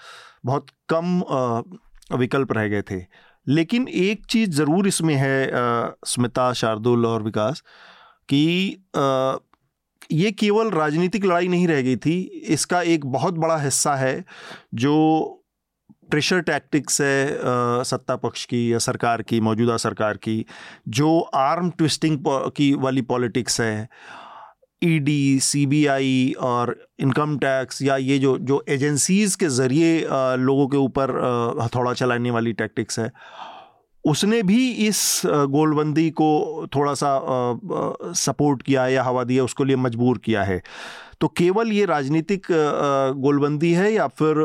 बहुत कम विकल्प रह गए थे। लेकिन एक चीज़ ज़रूर इसमें है स्मिता शार्दुल और विकास, कि ये केवल राजनीतिक लड़ाई नहीं रह गई थी, इसका एक बहुत बड़ा हिस्सा है जो प्रेशर टैक्टिक्स है सत्ता पक्ष की या सरकार की, मौजूदा सरकार की, जो आर्म ट्विस्टिंग की वाली पॉलिटिक्स है। ईडी, सीबीआई और इनकम टैक्स या ये जो जो एजेंसीज के ज़रिए लोगों के ऊपर हथौड़ा चलाने वाली टैक्टिक्स है उसने भी इस गोलबंदी को थोड़ा सा सपोर्ट किया है या हवा दिया उसको लिए मजबूर किया है। तो केवल ये राजनीतिक गोलबंदी है या फिर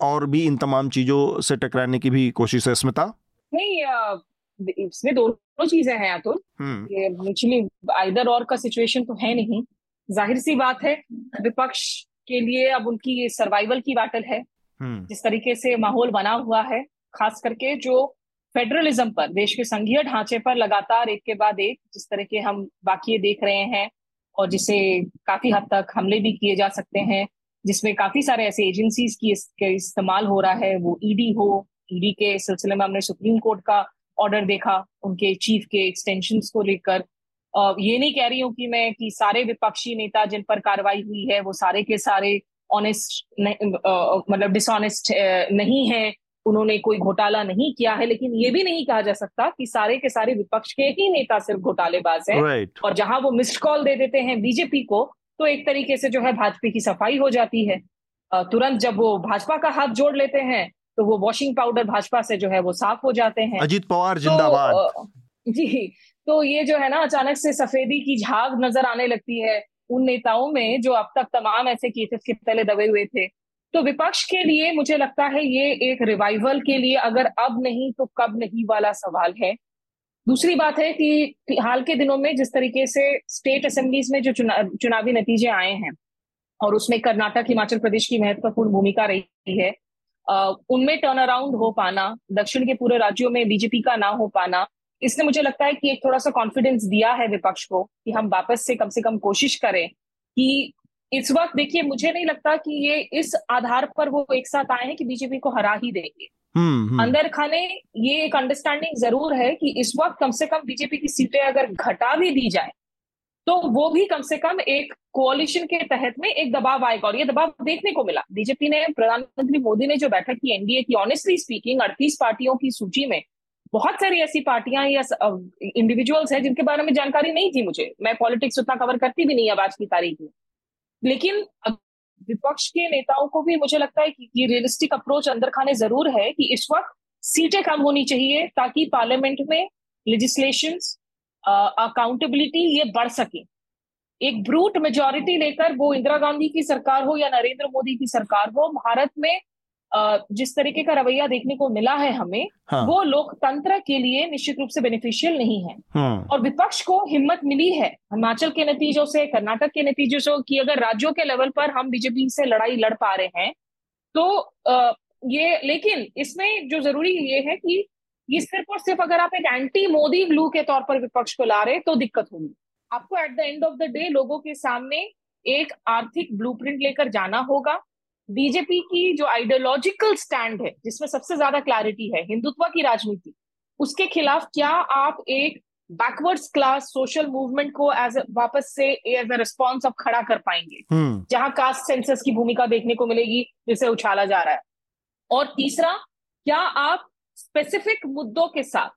और भी इन तमाम चीज़ों से टकराने की भी कोशिश है स्मिता? नहीं इसमें दोनों चीज़ें हैं अतुल। एक्चुअली आइदर और का सिचुएशन तो है नहीं। ज़ाहिर सी बात है विपक्ष के लिए अब उनकी सर्वाइवल की बैटल है हम्म। जिस तरीके से माहौल बना हुआ है खास करके जो फेडरलिज्म पर देश के संघीय ढांचे पर लगातार एक के बाद एक जिस तरह के हम बाकी देख रहे हैं और जिसे काफ़ी हद तक हमले भी किए जा सकते हैं जिसमें काफ़ी सारे ऐसे एजेंसीज की इस्तेमाल हो रहा है वो ईडी हो ईडी के सिलसिले में हमने सुप्रीम कोर्ट का ऑर्डर देखा उनके चीफ के एक्सटेंशन को लेकर ये नहीं कह रही हूँ कि मैं कि सारे विपक्षी नेता जिन पर कार्रवाई हुई है वो सारे के सारे ऑनेस्ट मतलब डिसऑनेस्ट नहीं है। उन्होंने कोई घोटाला नहीं किया है लेकिन ये भी नहीं कहा जा सकता कि सारे के सारे विपक्ष के ही नेता सिर्फ़ घोटालेबाज हैं। Right. और जहाँ वो मिस्ड कॉल दे देते हैं बीजेपी को तो एक तरीके से जो है भाजपा की सफ़ाई हो जाती है। तुरंत जब वो भाजपा का हाथ जोड़ लेते हैं तो वो वॉशिंग पाउडर भाजपा से जो है वो साफ़ हो जाते हैं। अजीत पवार तो, जिंदाबाद। तो, जी तो ये जो है ना अचानक से सफेदी की झाग नज़र आने लगती है उन नेताओं में जो अब तक तमाम ऐसे केसेस के तले दबे हुए थे। तो विपक्ष के लिए मुझे लगता है ये एक रिवाइवल के लिए अगर अब नहीं तो कब नहीं वाला सवाल है। दूसरी बात है कि हाल के दिनों में जिस तरीके से स्टेट असेंबलीज में जो चुना, चुनावी नतीजे आए हैं और उसमें कर्नाटक हिमाचल प्रदेश की महत्वपूर्ण भूमिका रही है उनमें टर्न अराउंड हो पाना दक्षिण के पूरे राज्यों में बीजेपी का ना हो पाना इसने मुझे लगता है कि एक थोड़ा सा कॉन्फिडेंस दिया है विपक्ष को कि हम वापस से कम से कम कोशिश करें कि इस वक्त देखिए मुझे नहीं लगता कि ये इस आधार पर वो एक साथ आए हैं कि बीजेपी को हरा ही देंगे हम्म, हम्म। अंदर खाने ये एक अंडरस्टैंडिंग ज़रूर है कि इस वक्त कम से कम बीजेपी की सीटें अगर घटा भी दी जाए तो वो भी कम से कम एक कोalition के तहत में एक दबाव आएगा और ये दबाव देखने को मिला बीजेपी ने प्रधानमंत्री मोदी ने जो बैठक की एनडीए की ऑनेस्टली स्पीकिंग अड़तीस पार्टियों की सूची में बहुत सारी ऐसी पार्टियाँ या इंडिविजुअल्स हैं जिनके बारे में जानकारी नहीं थी मुझे। मैं पॉलिटिक्स उतना कवर करती भी नहीं अब आज की तारीख में। लेकिन विपक्ष के नेताओं को भी मुझे लगता है कि ये रियलिस्टिक अप्रोच अंदर खाने ज़रूर है कि इस वक्त सीटें कम होनी चाहिए ताकि पार्लियामेंट में लेजिस्लेशन अकाउंटेबिलिटी ये बढ़ सके। एक ब्रूट मेजोरिटी लेकर वो इंदिरा गांधी की सरकार हो या नरेंद्र मोदी की सरकार हो, भारत में जिस तरीके का रवैया देखने को मिला है हमें हाँ। वो लोकतंत्र के लिए निश्चित रूप से बेनिफिशियल नहीं है हाँ। और विपक्ष को हिम्मत मिली है हिमाचल के नतीजों से कर्नाटक के नतीजों से कि अगर राज्यों के लेवल पर हम बीजेपी से लड़ाई लड़ पा रहे हैं तो ये लेकिन इसमें जो ज़रूरी ये है कि ये सिर्फ़ और सिर्फ़ अगर आप एक एंटी मोदी ग्लू के तौर पर विपक्ष को ला रहे तो दिक्कत होगी आपको at the end of the day लोगों के सामने एक आर्थिक ब्लूप्रिंट लेकर जाना होगा बीजेपी की जो आइडियोलॉजिकल स्टैंड है जिसमें सबसे ज़्यादा क्लैरिटी है हिंदुत्व की राजनीति उसके खिलाफ क्या आप एक बैकवर्ड्स क्लास सोशल मूवमेंट को एज वापस से एज अ रिस्पॉन्स अब खड़ा कर पाएँगे hmm. जहाँ कास्ट सेंसस की भूमिका देखने को मिलेगी जिसे उछाला जा रहा है और तीसरा क्या आप स्पेसिफिक मुद्दों के साथ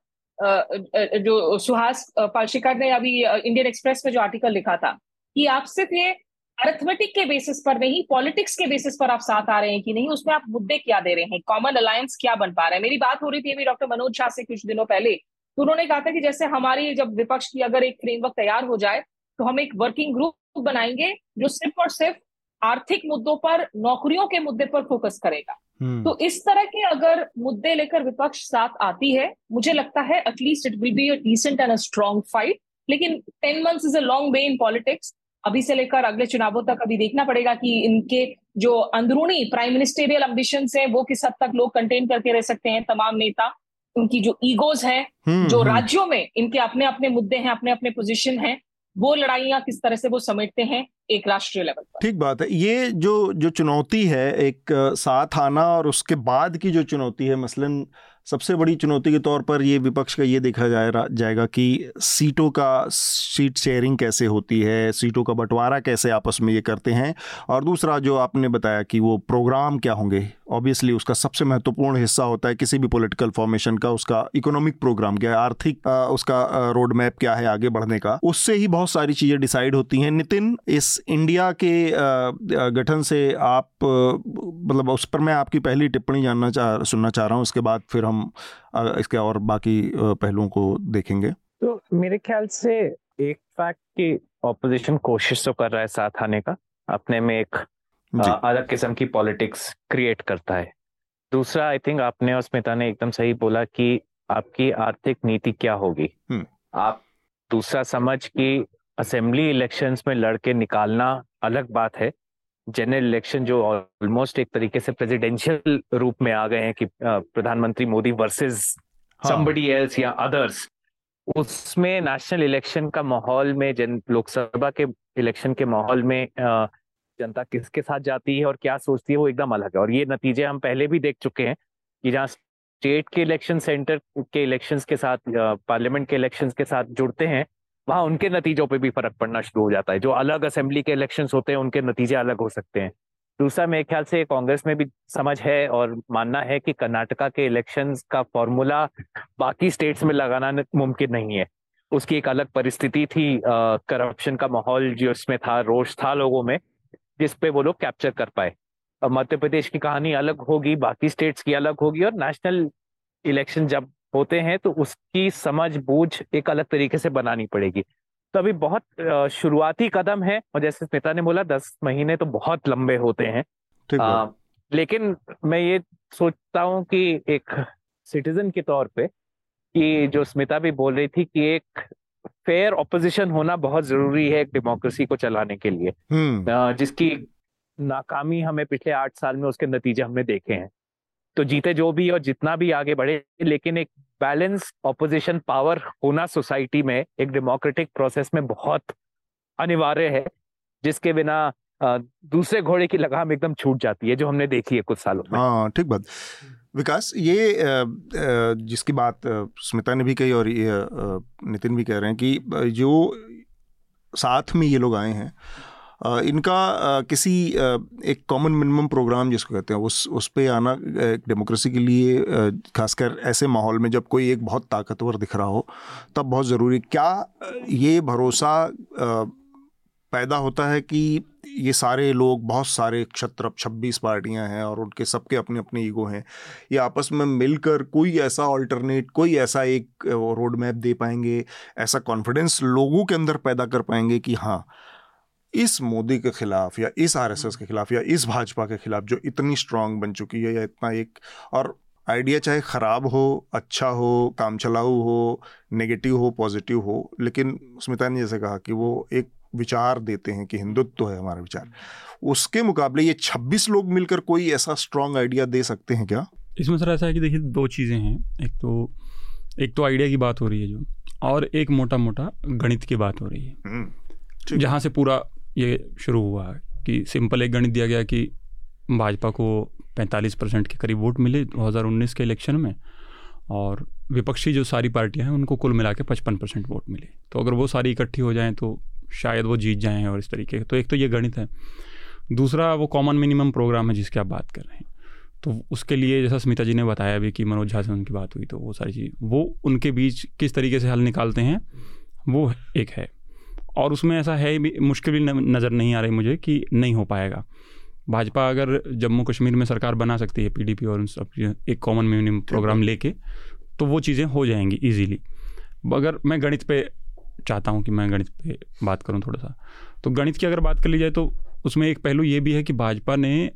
जो सुहास पालशिकर ने अभी इंडियन एक्सप्रेस में जो आर्टिकल लिखा था कि आप सिर्फ़ ये अर्थमेटिक के बेसिस पर नहीं पॉलिटिक्स के बेसिस पर आप साथ आ रहे हैं कि नहीं उसमें आप मुद्दे क्या दे रहे हैं? कॉमन अलायंस क्या बन पा रहा है? मेरी बात हो रही थी अभी डॉक्टर मनोज झा से कुछ दिनों पहले तो उन्होंने कहा था कि जैसे हमारी जब विपक्ष की अगर एक फ्रेमवर्क तैयार हो जाए तो हम एक वर्किंग ग्रुप बनाएँगे जो सिर्फ़ और सिर्फ़ आर्थिक मुद्दों पर नौकरियों के मुद्दे पर फोकस करेगा। हम्म। तो इस तरह के अगर मुद्दे लेकर विपक्ष साथ आती है मुझे लगता है at least it will be a decent and a strong fight लेकिन ten months is a long way in politics अभी से लेकर अगले चुनावों तक अभी देखना पड़ेगा कि इनके जो अंदरूनी प्राइम मिनिस्टेरियल एम्बिशन है वो किस हद तक लोग कंटेन करके रह सकते हैं तमाम नेता उनकी जो ईगोज हैं हम्म, जो हम्म। राज्यों में इनके अपने अपने मुद्दे हैं अपने अपने पोजिशन हैं वो लड़ाइयाँ किस तरह से वो समेटते हैं एक राष्ट्रीय लेवल पर ठीक बात है ये जो जो चुनौती है एक साथ आना और उसके बाद की जो चुनौती है मसलन सबसे बड़ी चुनौती के तौर पर ये विपक्ष का ये देखा जाए जाएगा कि सीटों का सीट शेयरिंग कैसे होती है, सीटों का बंटवारा कैसे आपस में ये करते हैं और दूसरा जो आपने बताया कि वो प्रोग्राम क्या होंगे ऑब्वियसली उसका सबसे महत्वपूर्ण हिस्सा होता है किसी भी पॉलिटिकल फॉर्मेशन का, उसका इकोनॉमिक प्रोग्राम क्या है, आर्थिक उसका रोड मैप क्या है आगे बढ़ने का, उससे ही बहुत सारी चीज़ें डिसाइड होती हैं। नितिन, इस इंडिया के गठन से आप मतलब उस पर मैं आपकी पहली टिप्पणी जानना चाह, सुनना चाह रहा हूँ, उसके बाद फिर हम हम इसके और बाकी पहलुओं को देखेंगे। तो मेरे ख्याल से एक फैक्ट की ऑपोजिशन कोशिश तो कर रहा है साथ आने का अपने में एक अलग किस्म की पॉलिटिक्स क्रिएट करता है। दूसरा आई थिंक आपने और स्मिता ने एकदम सही बोला कि आपकी आर्थिक नीति क्या होगी। हम्म। आप दूसरा समझ कि असेंबली इलेक्शंस में लड़के निकालना अलग बात है। जनरल इलेक्शन जो ऑलमोस्ट एक तरीके से प्रेसिडेंशियल रूप में आ गए हैं कि प्रधानमंत्री मोदी वर्सेस समबडी एल्स या अदर्स उसमें नेशनल इलेक्शन का माहौल में जन लोकसभा के इलेक्शन के माहौल में जनता किसके साथ जाती है और क्या सोचती है वो एकदम अलग है। और ये नतीजे हम पहले भी देख चुके हैं कि जहाँ स्टेट के इलेक्शन सेंटर के इलेक्शंस के साथ पार्लियामेंट के इलेक्शंस के साथ जुड़ते हैं वहाँ उनके नतीजों पे भी फ़र्क पड़ना शुरू हो जाता है। जो अलग असेंबली के इलेक्शंस होते हैं, उनके नतीजे अलग हो सकते हैं। दूसरा, मेरे ख्याल से कांग्रेस में भी समझ है और मानना है कि कर्नाटका के इलेक्शंस का फॉर्मूला बाकी स्टेट्स में लगाना मुमकिन नहीं है। उसकी एक अलग परिस्थिति थी करप्शन का माहौल जो इसमें था, रोष था लोगों में जिसपे वो लोग कैप्चर कर पाए। मध्य प्रदेश की कहानी अलग होगी, बाकी स्टेट्स की अलग होगी और नेशनल इलेक्शन जब होते हैं तो उसकी समझ बूझ एक अलग तरीके से बनानी पड़ेगी। तो अभी बहुत शुरुआती कदम है और जैसे स्मिता ने बोला दस महीने तो बहुत लंबे होते हैं। आ, लेकिन मैं ये सोचता हूँ कि एक सिटीजन के तौर पे कि जो स्मिता भी बोल रही थी कि एक फेयर ऑपोजिशन होना बहुत ज़रूरी है एक डेमोक्रेसी को चलाने के लिए। हम्म। जिसकी नाकामी हमें पिछले आठ साल में उसके नतीजे हमने देखे हैं। तो जीते जो भी और जितना भी आगे बढ़े लेकिन एक बैलेंस ऑपोजिशन पावर होना सोसाइटी में एक डेमोक्रेटिक प्रोसेस में बहुत अनिवार्य है, जिसके बिना दूसरे घोड़े की लगाम एकदम छूट जाती है, जो हमने देखी है कुछ सालों में। हाँ ठीक बात। विकास, ये जिसकी बात स्मिता ने भी कही और ये नितिन भी कह रहे हैं कि जो साथ में ये लोग आए हैं इनका किसी एक कॉमन मिनिमम प्रोग्राम जिसको कहते हैं, उस उस पर आना डेमोक्रेसी के लिए खासकर ऐसे माहौल में जब कोई एक बहुत ताकतवर दिख रहा हो, तब बहुत ज़रूरी। क्या ये भरोसा पैदा होता है कि ये सारे लोग, बहुत सारे क्षत्र छब्बीस पार्टियाँ हैं और उनके सबके अपने अपने ईगो हैं, ये आपस में मिलकर कोई ऐसा ऑल्टरनेट कोई ऐसा एक रोड मैप दे पाएँगे, ऐसा कॉन्फिडेंस लोगों के अंदर पैदा कर पाएँगे कि हाँ इस मोदी के खिलाफ या इस आरएसएस के खिलाफ या इस भाजपा के खिलाफ जो इतनी स्ट्रांग बन चुकी है या इतना एक और आइडिया चाहे ख़राब हो अच्छा हो काम चलाऊ हो नेगेटिव हो पॉजिटिव हो लेकिन स्मिता ने जैसे कहा कि वो एक विचार देते हैं कि हिंदुत्व तो है हमारा विचार। उसके मुकाबले ये 26 लोग मिलकर कोई ऐसा स्ट्रांग आइडिया दे सकते हैं क्या? इसमें सर ऐसा है कि देखिए दो चीज़ें हैं। एक तो एक तो आइडिया की बात हो रही है जो और एक मोटा मोटा गणित की बात हो रही है। हम्म, जहाँ से पूरा ये शुरू हुआ कि सिंपल एक गणित दिया गया कि भाजपा को 45 परसेंट के करीब वोट मिले 2019 के इलेक्शन में और विपक्षी जो सारी पार्टियाँ हैं, उनको कुल मिला के पचपन परसेंट वोट मिले। तो अगर वो सारी इकट्ठी हो जाएँ तो शायद वो जीत जाएँ और इस तरीके तो एक तो ये गणित है। दूसरा, वो कॉमन मिनिमम प्रोग्राम है जिसकी आप बात कर रहे हैं। तो उसके लिए जैसा स्मिता जी ने बताया भी कि मनोज झा से उनकी बात हुई तो वो सारी चीज़, वो उनके बीच किस तरीके से हल निकालते हैं, वो एक है। और उसमें ऐसा है भी मुश्किल भी नज़र नहीं आ रही मुझे कि नहीं हो पाएगा। भाजपा अगर जम्मू कश्मीर में सरकार बना सकती है पीडीपी और उन सब एक कॉमन मिनिमम प्रोग्राम लेके तो वो चीज़ें हो जाएँगी इजीली अगर मैं गणित पे चाहता हूँ कि मैं गणित पे बात करूँ थोड़ा सा तो गणित की अगर बात कर ली जाए तो उसमें एक पहलू ये भी है कि भाजपा ने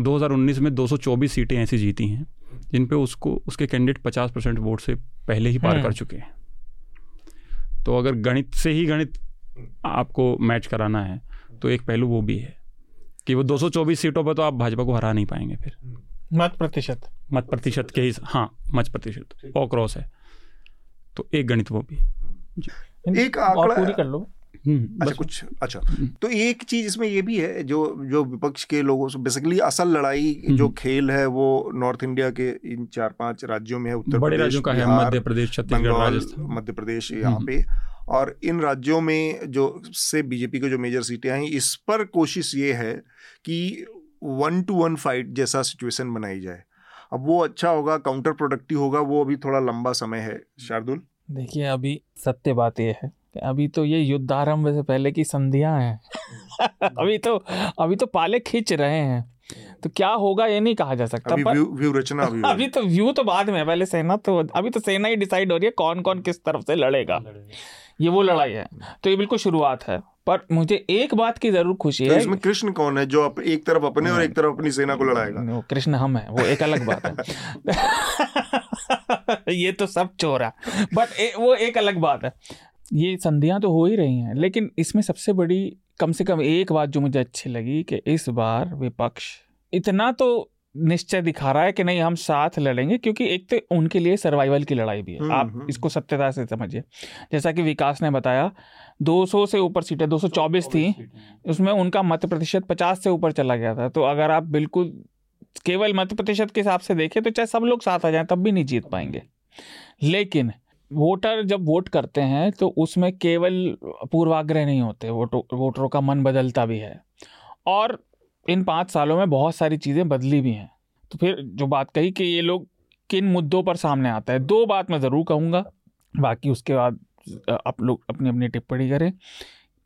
2019 में 224 सीटें ऐसी जीती हैं जिन पे उसको उसके कैंडिडेट 50 परसेंट वोट से पहले ही पार हम्म। कर चुके हैं। तो अगर गणित से ही गणित आपको मैच कराना है तो एक पहलू वो भी है कि वो 224 सीटों पर तो आप भाजपा को हरा नहीं पाएँगे फिर। मत प्रतिशत। मत प्रतिशत के ही हाँ मत प्रतिशत और क्रॉस है। तो एक गणित वो भी एक आंकड़ा पूरी कर लो। अच्छा कुछ अच्छा। हम्म। तो एक चीज़ इसमें ये भी है जो जो विपक्ष के लोगों से बेसिकली असल लड़ाई हम्म। जो खेल है वो नॉर्थ इंडिया के इन चार पाँच राज्यों में है उत्तर बड़े राज्यों का है मध्य प्रदेश छत्तीसगढ़ राजस्थान। मध्य प्रदेश यहाँ पे। और इन राज्यों में जो से बीजेपी को जो मेजर सीटें आई इस पर कोशिश ये है कि वन टू वन फाइट जैसा सिचुएशन बनाई जाए। अब वो अच्छा होगा काउंटर प्रोडक्टिव होगा वो अभी थोड़ा लंबा समय है शार्दुल। देखिए अभी सत्य बात यह है कि अभी तो ये युद्धारंभ से पहले की संधियाँ हैं। अभी तो अभी तो पाले खींच रहे हैं। तो क्या होगा ये नहीं कहा जा सकता अभी पर व्यू, व्यू रचना अभी, अभी तो व्यू तो बाद में पहले सेना तो अभी तो सेना ही डिसाइड हो रही है कौन कौन किस तरफ़ से लड़ेगा। ये वो लड़ाई है। तो ये बिल्कुल शुरुआत है। पर मुझे एक बात की ज़रूर खुशी तो है। इसमें कृष्ण कौन है जो अप, एक तरफ़ अपने और एक तरफ़ अपनी सेना को लड़ाएगा? कृष्ण हम है वो एक अलग बात है। ये तो सब चोरा बट वो एक अलग बात है। ये संधियाँ तो हो ही रही हैं लेकिन इसमें सबसे बड़ी कम से कम एक बात जो मुझे अच्छी लगी कि इस बार विपक्ष इतना तो निश्चय दिखा रहा है कि नहीं हम साथ लड़ेंगे क्योंकि एक तो उनके लिए सर्वाइवल की लड़ाई भी है। हम्म, आप हम्म। इसको सत्यता से समझिए। जैसा कि विकास ने बताया 200 से ऊपर सीटें 224 थी उसमें उनका मत प्रतिशत 50 से ऊपर चला गया था। तो अगर आप बिल्कुल केवल मत प्रतिशत के हिसाब से देखें तो चाहे सब लोग साथ आ जाएँ तब भी नहीं जीत पाएँगे। लेकिन वोटर जब वोट करते हैं तो उसमें केवल पूर्वाग्रह नहीं होते, वोट, वोटरों का मन बदलता भी है। और इन पाँच सालों में बहुत सारी चीज़ें बदली भी हैं। तो फिर जो बात कही कि ये लोग किन मुद्दों पर सामने आता है, दो बात मैं ज़रूर कहूँगा, बाकी उसके बाद आप लोग अपनी अपनी टिप्पणी करें।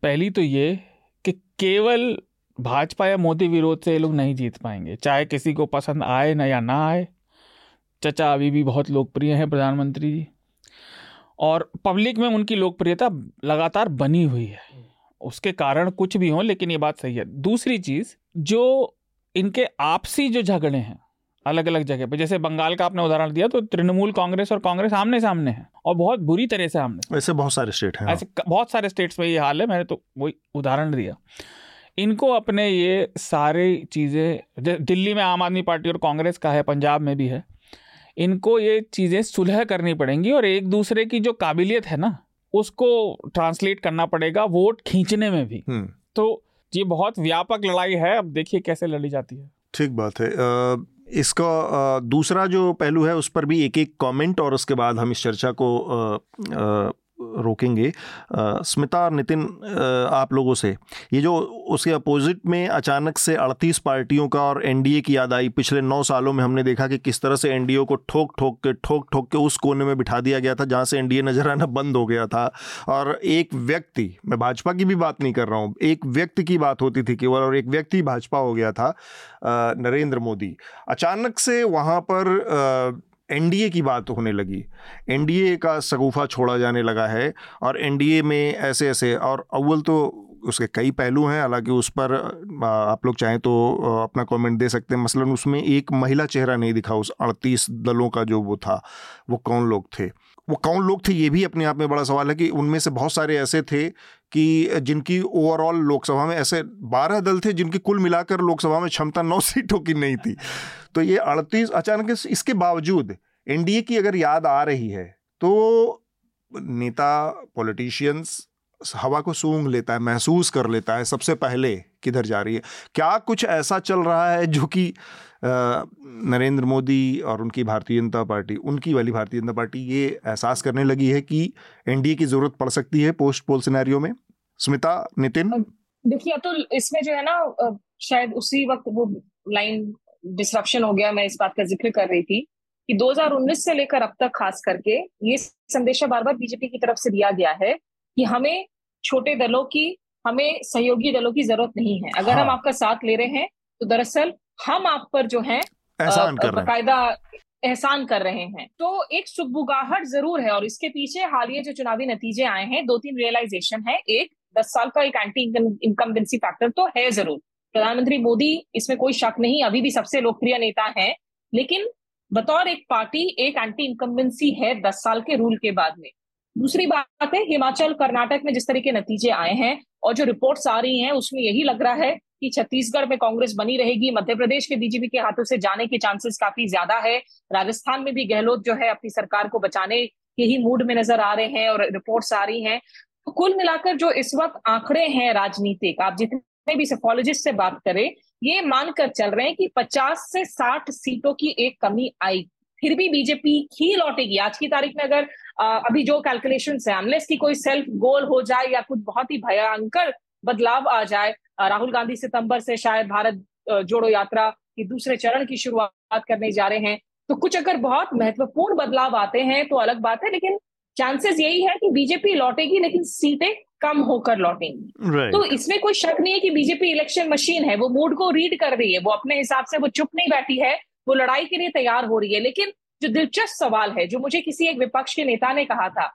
पहली तो ये कि केवल भाजपा या मोदी विरोध से ये लोग नहीं जीत पाएँगे, चाहे किसी को पसंद आए ना या ना आए। चचा अभी भी बहुत लोकप्रिय हैं प्रधानमंत्री जी। और पब्लिक में उनकी लोकप्रियता लगातार बनी हुई है। उसके कारण कुछ भी हो लेकिन ये बात सही है। दूसरी चीज़ जो इनके आपसी जो झगड़े हैं अलग अलग जगह पे जैसे बंगाल का आपने उदाहरण दिया तो तृणमूल कांग्रेस और कांग्रेस आमने सामने है और बहुत बुरी तरह से आमने ऐसे बहुत सारे स्टेट हैं ऐसे बहुत सारे स्टेट्स में ये हाल है मैंने तो वही उदाहरण दिया। इनको अपने ये सारे चीज़ें दिल्ली में आम आदमी पार्टी और कांग्रेस का है पंजाब में भी है इनको ये चीज़ें सुलह करनी पड़ेंगी और एक दूसरे की जो काबिलियत है ना उसको ट्रांसलेट करना पड़ेगा वोट खींचने में भी। हम्म। तो ये बहुत व्यापक लड़ाई है अब देखिए कैसे लड़ी जाती है। ठीक बात है। इसका दूसरा जो पहलू है उस पर भी एक एक कमेंट और उसके बाद हम इस चर्चा को रोकेंगे। स्मिता और नितिन आप लोगों से, ये जो उसके अपोजिट में अचानक से अड़तीस पार्टियों का और एनडीए की याद आई, पिछले नौ सालों में हमने देखा कि किस तरह से एनडीए को ठोक ठोक के, ठोक ठोक के उस कोने में बिठा दिया गया था, जहाँ से एनडीए नज़र आना बंद हो गया था। और एक व्यक्ति, मैं भाजपा की भी बात नहीं कर रहा हूँ, एक व्यक्ति की बात होती थी केवल, और एक व्यक्ति भाजपा हो गया था नरेंद्र मोदी। अचानक से वहाँ पर एनडीए की बात होने लगी। एनडीए का सगुफा छोड़ा जाने लगा है और एनडीए में ऐसे ऐसे और अव्वल तो उसके कई पहलू हैं, हालाँकि उस पर आप लोग चाहें तो अपना कमेंट दे सकते हैं। मसलन उसमें एक महिला चेहरा नहीं दिखा, उस अड़तीस दलों का जो वो था, वो कौन लोग थे? वो कौन लोग थे, ये भी अपने आप में बड़ा सवाल है कि उनमें से बहुत सारे ऐसे थे कि जिनकी ओवरऑल लोकसभा में ऐसे बारह दल थे जिनकी कुल मिलाकर लोकसभा में क्षमता नौ सीटों की नहीं थी। तो ये अड़तीस, अचानक इसके बावजूद एनडीए की अगर याद आ रही है तो नेता पॉलिटिशियंस हवा को सूंघ लेता है, महसूस कर लेता है, सबसे पहले किधर जा रही है। क्या कुछ ऐसा चल रहा है जो कि नरेंद्र मोदी और उनकी भारतीय जनता पार्टी उनकी वाली भारतीय जनता पार्टी ये एहसास करने लगी है कि एनडीए की ज़रूरत पड़ सकती है पोस्ट पोल सिनेरियो में। स्मिता नितिन? देखिए तो इसमें जो है ना शायद उसी वक्त वो लाइन डिस्ट्रप्शन हो गया मैं इस बात का ज़िक्र कर रही थी कि 2019 से लेकर अब तक खास करके ये संदेशा बार बार बीजेपी की तरफ़ से दिया गया है कि हमें छोटे दलों की हमें सहयोगी दलों की ज़रूरत नहीं है। अगर हाँ। हम आपका साथ ले रहे हैं तो दरअसल हम आप पर जो है बाकायदा एहसान कर रहे हैं। तो एक सुखबुगाहट ज़रूर है और इसके पीछे हालिया जो चुनावी नतीजे आए हैं दो तीन रियलाइजेशन है। एक दस साल का एक एंटी इनकम्बेंसी फैक्टर तो है ज़रूर। प्रधानमंत्री मोदी इसमें कोई शक नहीं अभी भी सबसे लोकप्रिय नेता है। लेकिन बतौर एक पार्टी एक एंटी इनकम्बेंसी है दस साल के रूल के बाद में। दूसरी बात है हिमाचल कर्नाटक में जिस तरह के नतीजे आए हैं और जो रिपोर्ट्स आ रही हैं उसमें यही लग रहा है कि छत्तीसगढ़ में कांग्रेस बनी रहेगी मध्य प्रदेश के बीजेपी के हाथों से जाने के चांसेस काफ़ी ज़्यादा है। राजस्थान में भी गहलोत जो है अपनी सरकार को बचाने के ही मूड में नज़र आ रहे हैं और रिपोर्ट्स आ रही हैं। तो कुल मिलाकर जो इस वक्त आंकड़े हैं राजनीतिक आप जितने भी सेफोलॉजिस्ट से बात करें ये मानकर चल रहे हैं कि 50 से 60 सीटों की एक कमी आई। फिर भी बीजेपी ही लौटेगी। आज की तारीख में अगर आ, अभी जो कैलकुलेशन है अनलेस की कोई सेल्फ गोल हो जाए या कुछ बहुत ही भयंकर बदलाव आ जाए राहुल गांधी सितंबर से शायद भारत जोड़ो यात्रा की दूसरे चरण की शुरुआत करने जा रहे हैं। तो कुछ अगर बहुत महत्वपूर्ण बदलाव आते हैं तो अलग बात है लेकिन चांसेस यही है कि बीजेपी लौटेगी लेकिन सीटें कम होकर लौटेंगी। Right. तो इसमें कोई शक नहीं है कि बीजेपी इलेक्शन मशीन है वो मूड को रीड कर रही है वो अपने हिसाब से वो चुप नहीं बैठी है वो लड़ाई के लिए तैयार हो रही है। लेकिन जो दिलचस्प सवाल है जो मुझे किसी एक विपक्ष के नेता ने कहा था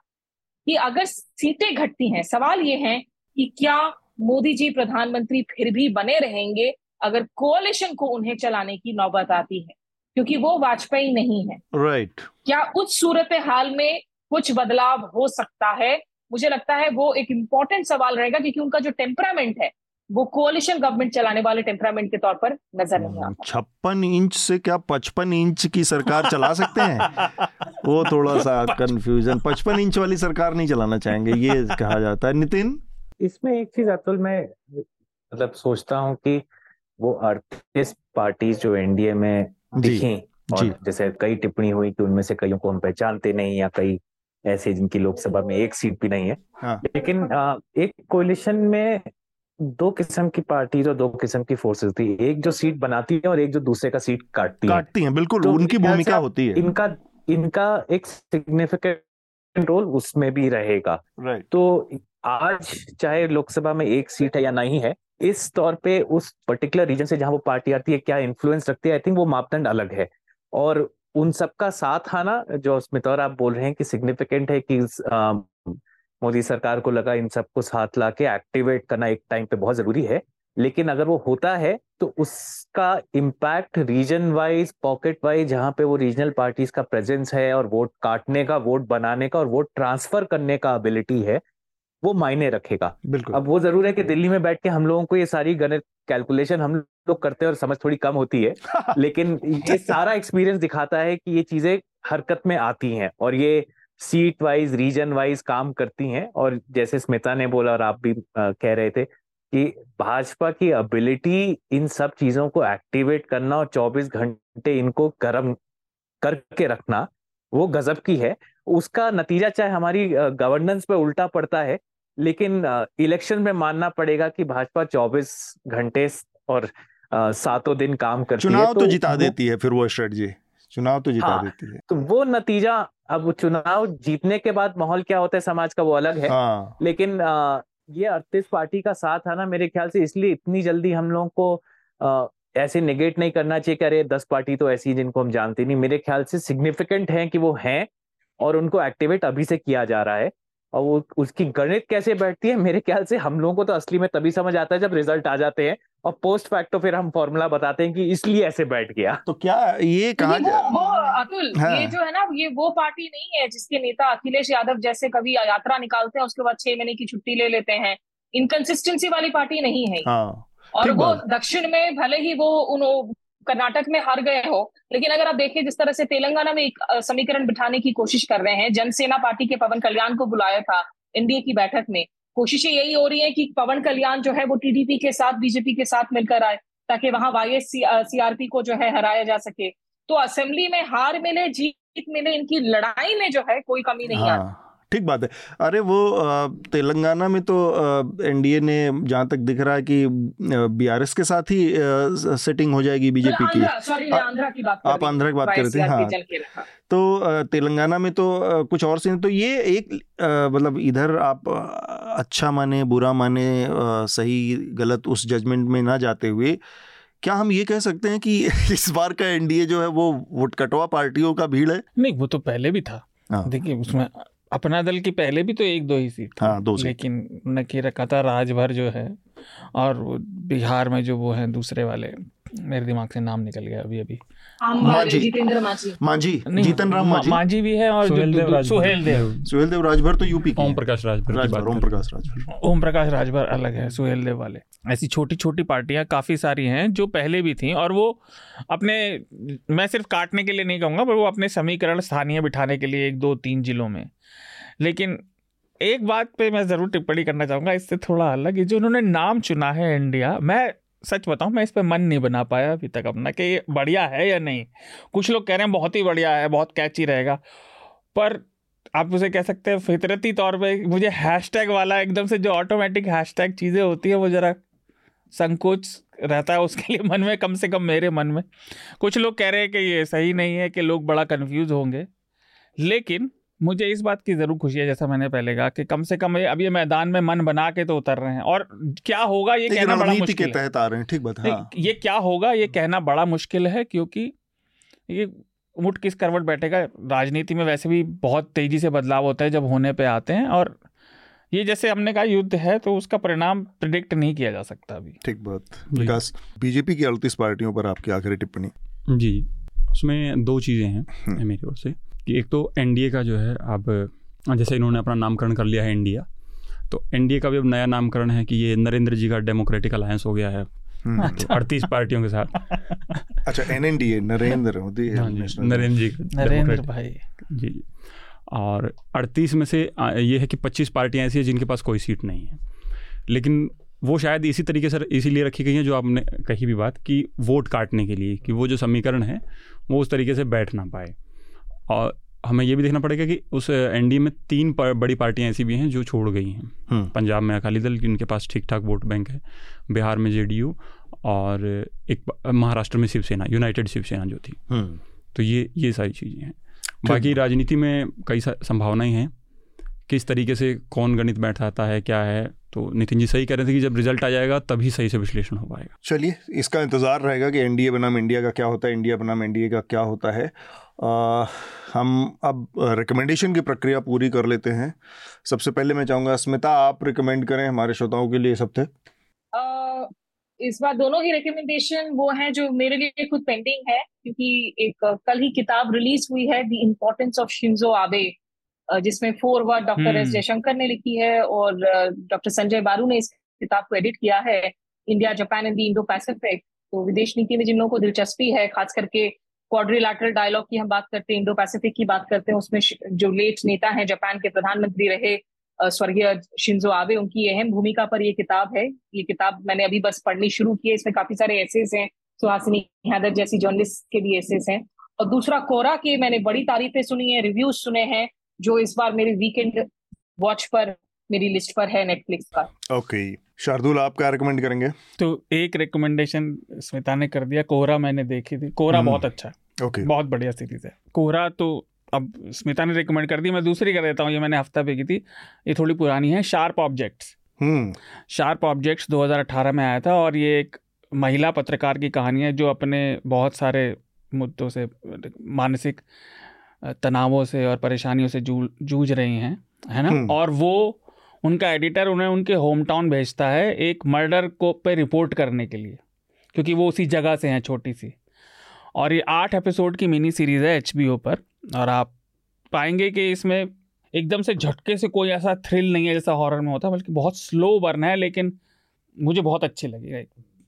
कि अगर सीटें घटती हैं सवाल ये है कि क्या मोदी जी प्रधानमंत्री फिर भी बने रहेंगे अगर कोalition को उन्हें चलाने की नौबत आती है क्योंकि वो वाजपेयी नहीं है। Right right. क्या उस सूरत हाल में कुछ बदलाव हो सकता है? मुझे लगता है वो एक इंपॉर्टेंट सवाल रहेगा क्योंकि उनका जो टेम्परामेंट है वो कोलिशन गवर्नमेंट चलाने वाले टेम्परामेंट के तौर पर नज़र नहीं आता। छप्पन इंच से क्या पचपन इंच की सरकार चला सकते हैं? वो थोड़ा सा कंफ्यूजन पचपन इंच वाली सरकार नहीं चलाना चाहेंगे ये कहा जाता है। नितिन? इसमें एक चीज़ अतुल मैं मतलब सोचता हूँ कि वो अड़तीस पार्टी जो एनडीए में दिखी और जैसे कई टिप्पणी हुई कि उनमें से कईयों को हम पहचानते नहीं या कई ऐसे जिनकी लोकसभा में एक सीट भी नहीं है। हाँ। लेकिन आ, एक कोलिशन में दो किस्म की पार्टीज़ और दो किस्म की फोर्सेस थी। एक जो सीट बनाती है और एक जो दूसरे का सीट काटती है। काटती है बिल्कुल तो उनकी भूमिका होती है। इनका इनका एक सिग्निफिकेंट रोल उसमें भी रहेगा। तो आज चाहे लोकसभा में एक सीट है या नहीं है, इस तौर पे उस पर्टिकुलर रीजन से जहाँ वो पार्टी आती है, क्या इन्फ्लुएंस रखती है? आई थिंक वो मापदंड अलग है। और उन सबका साथ आना, जो स्मित और आप बोल रहे हैं कि सिग्निफिकेंट है कि मोदी सरकार को लगा इन सबको साथ ला के एक्टिवेट करना एक टाइम पे बहुत ज़रूरी है। लेकिन अगर वो होता है तो उसका impact region wise pocket wise जहाँ पे वो रीजनल पार्टीज़ का प्रेजेंस है और वोट काटने का वोट बनाने का और वोट ट्रांसफ़र करने का एबिलिटी है वो मायने रखेगा। बिल्कुल। अब वो ज़रूर है कि दिल्ली में बैठ के हम लोगों को ये सारी गणित कैलकुलेशन हम लोग करते हैं और समझ थोड़ी कम होती है। लेकिन ये सारा एक्सपीरियंस दिखाता है कि ये चीज़ें हरकत में आती हैं और ये सीट वाइज रीजन वाइज काम करती हैं। और जैसे स्मिता ने बोला और आप भी आ, कह रहे थे कि भाजपा की एबिलिटी इन सब चीज़ों को एक्टिवेट करना और 24 घंटे इनको गर्म करके रखना वो गजब की है। उसका नतीजा चाहे हमारी गवर्नेंस पे उल्टा पड़ता है लेकिन इलेक्शन में मानना पड़ेगा कि भाजपा 24 घंटे और सातों दिन काम करती चुनाव है तो, तो जिता देती है फिर वो स्ट्रेटजी। चुनाव तो जिता हाँ, देती है। तो वो नतीजा अब चुनाव जीतने के बाद माहौल क्या होता है समाज का वो अलग है। हाँ। लेकिन आ, ये अड़तीस पार्टी का साथ आना मेरे ख्याल से इसलिए इतनी जल्दी हम लोगों को आ, ऐसे निगेट नहीं करना चाहिए कि अरे दस पार्टी तो ऐसी जिनको हम जानते नहीं। मेरे ख्याल से सिग्निफिकेंट है कि वो हैं और उनको एक्टिवेट अभी से किया जा रहा है। और वो उसकी गणित कैसे बैठती है मेरे ख्याल से हम लोगों को तो असली में तभी समझ आता है जब रिज़ल्ट आ जाते हैं और पोस्ट फैक्ट तो फिर हम फॉर्मूला बताते हैं कि इसलिए ऐसे बैठ गया। तो क्या ये कहा वो, वो अतुल हाँ। ये जो है ना ये वो पार्टी नहीं है जिसके नेता अखिलेश यादव जैसे कभी यात्रा निकालते हैं उसके बाद छह महीने की छुट्टी ले लेते हैं। इनकन्सिस्टेंसी वाली पार्टी नहीं है हाँ, और वो दक्षिण में भले ही वो उन कर्नाटक में हार गए हो, लेकिन अगर आप देखें जिस तरह से तेलंगाना में एक समीकरण बिठाने की कोशिश कर रहे हैं, जनसेना पार्टी के पवन कल्याण को बुलाया था एनडीए की बैठक में, कोशिशें यही हो रही है कि पवन कल्याण जो है वो टीडीपी के साथ, बीजेपी के साथ मिलकर आए, ताकि वहाँ वाई एस सीआरपी को जो है हराया जा सके तो असेंबली में हार मिले, जीत मिले, इनकी लड़ाई में जो है कोई कमी नहीं हाँ। आती ठीक बात है। अरे वो तेलंगाना में तो एनडीए ने जहाँ तक दिख रहा है कि बीआरएस के साथ ही सेटिंग हो जाएगी बीजेपी की। आप आंध्रा की बात कर रहे थे हाँ। तो तेलंगाना में तो कुछ और सीन तो ये एक मतलब इधर आप अच्छा माने बुरा माने सही गलत उस जजमेंट में ना जाते हुए क्या हम ये कह सकते हैं कि इस बार का एनडीए जो है वो वोट कटवा पार्टियों का भीड़ है? नहीं वो तो पहले भी था। हाँ। देखिए उसमें अपना दल की पहले भी तो एक दो ही सीट हाँ दो लेकिन नकी रखा था राजभर जो है और बिहार में जो वो है दूसरे वाले मेरे दिमाग से नाम निकल गया अभी अभी। मांझी मांझी जीतन राम मांझी मांझी भी है और सुहेल देव सुहेल देव सुहेल देव राजभर तो यूपी ओम प्रकाश राजभर ओम प्रकाश राजभर। ओम प्रकाश राजभर अलग है सुहेल देव वाले। ऐसी छोटी छोटी पार्टियाँ काफ़ी सारी हैं जो पहले भी थी और वो अपने मैं सिर्फ़ काटने के लिए नहीं कहूँगा पर वो अपने समीकरण स्थानीय बिठाने के लिए एक दो तीन जिलों में। लेकिन एक बात पे मैं ज़रूर टिप्पणी करना चाहूँगा इससे थोड़ा अलग जो उन्होंने नाम चुना है इंडिया मैं सच बताऊँ, मैं इस पर मन नहीं बना पाया अभी तक अपना कि ये बढ़िया है या नहीं। कुछ लोग कह रहे हैं, बहुत ही बढ़िया है, बहुत कैची रहेगा। पर आप उसे कह सकते हैं, फितरती तौर पे मुझे हैशटैग वाला एकदम से जो ऑटोमेटिक हैशटैग चीज़ें होती है, वो ज़रा संकोच रहता है उसके लिए मन में, कम से कम मेरे मन में। कुछ लोग कह रहे हैं कि ये सही नहीं है, कि लोग बड़ा कन्फ्यूज़ होंगे। लेकिन मुझे इस बात की ज़रूर खुशी है जैसा मैंने पहले कहा कि कम से कम ये अब ये मैदान में मन बना के तो उतर रहे हैं। और क्या होगा ये कहना बड़ा मुश्किल के तहत आ रहे हैं ठीक बात हाँ। ये क्या होगा ये कहना बड़ा मुश्किल है क्योंकि ये उठ किस करवट बैठेगा राजनीति में वैसे भी बहुत तेज़ी से बदलाव होता है जब होने पर आते हैं और ये जैसे हमने कहा युद्ध है तो उसका परिणाम प्रिडिक्ट नहीं किया जा सकता अभी। ठीक बात विकास बीजेपी की अड़तीस पार्टियों पर आपकी आखिरी टिप्पणी। जी उसमें दो चीज़ें हैं हम्म। मेरी ओर से। कि एक तो एनडीए का जो है अब जैसे इन्होंने अपना नामकरण कर लिया है इंडिया तो एनडीए का भी अब नया नामकरण है कि ये नरेंद्र जी का डेमोक्रेटिक अलायंस हो गया है। हम्म। तो अड़तीस पार्टियों के साथ। अच्छा N N D A Narendra Modi हाँ। नरेंद्र जी नरेंद्र भाई। जी। जी और अड़तीस में से ये है कि पच्चीस पार्टियाँ ऐसी हैं जिनके पास कोई सीट नहीं है। लेकिन वो शायद इसी तरीके से इसीलिए रखी गई हैं जो आपने कही भी बात कि वोट काटने के लिए कि वो जो समीकरण है वो उस तरीके से बैठ ना पाए। और हमें ये भी देखना पड़ेगा कि उस एनडीए में तीन पर, बड़ी पार्टियाँ ऐसी भी हैं जो छोड़ गई हैं। हम्म। पंजाब में अकाली दल जिनके पास ठीक ठाक वोट बैंक है बिहार में जेडीयू और एक महाराष्ट्र में शिवसेना यूनाइटेड शिवसेना जो थी। हम्म। तो ये ये सारी चीज़ें हैं। बाकी राजनीति में कई संभावनाएँ हैं। किस तरीके से कौन गणित बैठाता है क्या है? तो नितिन जी सही कह रहे थे कि जब रिज़ल्ट आ जाएगा तभी सही से विश्लेषण हो पाएगा। चलिए इसका इंतज़ार रहेगा कि एनडीए बनाम इंडिया का क्या होता है इंडिया बनाम एनडीए का क्या होता है। आ, हम अब रिकमेंडेशन की प्रक्रिया पूरी कर लेते हैं। सबसे पहले मैं चाहूँगा स्मिता आप रिकमेंड करें हमारे श्रोताओं के लिए सब थे। इस बार दोनों ही रिकमेंडेशन वो हैं जो मेरे लिए खुद पेंडिंग है क्योंकि एक कल ही किताब रिलीज़ हुई है the importance of Shinzo Abe जिसमें foreword doctor S Jaishankar ने लिखी है और डॉक्टर संजय बारू ने इस किताब को एडिट किया है India Japan and the Indo Pacific तो विदेश नीति में जिन लोगों को दिलचस्पी है खास करके क्वाड्रिलैटरल डायलॉग की हम बात करते हैं इंडो पैसिफिक की बात करते हैं उसमें जो लेट नेता है जापान के प्रधानमंत्री रहे स्वर्गीय शिंजो आबे उनकी अहम भूमिका पर ये किताब है। ये किताब मैंने अभी बस पढ़नी शुरू की है इसमें काफ़ी सारे एसेस हैं सुहासिनी हैदर जैसी जर्नलिस्ट के भी एसेस हैं। और दूसरा कोरा के मैंने बड़ी तारीफें सुनी है रिव्यूज़ सुने हैं जो इस बार मेरे वीकेंड वॉच पर मेरी लिस्ट पर है नेटफ्लिक्स का। Okay okay. शार्दुल आप क्या रिकमेंड करेंगे? तो एक रिकमेंडेशन स्मिता ने कर दिया कोहरा मैंने देखी थी। कोहरा हम्म। बहुत अच्छा है। ओके बहुत बढ़िया सीरीज़ है। कोहरा तो अब स्मिता ने रिकमेंड कर दी मैं दूसरी कर देता हूँ ये मैंने हफ़्ता पे की थी। ये थोड़ी पुरानी है शार्प ऑब्जेक्ट्स शार्प ऑब्जेक्ट्स 2018 में आया था और ये एक महिला पत्रकार की कहानी है जो अपने बहुत सारे मुद्दों से मानसिक तनावों से और परेशानियों से जूझ रही हैं है ना हम्म। और वो उनका एडिटर उन्हें उनके होम टाउन भेजता है एक मर्डर को पे रिपोर्ट करने के लिए क्योंकि वो उसी जगह से हैं छोटी सी और ये आठ एपिसोड की मिनी सीरीज़ है एचबीओ पर और आप पाएँगे कि इसमें एकदम से झटके से कोई ऐसा थ्रिल नहीं है जैसा हॉरर में होता बल्कि बहुत स्लो बर्न है लेकिन मुझे बहुत अच्छी लगी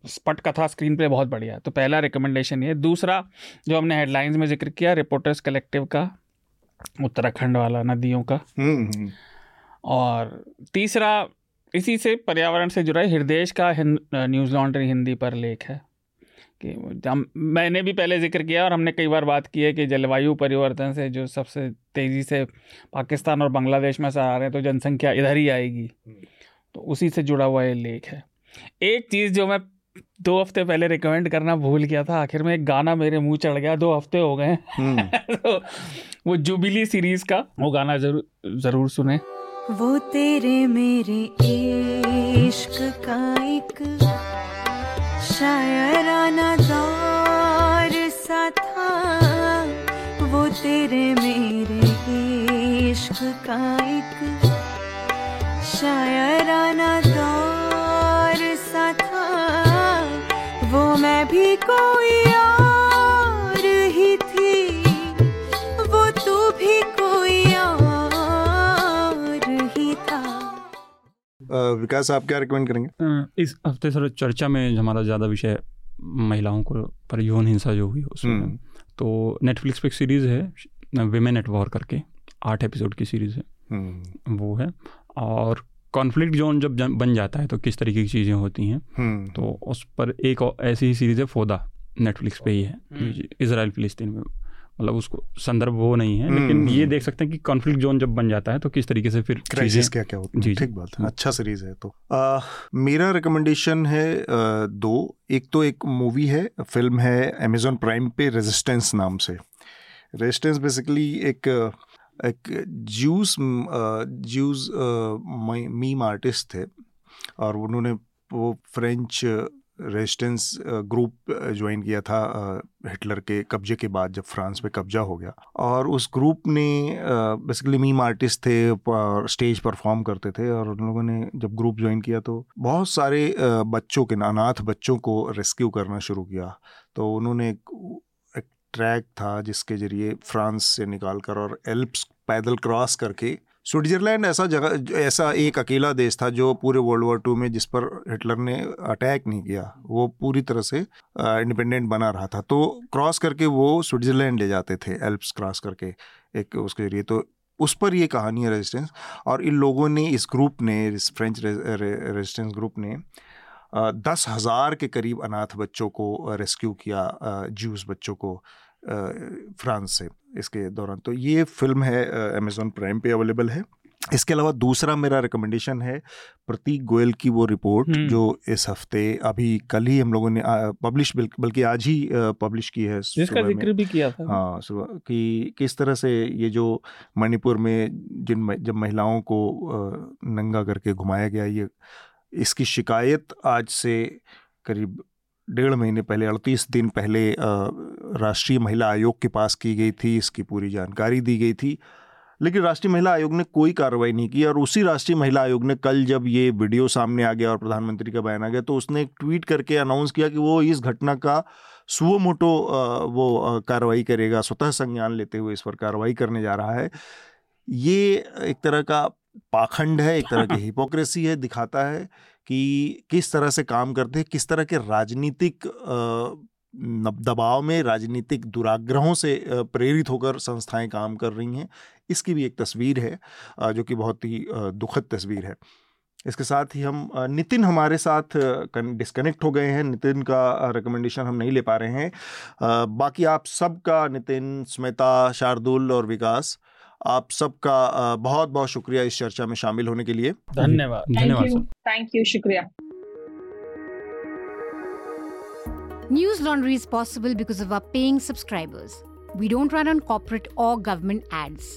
स्पट कथा स्क्रीन पे बहुत बढ़िया तो पहला रिकमेंडेशन ये दूसरा जो हमने हेडलाइंस में ज़िक्र किया रिपोर्टर्स कलेक्टिव का उत्तराखंड वाला नदियों का। हम्म, हम्म। और तीसरा इसी से पर्यावरण से जुड़ा हृदय का न्यूज़ लॉन्ड्री हिंदी पर लेख है। कि हम मैंने भी पहले ज़िक्र किया और हमने कई बार बात की है कि जलवायु परिवर्तन से जो सबसे तेज़ी से पाकिस्तान और बांग्लादेश में से आ रहे हैं तो जनसंख्या इधर ही आएगी। तो उसी से जुड़ा हुआ ये लेख है। एक चीज़ जो मैं दो हफ़्ते पहले रिकमेंड करना भूल गया था। आखिर में एक गाना मेरे मुँह चढ़ गया दो हफ़्ते हो गए हम्म। तो वो जुबिली सीरीज़ का वो गाना ज़रूर ज़रूर सुने। वो तेरे मेरे इश्क का एक शायराना दौर सा था। वो तेरे मेरे इश्क का एक शायराना दौर भी कोई और ही थी वो तू भी कोई और ही था विकास आप क्या रिकमेंड करेंगे इस हफ़्ते सर चर्चा में हमारा ज़्यादा विषय महिलाओं को पर यौन हिंसा जो हुई उसमें हम्म। तो नेटफ्लिक्स पे एक सीरीज़ है विमेन एट वॉर करके आठ एपिसोड की सीरीज़ है हम्म। वो है और कॉन्फ्लिक्ट जोन जब बन जाता है तो किस तरीके की चीज़ें होती हैं? हम्म। तो उस पर एक ऐसी ही सीरीज़ है फोदा नेटफ्लिक्स पे ही है। हम्म। इसराइल फिलिस्तीन में। मतलब उसको संदर्भ वो नहीं है लेकिन हम्म। ये देख सकते हैं कि कॉन्फ्लिक्ट जोन जब बन जाता है तो किस तरीके से फिर क्राइसिस क्या क्या होता है? ठीक बात है। अच्छा सीरीज़ है तो। आ, मेरा रिकमेंडेशन है आ, दो। एक तो एक मूवी है फ़िल्म है अमेजोन प्राइम पे रेजिस्टेंस नाम से। रेजिस्टेंस बेसिकली एक एक ज्यूस ज्यूस मीम आर्टिस्ट थे और उन्होंने वो फ्रेंच रेजिस्टेंस ग्रुप ज्वाइन किया था हिटलर के कब्जे के बाद जब फ्रांस पे कब्जा हो गया। और उस ग्रुप ने बेसिकली मीम आर्टिस्ट थे स्टेज परफॉर्म करते थे और उन लोगों ने जब ग्रुप ज्वाइन किया तो बहुत सारे बच्चों के, अनाथ बच्चों को रेस्क्यू करना शुरू किया। तो उन्होंने ट्रैक था जिसके ज़रिए फ्रांस से निकाल कर और एल्प्स पैदल क्रॉस करके स्विट्जरलैंड ऐसा जगह, ऐसा एक अकेला देश था जो पूरे वर्ल्ड वॉर टू में जिस पर हिटलर ने अटैक नहीं किया, वो पूरी तरह से इंडिपेंडेंट बना रहा था। तो क्रॉस करके वो स्विट्जरलैंड ले जाते थे, एल्प्स क्रॉस करके एक उसके ज़रिए। तो उस पर ये कहानी है रेजिस्टेंस और इन लोगों ने, इस ग्रुप ने, इस फ्रेंच रेजिस्टेंस ग्रुप ने दस हज़ार के करीब अनाथ बच्चों को रेस्क्यू किया जूस बच्चों को। फ्रांस से इसके दौरान। तो ये फ़िल्म है अमेजोन प्राइम पे अवेलेबल है। इसके अलावा दूसरा मेरा रिकमेंडेशन है प्रतीक गोयल की वो रिपोर्ट हम्म। जो इस हफ़्ते अभी कल ही हम लोगों ने पब्लिश बल्कि आज ही पब्लिश की है जिसका ज़िक्र भी किया था। हाँ सुबह कि किस तरह से ये जो मणिपुर में जिन जब महिलाओं को नंगा करके घुमाया गया ये इसकी शिकायत आज से करीब डेढ़ महीने पहले अड़तीस दिन पहले राष्ट्रीय महिला आयोग के पास की गई थी इसकी पूरी जानकारी दी गई थी। लेकिन राष्ट्रीय महिला आयोग ने कोई कार्रवाई नहीं की और उसी राष्ट्रीय महिला आयोग ने कल जब ये वीडियो सामने आ गया और प्रधानमंत्री का बयान आ गया तो उसने एक ट्वीट करके अनाउंस किया कि वो इस घटना का सुओ मोटो वो कार्रवाई करेगा स्वतः संज्ञान लेते हुए इस पर कार्रवाई करने जा रहा है। ये एक तरह का पाखंड है एक तरह की हिपोक्रेसी है दिखाता है कि किस तरह से काम करते हैं, किस तरह के राजनीतिक दबाव में राजनीतिक दुराग्रहों से प्रेरित होकर संस्थाएँ काम कर रही हैं, इसकी भी एक तस्वीर है जो कि बहुत ही दुखद तस्वीर है। इसके साथ ही हम नितिन हमारे साथ डिस्कनेक्ट हो गए हैं, नितिन का रिकमेंडेशन हम नहीं ले पा रहे हैं। बाकी आप सबका, नितिन, स्मिता, शार्दुल और विकास आप सबका बहुत बहुत शुक्रिया इस चर्चा में शामिल होने के लिए धन्यवाद धन्यवाद थैंक यू शुक्रिया News Laundry is possible because of our paying subscribers. We don't run on corporate or government ads.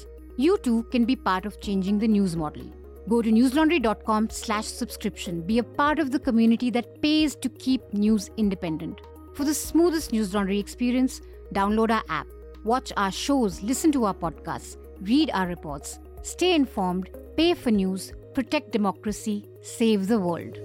You too can be part of changing the news model. Go to newslaundry.com slash subscription. Be a part of the community that pays to keep news independent. For the smoothest News Laundry experience, download our app. Watch our shows, listen to our podcasts read our reports, stay informed, pay for news, protect democracy, save the world.